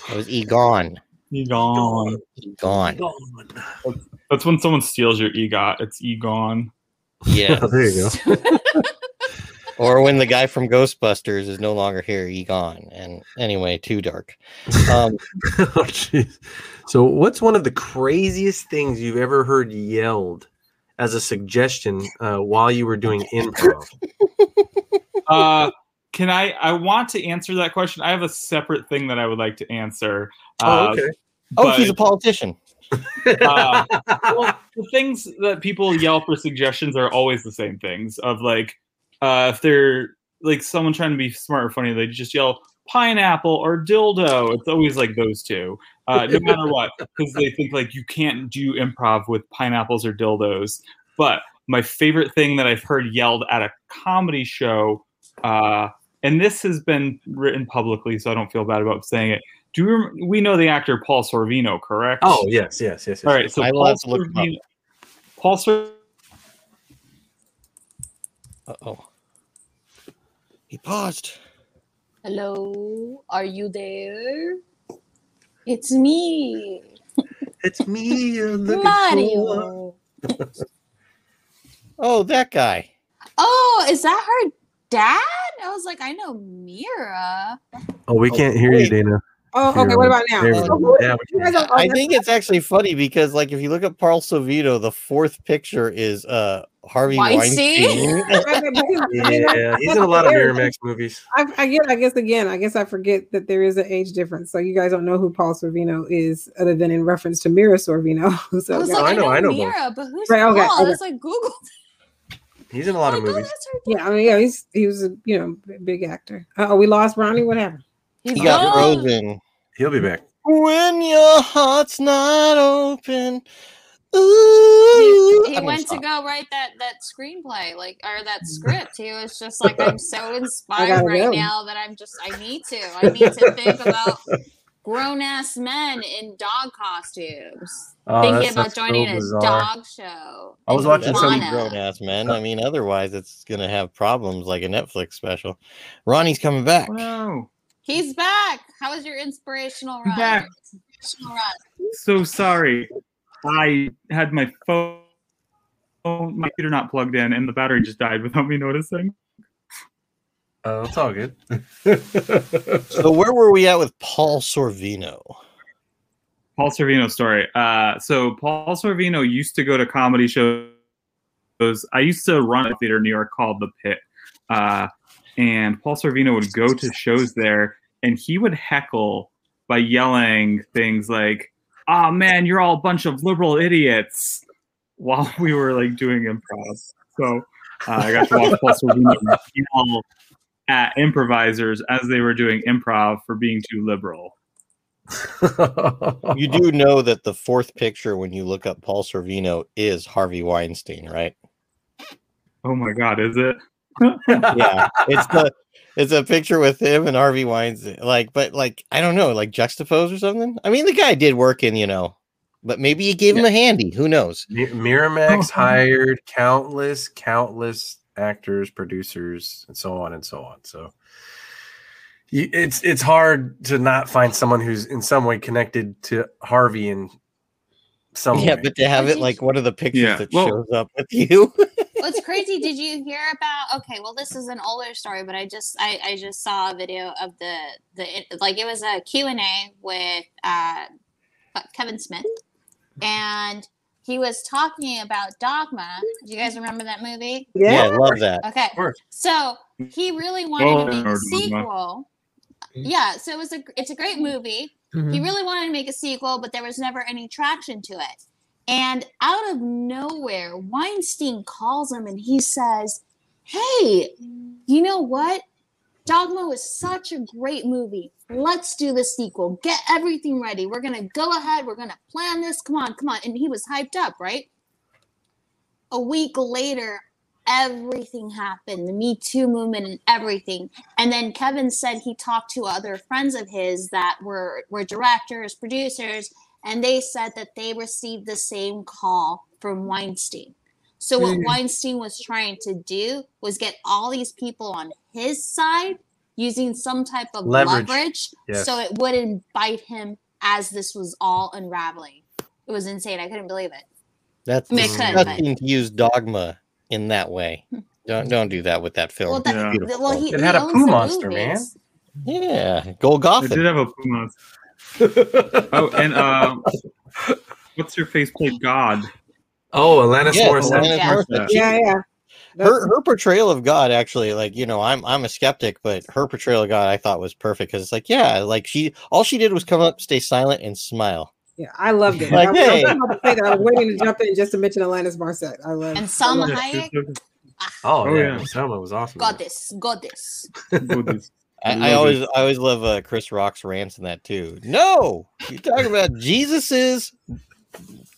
That was Egon. Egon. Egon. That's when someone steals your EGOT. It's Egon. Yeah. There you go. Or when the guy from Ghostbusters is no longer here, Egon. And anyway, too dark. Um, oh. So, what's one of the craziest things you've ever heard yelled as a suggestion uh, while you were doing improv? Uh, can I? I want to answer that question. I have a separate thing that I would like to answer. Uh, oh, okay. oh, but- he's a politician. uh, well, the things that people yell for suggestions are always the same things. Of like, uh, if they're like someone trying to be smart or funny, they just yell pineapple or dildo. It's always like those two, uh, no matter what, because they think like you can't do improv with pineapples or dildos. But my favorite thing that I've heard yelled at a comedy show, uh, and this has been written publicly, so I don't feel bad about saying it. Do you rem- we know the actor Paul Sorvino, correct? oh, yes, yes, yes. yes. All right, so I Paul have to look him up. Sorvino, Paul Sor- Uh oh. He paused. Hello, are you there? It's me, It's me. you're looking for. Mario. Oh, that guy. Oh, is that her dad? I was like, I know Mira. Oh, we can't hear you. Dana. Oh, okay. What about now? There we So go. who- Yeah, we you guys are- oh, I think it's actually funny because, like, if you look at Paul Sorvino, the fourth picture is uh Harvey Weinstein? Weinstein. Right, but because- Yeah, he's in a lot of Miramax movies. I, I get. I guess again. I guess I forget that there is an age difference. So you guys don't know who Paul Sorvino is, other than in reference to Mira Sorvino. so I was like, I I know- know, I know both. Mira, but who's Right, okay, Paul? okay. That's like Google. He's in a lot of oh, movies. that's her yeah, I mean, yeah, he's he was a you know big actor. Oh, we lost Ronnie. What happened? He's He got gone. frozen. He'll be back. When your heart's not open. He, Ooh. he I'm gonna went to go write that that screenplay, like or that script. He was just like, I'm so inspired right go. now that I'm just I need to. I need to think about grown ass men in dog costumes. Oh, Thinking that's- about that's so joining a bizarre. dog show. I was watching That's some- grown ass men. I mean, otherwise it's gonna have problems like a Netflix special. Ronnie's coming back. Wow. He's back. How was your inspirational I'm run? back. Inspirational run. So sorry. I had my phone, my computer not plugged in, and the battery just died without me noticing. Oh, it's all good. So where were we at with Paul Sorvino? Paul Sorvino story. Uh, so Paul Sorvino used to go to comedy shows. I used to run a theater in New York called The Pit, uh, and Paul Sorvino would go to shows there, and he would heckle by yelling things like, "Ah, man, you're all a bunch of liberal idiots," while we were like doing improv. So uh, I got to watch Paul Sorvino yell at improvisers as they were doing improv for being too liberal. You do know that the fourth picture when you look up Paul Sorvino is Harvey Weinstein, right? Oh my God, is it? Yeah. It's the it's a picture with him and Harvey Weinstein. Like, but like I don't know, like juxtapose or something. I mean, the guy did work in, you know, but maybe he gave him a handy. Who knows? Mi- Miramax Oh. hired countless, countless actors, producers, and so on and so on. So it's it's hard to not find someone who's in some way connected to Harvey in some Yeah, way. but to have it like one of the pictures Yeah, that well- shows up with you. What's crazy? Did you hear about? Okay, well, this is an older story, but I just I, I just saw a video of the the like it was a Q and A with uh, Kevin Smith, and he was talking about Dogma. Do you guys remember that movie? yeah, I love that. Okay, so he really wanted Oh, to make a Dogma. sequel. Yeah, so it was a it's a great movie. Mm-hmm. He really wanted to make a sequel, but there was never any traction to it. And out of nowhere, Weinstein calls him and he says, Hey, you know what? Dogma was such a great movie. Let's do the sequel. Get everything ready. We're going to go ahead. We're going to plan this. Come on, come on. And he was hyped up, right? A week later, everything happened the Me Too movement and everything. And then Kevin said he talked to other friends of his that were, were directors, producers, and they said that they received the same call from Weinstein. So what Mm. Weinstein was trying to do was get all these people on his side using some type of Leverage. leverage, Yes. so it wouldn't bite him as this was all unraveling. It was insane. I couldn't believe it. That's I mean, it could, disgusting to use dogma in that way. Don't don't do that with that film. Well, that, Yeah. Well, he, It he had a owns poo the monster, man. movies. yeah, I did have a Pumas. Oh, and uh, what's your face played God? oh, Alanis Yeah, Morissette. Alanis Yeah. Morissette. Yeah, yeah. her her portrayal of God actually, like you know, I'm I'm a skeptic, but her portrayal of God I thought was perfect because it's like, yeah, like she all she did was come up, stay silent, and smile. Yeah, I loved it. Like, I, was- hey. I was about to say that. I was waiting to jump in just to mention Alanis Morissette. I love And Salma Yeah, Hayek, Oh, Oh, yeah, yeah. Selma was awesome. goddess, goddess. goodness. I, I I always I always love uh, Chris Rock's rants in that too. No, you're talking about Jesus's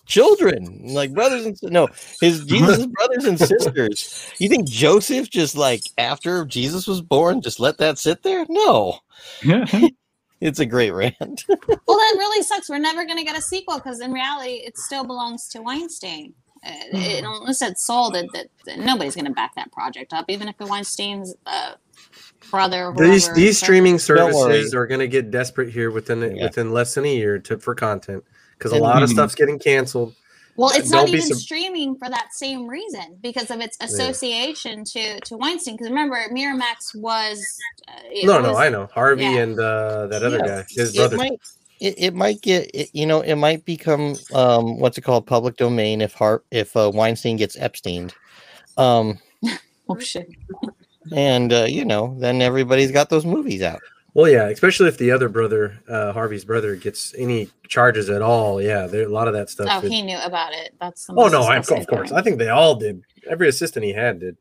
children, like brothers and sis- no, his Jesus brothers and sisters. You think Joseph just like after Jesus was born, just let that sit there? No, it's a great rant. Well, that really sucks. We're never going to get a sequel because in reality, it still belongs to Weinstein. Uh, it, unless it's sold, that, that, that nobody's going to back that project up, even if it Weinstein's uh, brother. These these So- streaming services are going to get desperate here within Yeah. within less than a year to for content because a lot of Mhm. stuff's getting canceled. Well, it's Don't not even sub- streaming for that same reason because of its association to to Weinstein. Because remember, Miramax was uh, it No, no, I know Harvey yeah. and uh, that other Yeah. guy, his it brother. might it, it might get it, you know it might become um what's it called public domain if Har- if uh, Weinstein gets Epsteined um Oh shit! And uh, you know then everybody's got those movies out Well, yeah, especially if the other brother, uh, Harvey's brother, gets any charges at all. Yeah, there a lot of that stuff. Oh, is- he knew about it. That's the Oh most no, I, of course. thing. I think they all did. Every assistant he had did.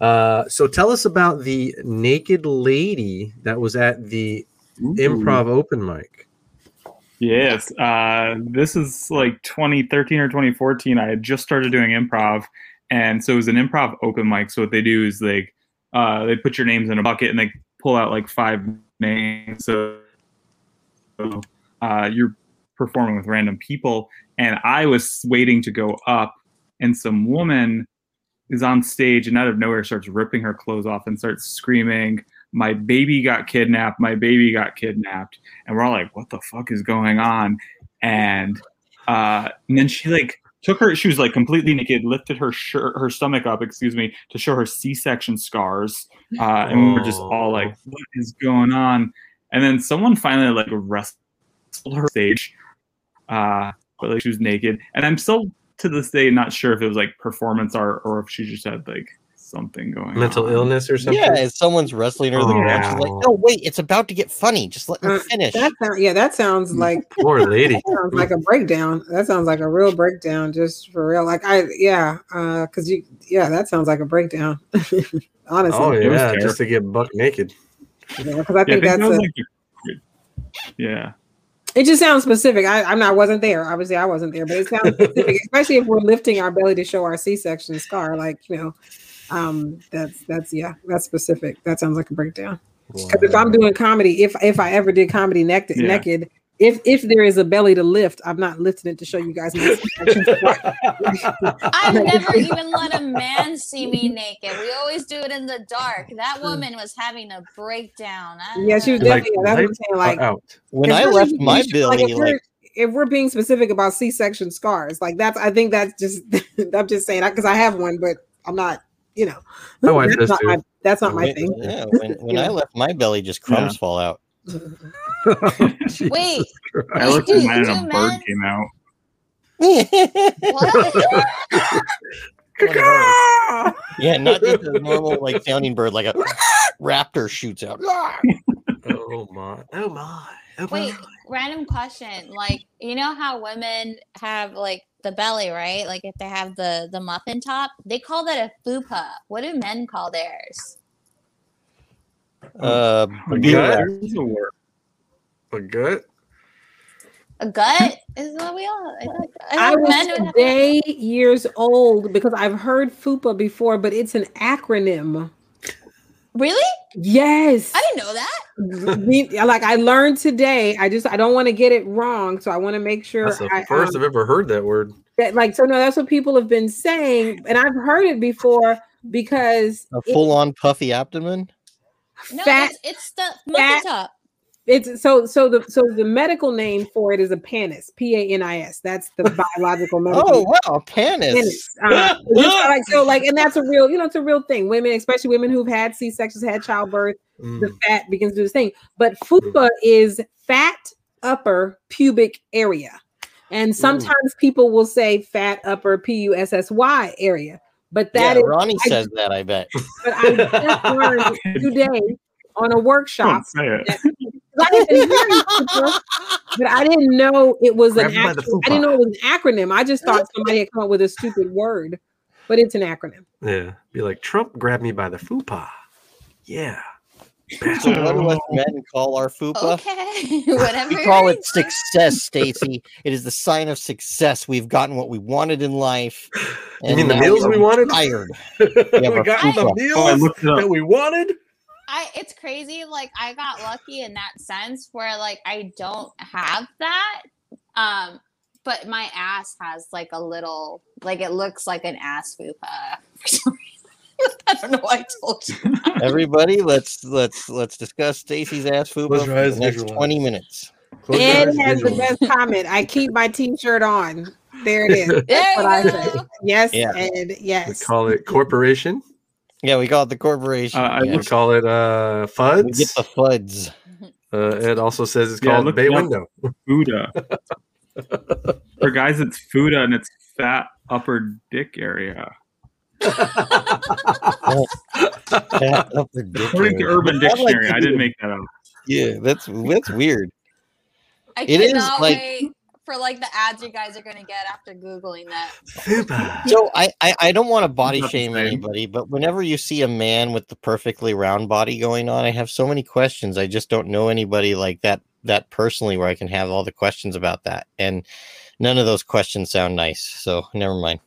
Uh, so tell us about the naked lady that was at the improv open mic. Yes. Uh, this is like 2013 or 2014. I had just started doing improv. And so it was an improv open mic. So what they do is like, uh, they put your names in a bucket and they pull out like five names. So uh, you're performing with random people. And I was waiting to go up, and some woman is on stage and out of nowhere starts ripping her clothes off and starts screaming, My baby got kidnapped. My baby got kidnapped and we're all like, "What the fuck is going on?" And uh, and then she like took her. She was like completely naked, lifted her shirt, her stomach up, excuse me, to show her C-section scars. Uh, and we were just all like, "What is going on?" And then someone finally like wrestled her stage, uh, but like she was naked. And I'm still to this day not sure if it was like performance art or if she just had like something going Mental on. illness or something. yeah if someone's wrestling or to the ground she's like Oh. no wait it's about to get funny just let me Uh, finish That sound, yeah, that sounds like Poor lady. that sounds like a breakdown. That sounds like a real breakdown, just for real. Like I, yeah, uh, because you, yeah, that sounds like a breakdown. Honestly, Oh yeah, just to get buck naked. because I Yeah, I think think that's a, like yeah. it. Just sounds specific. I, I'm not wasn't there. Obviously, I wasn't there, but it sounds specific, especially if we're lifting our belly to show our C-section scar. Like you know, um, that's that's yeah, that's specific. That sounds like a breakdown. Because if I'm doing comedy, if if I ever did comedy naked, Yeah. naked, if if there is a belly to lift, I'm not lifting it to show you guys. my I've never even let a man see me naked. We always do it in the dark. That woman was having a breakdown. I- yeah, she was Like, definitely. that's what I'm saying. Like out. when i left my belly like, if, like we're, if we're being specific about C-section scars, like that's I think that's just I'm just saying because I have one, but I'm not, you know, My wife that's does not too. my that's not my when, thing. yeah when, when i left my belly just crumbs fall out Jesus Wait, Christ. I looked at mine and a bird came out. what? yeah not just a normal like sounding bird like a raptor shoots out Oh my! Oh my! Oh Wait, my. random question. Like, you know how women have like the belly, right? Like if they have the the muffin top, they call that a fupa. What do men call theirs? uh A gut? gut a word. A gut? A gut is what we all. I, thought- I I thought was men have- years old because I've heard FUPA before, but it's an acronym. Really? Yes. I didn't know that. Me- like I learned today. I just I don't want to get it wrong, so I want to make sure That's the I, first um, I've ever heard that word. that like so no that's what people have been saying and i've heard it before because a full-on puffy abdomen No, fat it's, it's the muffin fat- top. It's so so the so the medical name for it is a panis p-a-n-i-s that's the biological oh, medical oh name. wow panis Panis. Uh, just like so like and that's a real you know it's a real thing women especially women who've had c-sections had childbirth Mm. the fat begins to do this thing but fupa mm. is fat upper pubic area and mm. sometimes people will say fat upper p-u-s-s-y area but that yeah, is ronnie I- says that i bet but I just learned today on a workshop. Don't say it. I didn't hear but I didn't know it was an Grab him by the actual, I didn't know it was an acronym. I just thought somebody had come up with a stupid word, but it's an acronym. Yeah. Be like, Trump grabbed me by the fupa. Yeah. so what do us men call our fupa Okay, whatever. we call it success stacy it is the sign of success we've gotten what we wanted in life You mean the now meals we're wanted? tired we but got fupa. the Oh, meals looked it up. that we wanted. I it's crazy. Like I got lucky in that sense where like I don't have that. Um, but my ass has like a little, like it looks like an ass fupa. for. I don't know why I told you. Everybody, let's let's let's discuss Stacy's ass fupa Close for the next visualize. twenty minutes. Close your Ed has the best comment. I keep my t-shirt on. There it is. There That's what I you say. Yes, Yeah. Ed. We Yes. call it corporation. Yeah, we call it the corporation. Uh, I yeah. We call it uh, We get FUDs. the fuds. Uh, Ed also says it's Yeah, called look Bay. Window. Fuda. For guys, it's Fuda and it's fat upper dick area. Fat upper dick According to area. Urban I'd like Dictionary, I didn't make that up. Yeah, that's that's weird. I It is, cannot like- wait for like the ads you guys are gonna get after googling that. Fupa. So I, I, I don't want to body shame anybody, but whenever you see a man with the perfectly round body going on, I have so many questions. I just don't know anybody like that that personally where I can have all the questions about that. And none of those questions sound nice. So never mind.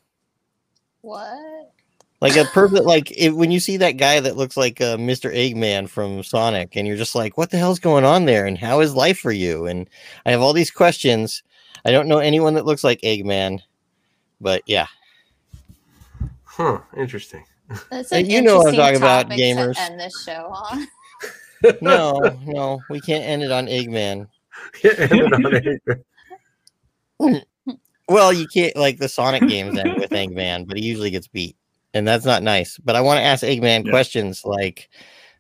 What? Like a perfect like if, when you see that guy that looks like uh, Mr. Eggman from Sonic, and you're just like, what the hell's going on there? And how is life for you? And I have all these questions. I don't know anyone that looks like Eggman, but yeah. Huh. Interesting. That's And an you know what I'm talking about, topic to gamers. End this show on. No, no, we can't end it on Eggman. Yeah, and then on it. Well, you can't like the Sonic games end with Eggman, but he usually gets beat, and that's not nice. But I want to ask Eggman Yeah. questions like,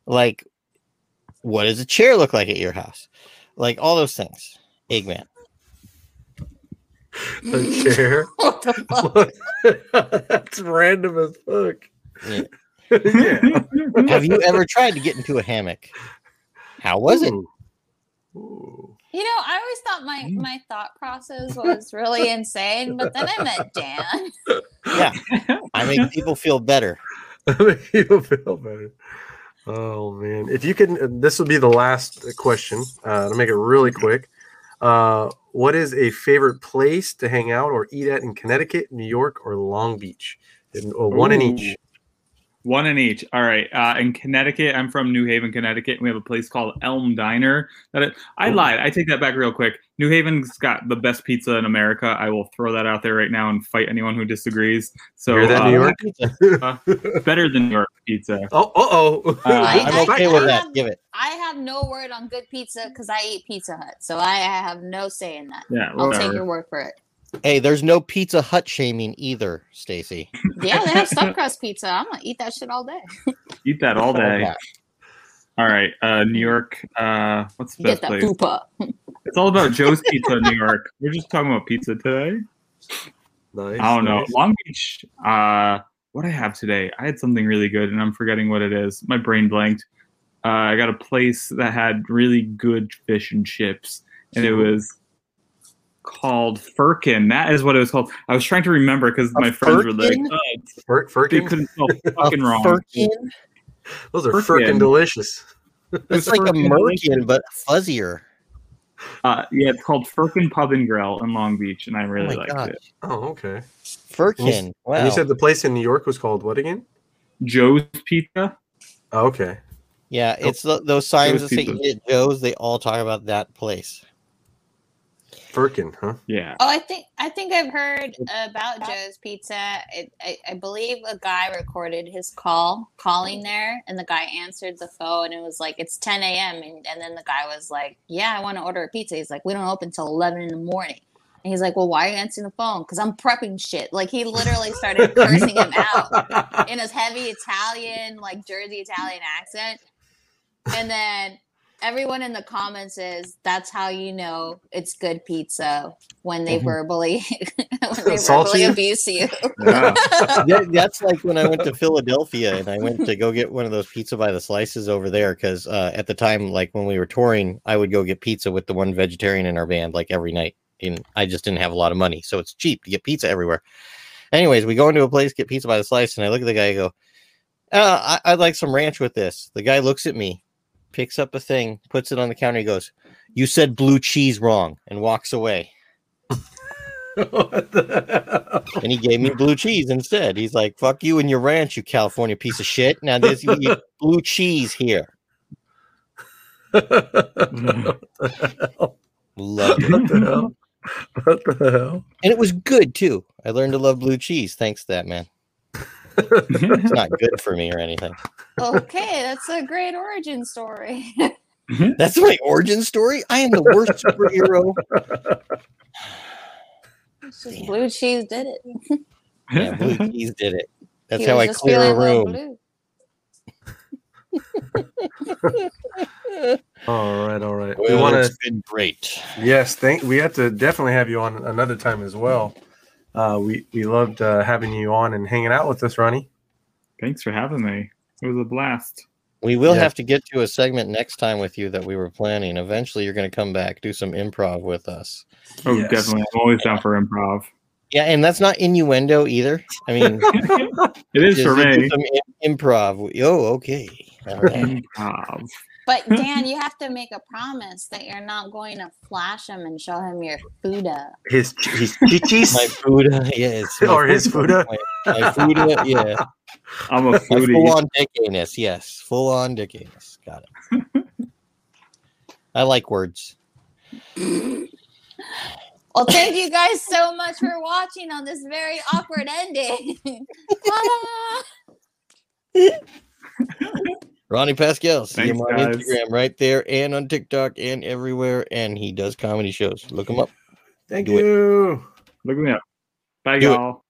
like, what does a chair look like at your house? Like all those things. Eggman. a chair. what the fuck? That's random as fuck. Yeah. yeah. Have you ever tried to get into a hammock? How was it? Ooh. Ooh. You know, I always thought my my thought process was really insane, but then I met Dan. Yeah, I make people feel better. You'll feel better. Oh man! If you can, this will be the last question. Uh, to make it really quick, uh, what is a favorite place to hang out or eat at in Connecticut, New York, or Long Beach? And, uh, one in each. Ooh. One in each. All right. Uh, in Connecticut, I'm from New Haven, Connecticut. And we have a place called Elm Diner. That it, I Ooh. lied. I take that back real quick. New Haven's got the best pizza in America. I will throw that out there right now and fight anyone who disagrees. So Hear that, uh, New York? better than New York pizza. Oh, uh-oh. Uh, I- I'm okay I- with I that. have- Give it. I have no word on good pizza because I eat Pizza Hut, so I have no say in that. Yeah, I'll take your word for it. Hey, there's no Pizza Hut shaming either, Stacy. Yeah, they have stuffed crust pizza. I'm gonna eat that shit all day. Eat that all day. All right. Uh, New York. Uh, what's the You get best that place? poopa. It's all about Joe's Pizza in New York. We're just talking about pizza today. Nice. I don't know. Long Beach. Uh, what I have today? I had something really good, and I'm forgetting what it is. My brain blanked. Uh, I got a place that had really good fish and chips, and it was called Firkin. That is what it was called. I was trying to remember because my friends were like, Firkin? oh, Fir- they Firkin? couldn't spell fucking wrong. Firkin? Those are Firkin. freaking delicious. It's like a Firkin. merkin, but fuzzier. Uh, yeah, it's called Firkin Pub and Grill in Long Beach, and I Oh really my liked gosh. it. Oh, okay. Firkin. Wow. And you said the place in New York was called what again? Joe's Pizza. Oh, okay. yeah, it's the, those signs Joe's that say Pizza. "Eat at Joe's." They all talk about that place. Firkin, huh? Yeah. Oh, I think I think I've heard about Joe's Pizza. It, I, I believe a guy recorded his call calling there, and the guy answered the phone. And it was like it's 10 a.m. And, and then the guy was like, "Yeah, I want to order a pizza." He's like, "We don't open till 11 in the morning." And he's like, "Well, why are you answering the phone?" Because I'm prepping shit. Like he literally started cursing him out in his heavy Italian, like Jersey Italian accent. And then everyone in the comments is that's how you know it's good pizza when they Mhm. verbally when they verbally you? abuse you. Yeah. That- that's like when I went to Philadelphia and I went to go get one of those pizza by the slices over there because uh, at the time, like when we were touring, I would go get pizza with the one vegetarian in our band like every night. And I just didn't have a lot of money, so it's cheap to get pizza everywhere. Anyways, we go into a place get pizza by the slice, and I look at the guy. I go, uh, I- "I'd like some ranch with this." The guy looks at me, picks up a thing, puts it on the counter. He goes, "You said blue cheese wrong," and walks away. what the hell? and he gave me blue cheese instead. He's like, "Fuck you and your ranch, you California piece of shit." Now there's blue cheese here. what the hell? Love it. What the hell? What the hell? And it was good too. I learned to love blue cheese thanks to that man. It's not good for me or anything. Okay, that's a great origin story. That's my origin story. I am the worst superhero. Blue cheese did it. Yeah, blue cheese did it. That's He how I clear a room. blue. All right, all right. we want it's to been great. Yes, thank. We have to definitely have you on another time as well. Uh, we we loved uh, having you on and hanging out with us, Ronnie. Thanks for having me. It was a blast. We will Yeah. have to get to a segment next time with you that we were planning. Eventually, you're going to come back, do some improv with us. Oh, Yes. definitely. I'm always down for improv. Yeah, and that's not innuendo either. I mean, It is just for me. some improv. Oh, okay. All right. Improv. But Dan, you have to make a promise that you're not going to flash him and show him your Fuda. His his chichis. My Fuda, yes. my Or his Fuda. My, my Fuda, yeah. I'm a My full on dick anus, yes. Full on dick anus. Got it. I like words. Well, thank you guys so much for watching on this very awkward ending. Ta-da! Ronnie Pascal. See him on guys. Instagram right there and on TikTok and everywhere. And he does comedy shows. Look him up. Thank Do it. you. Look me up. Bye, Do y'all.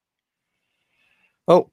Oh,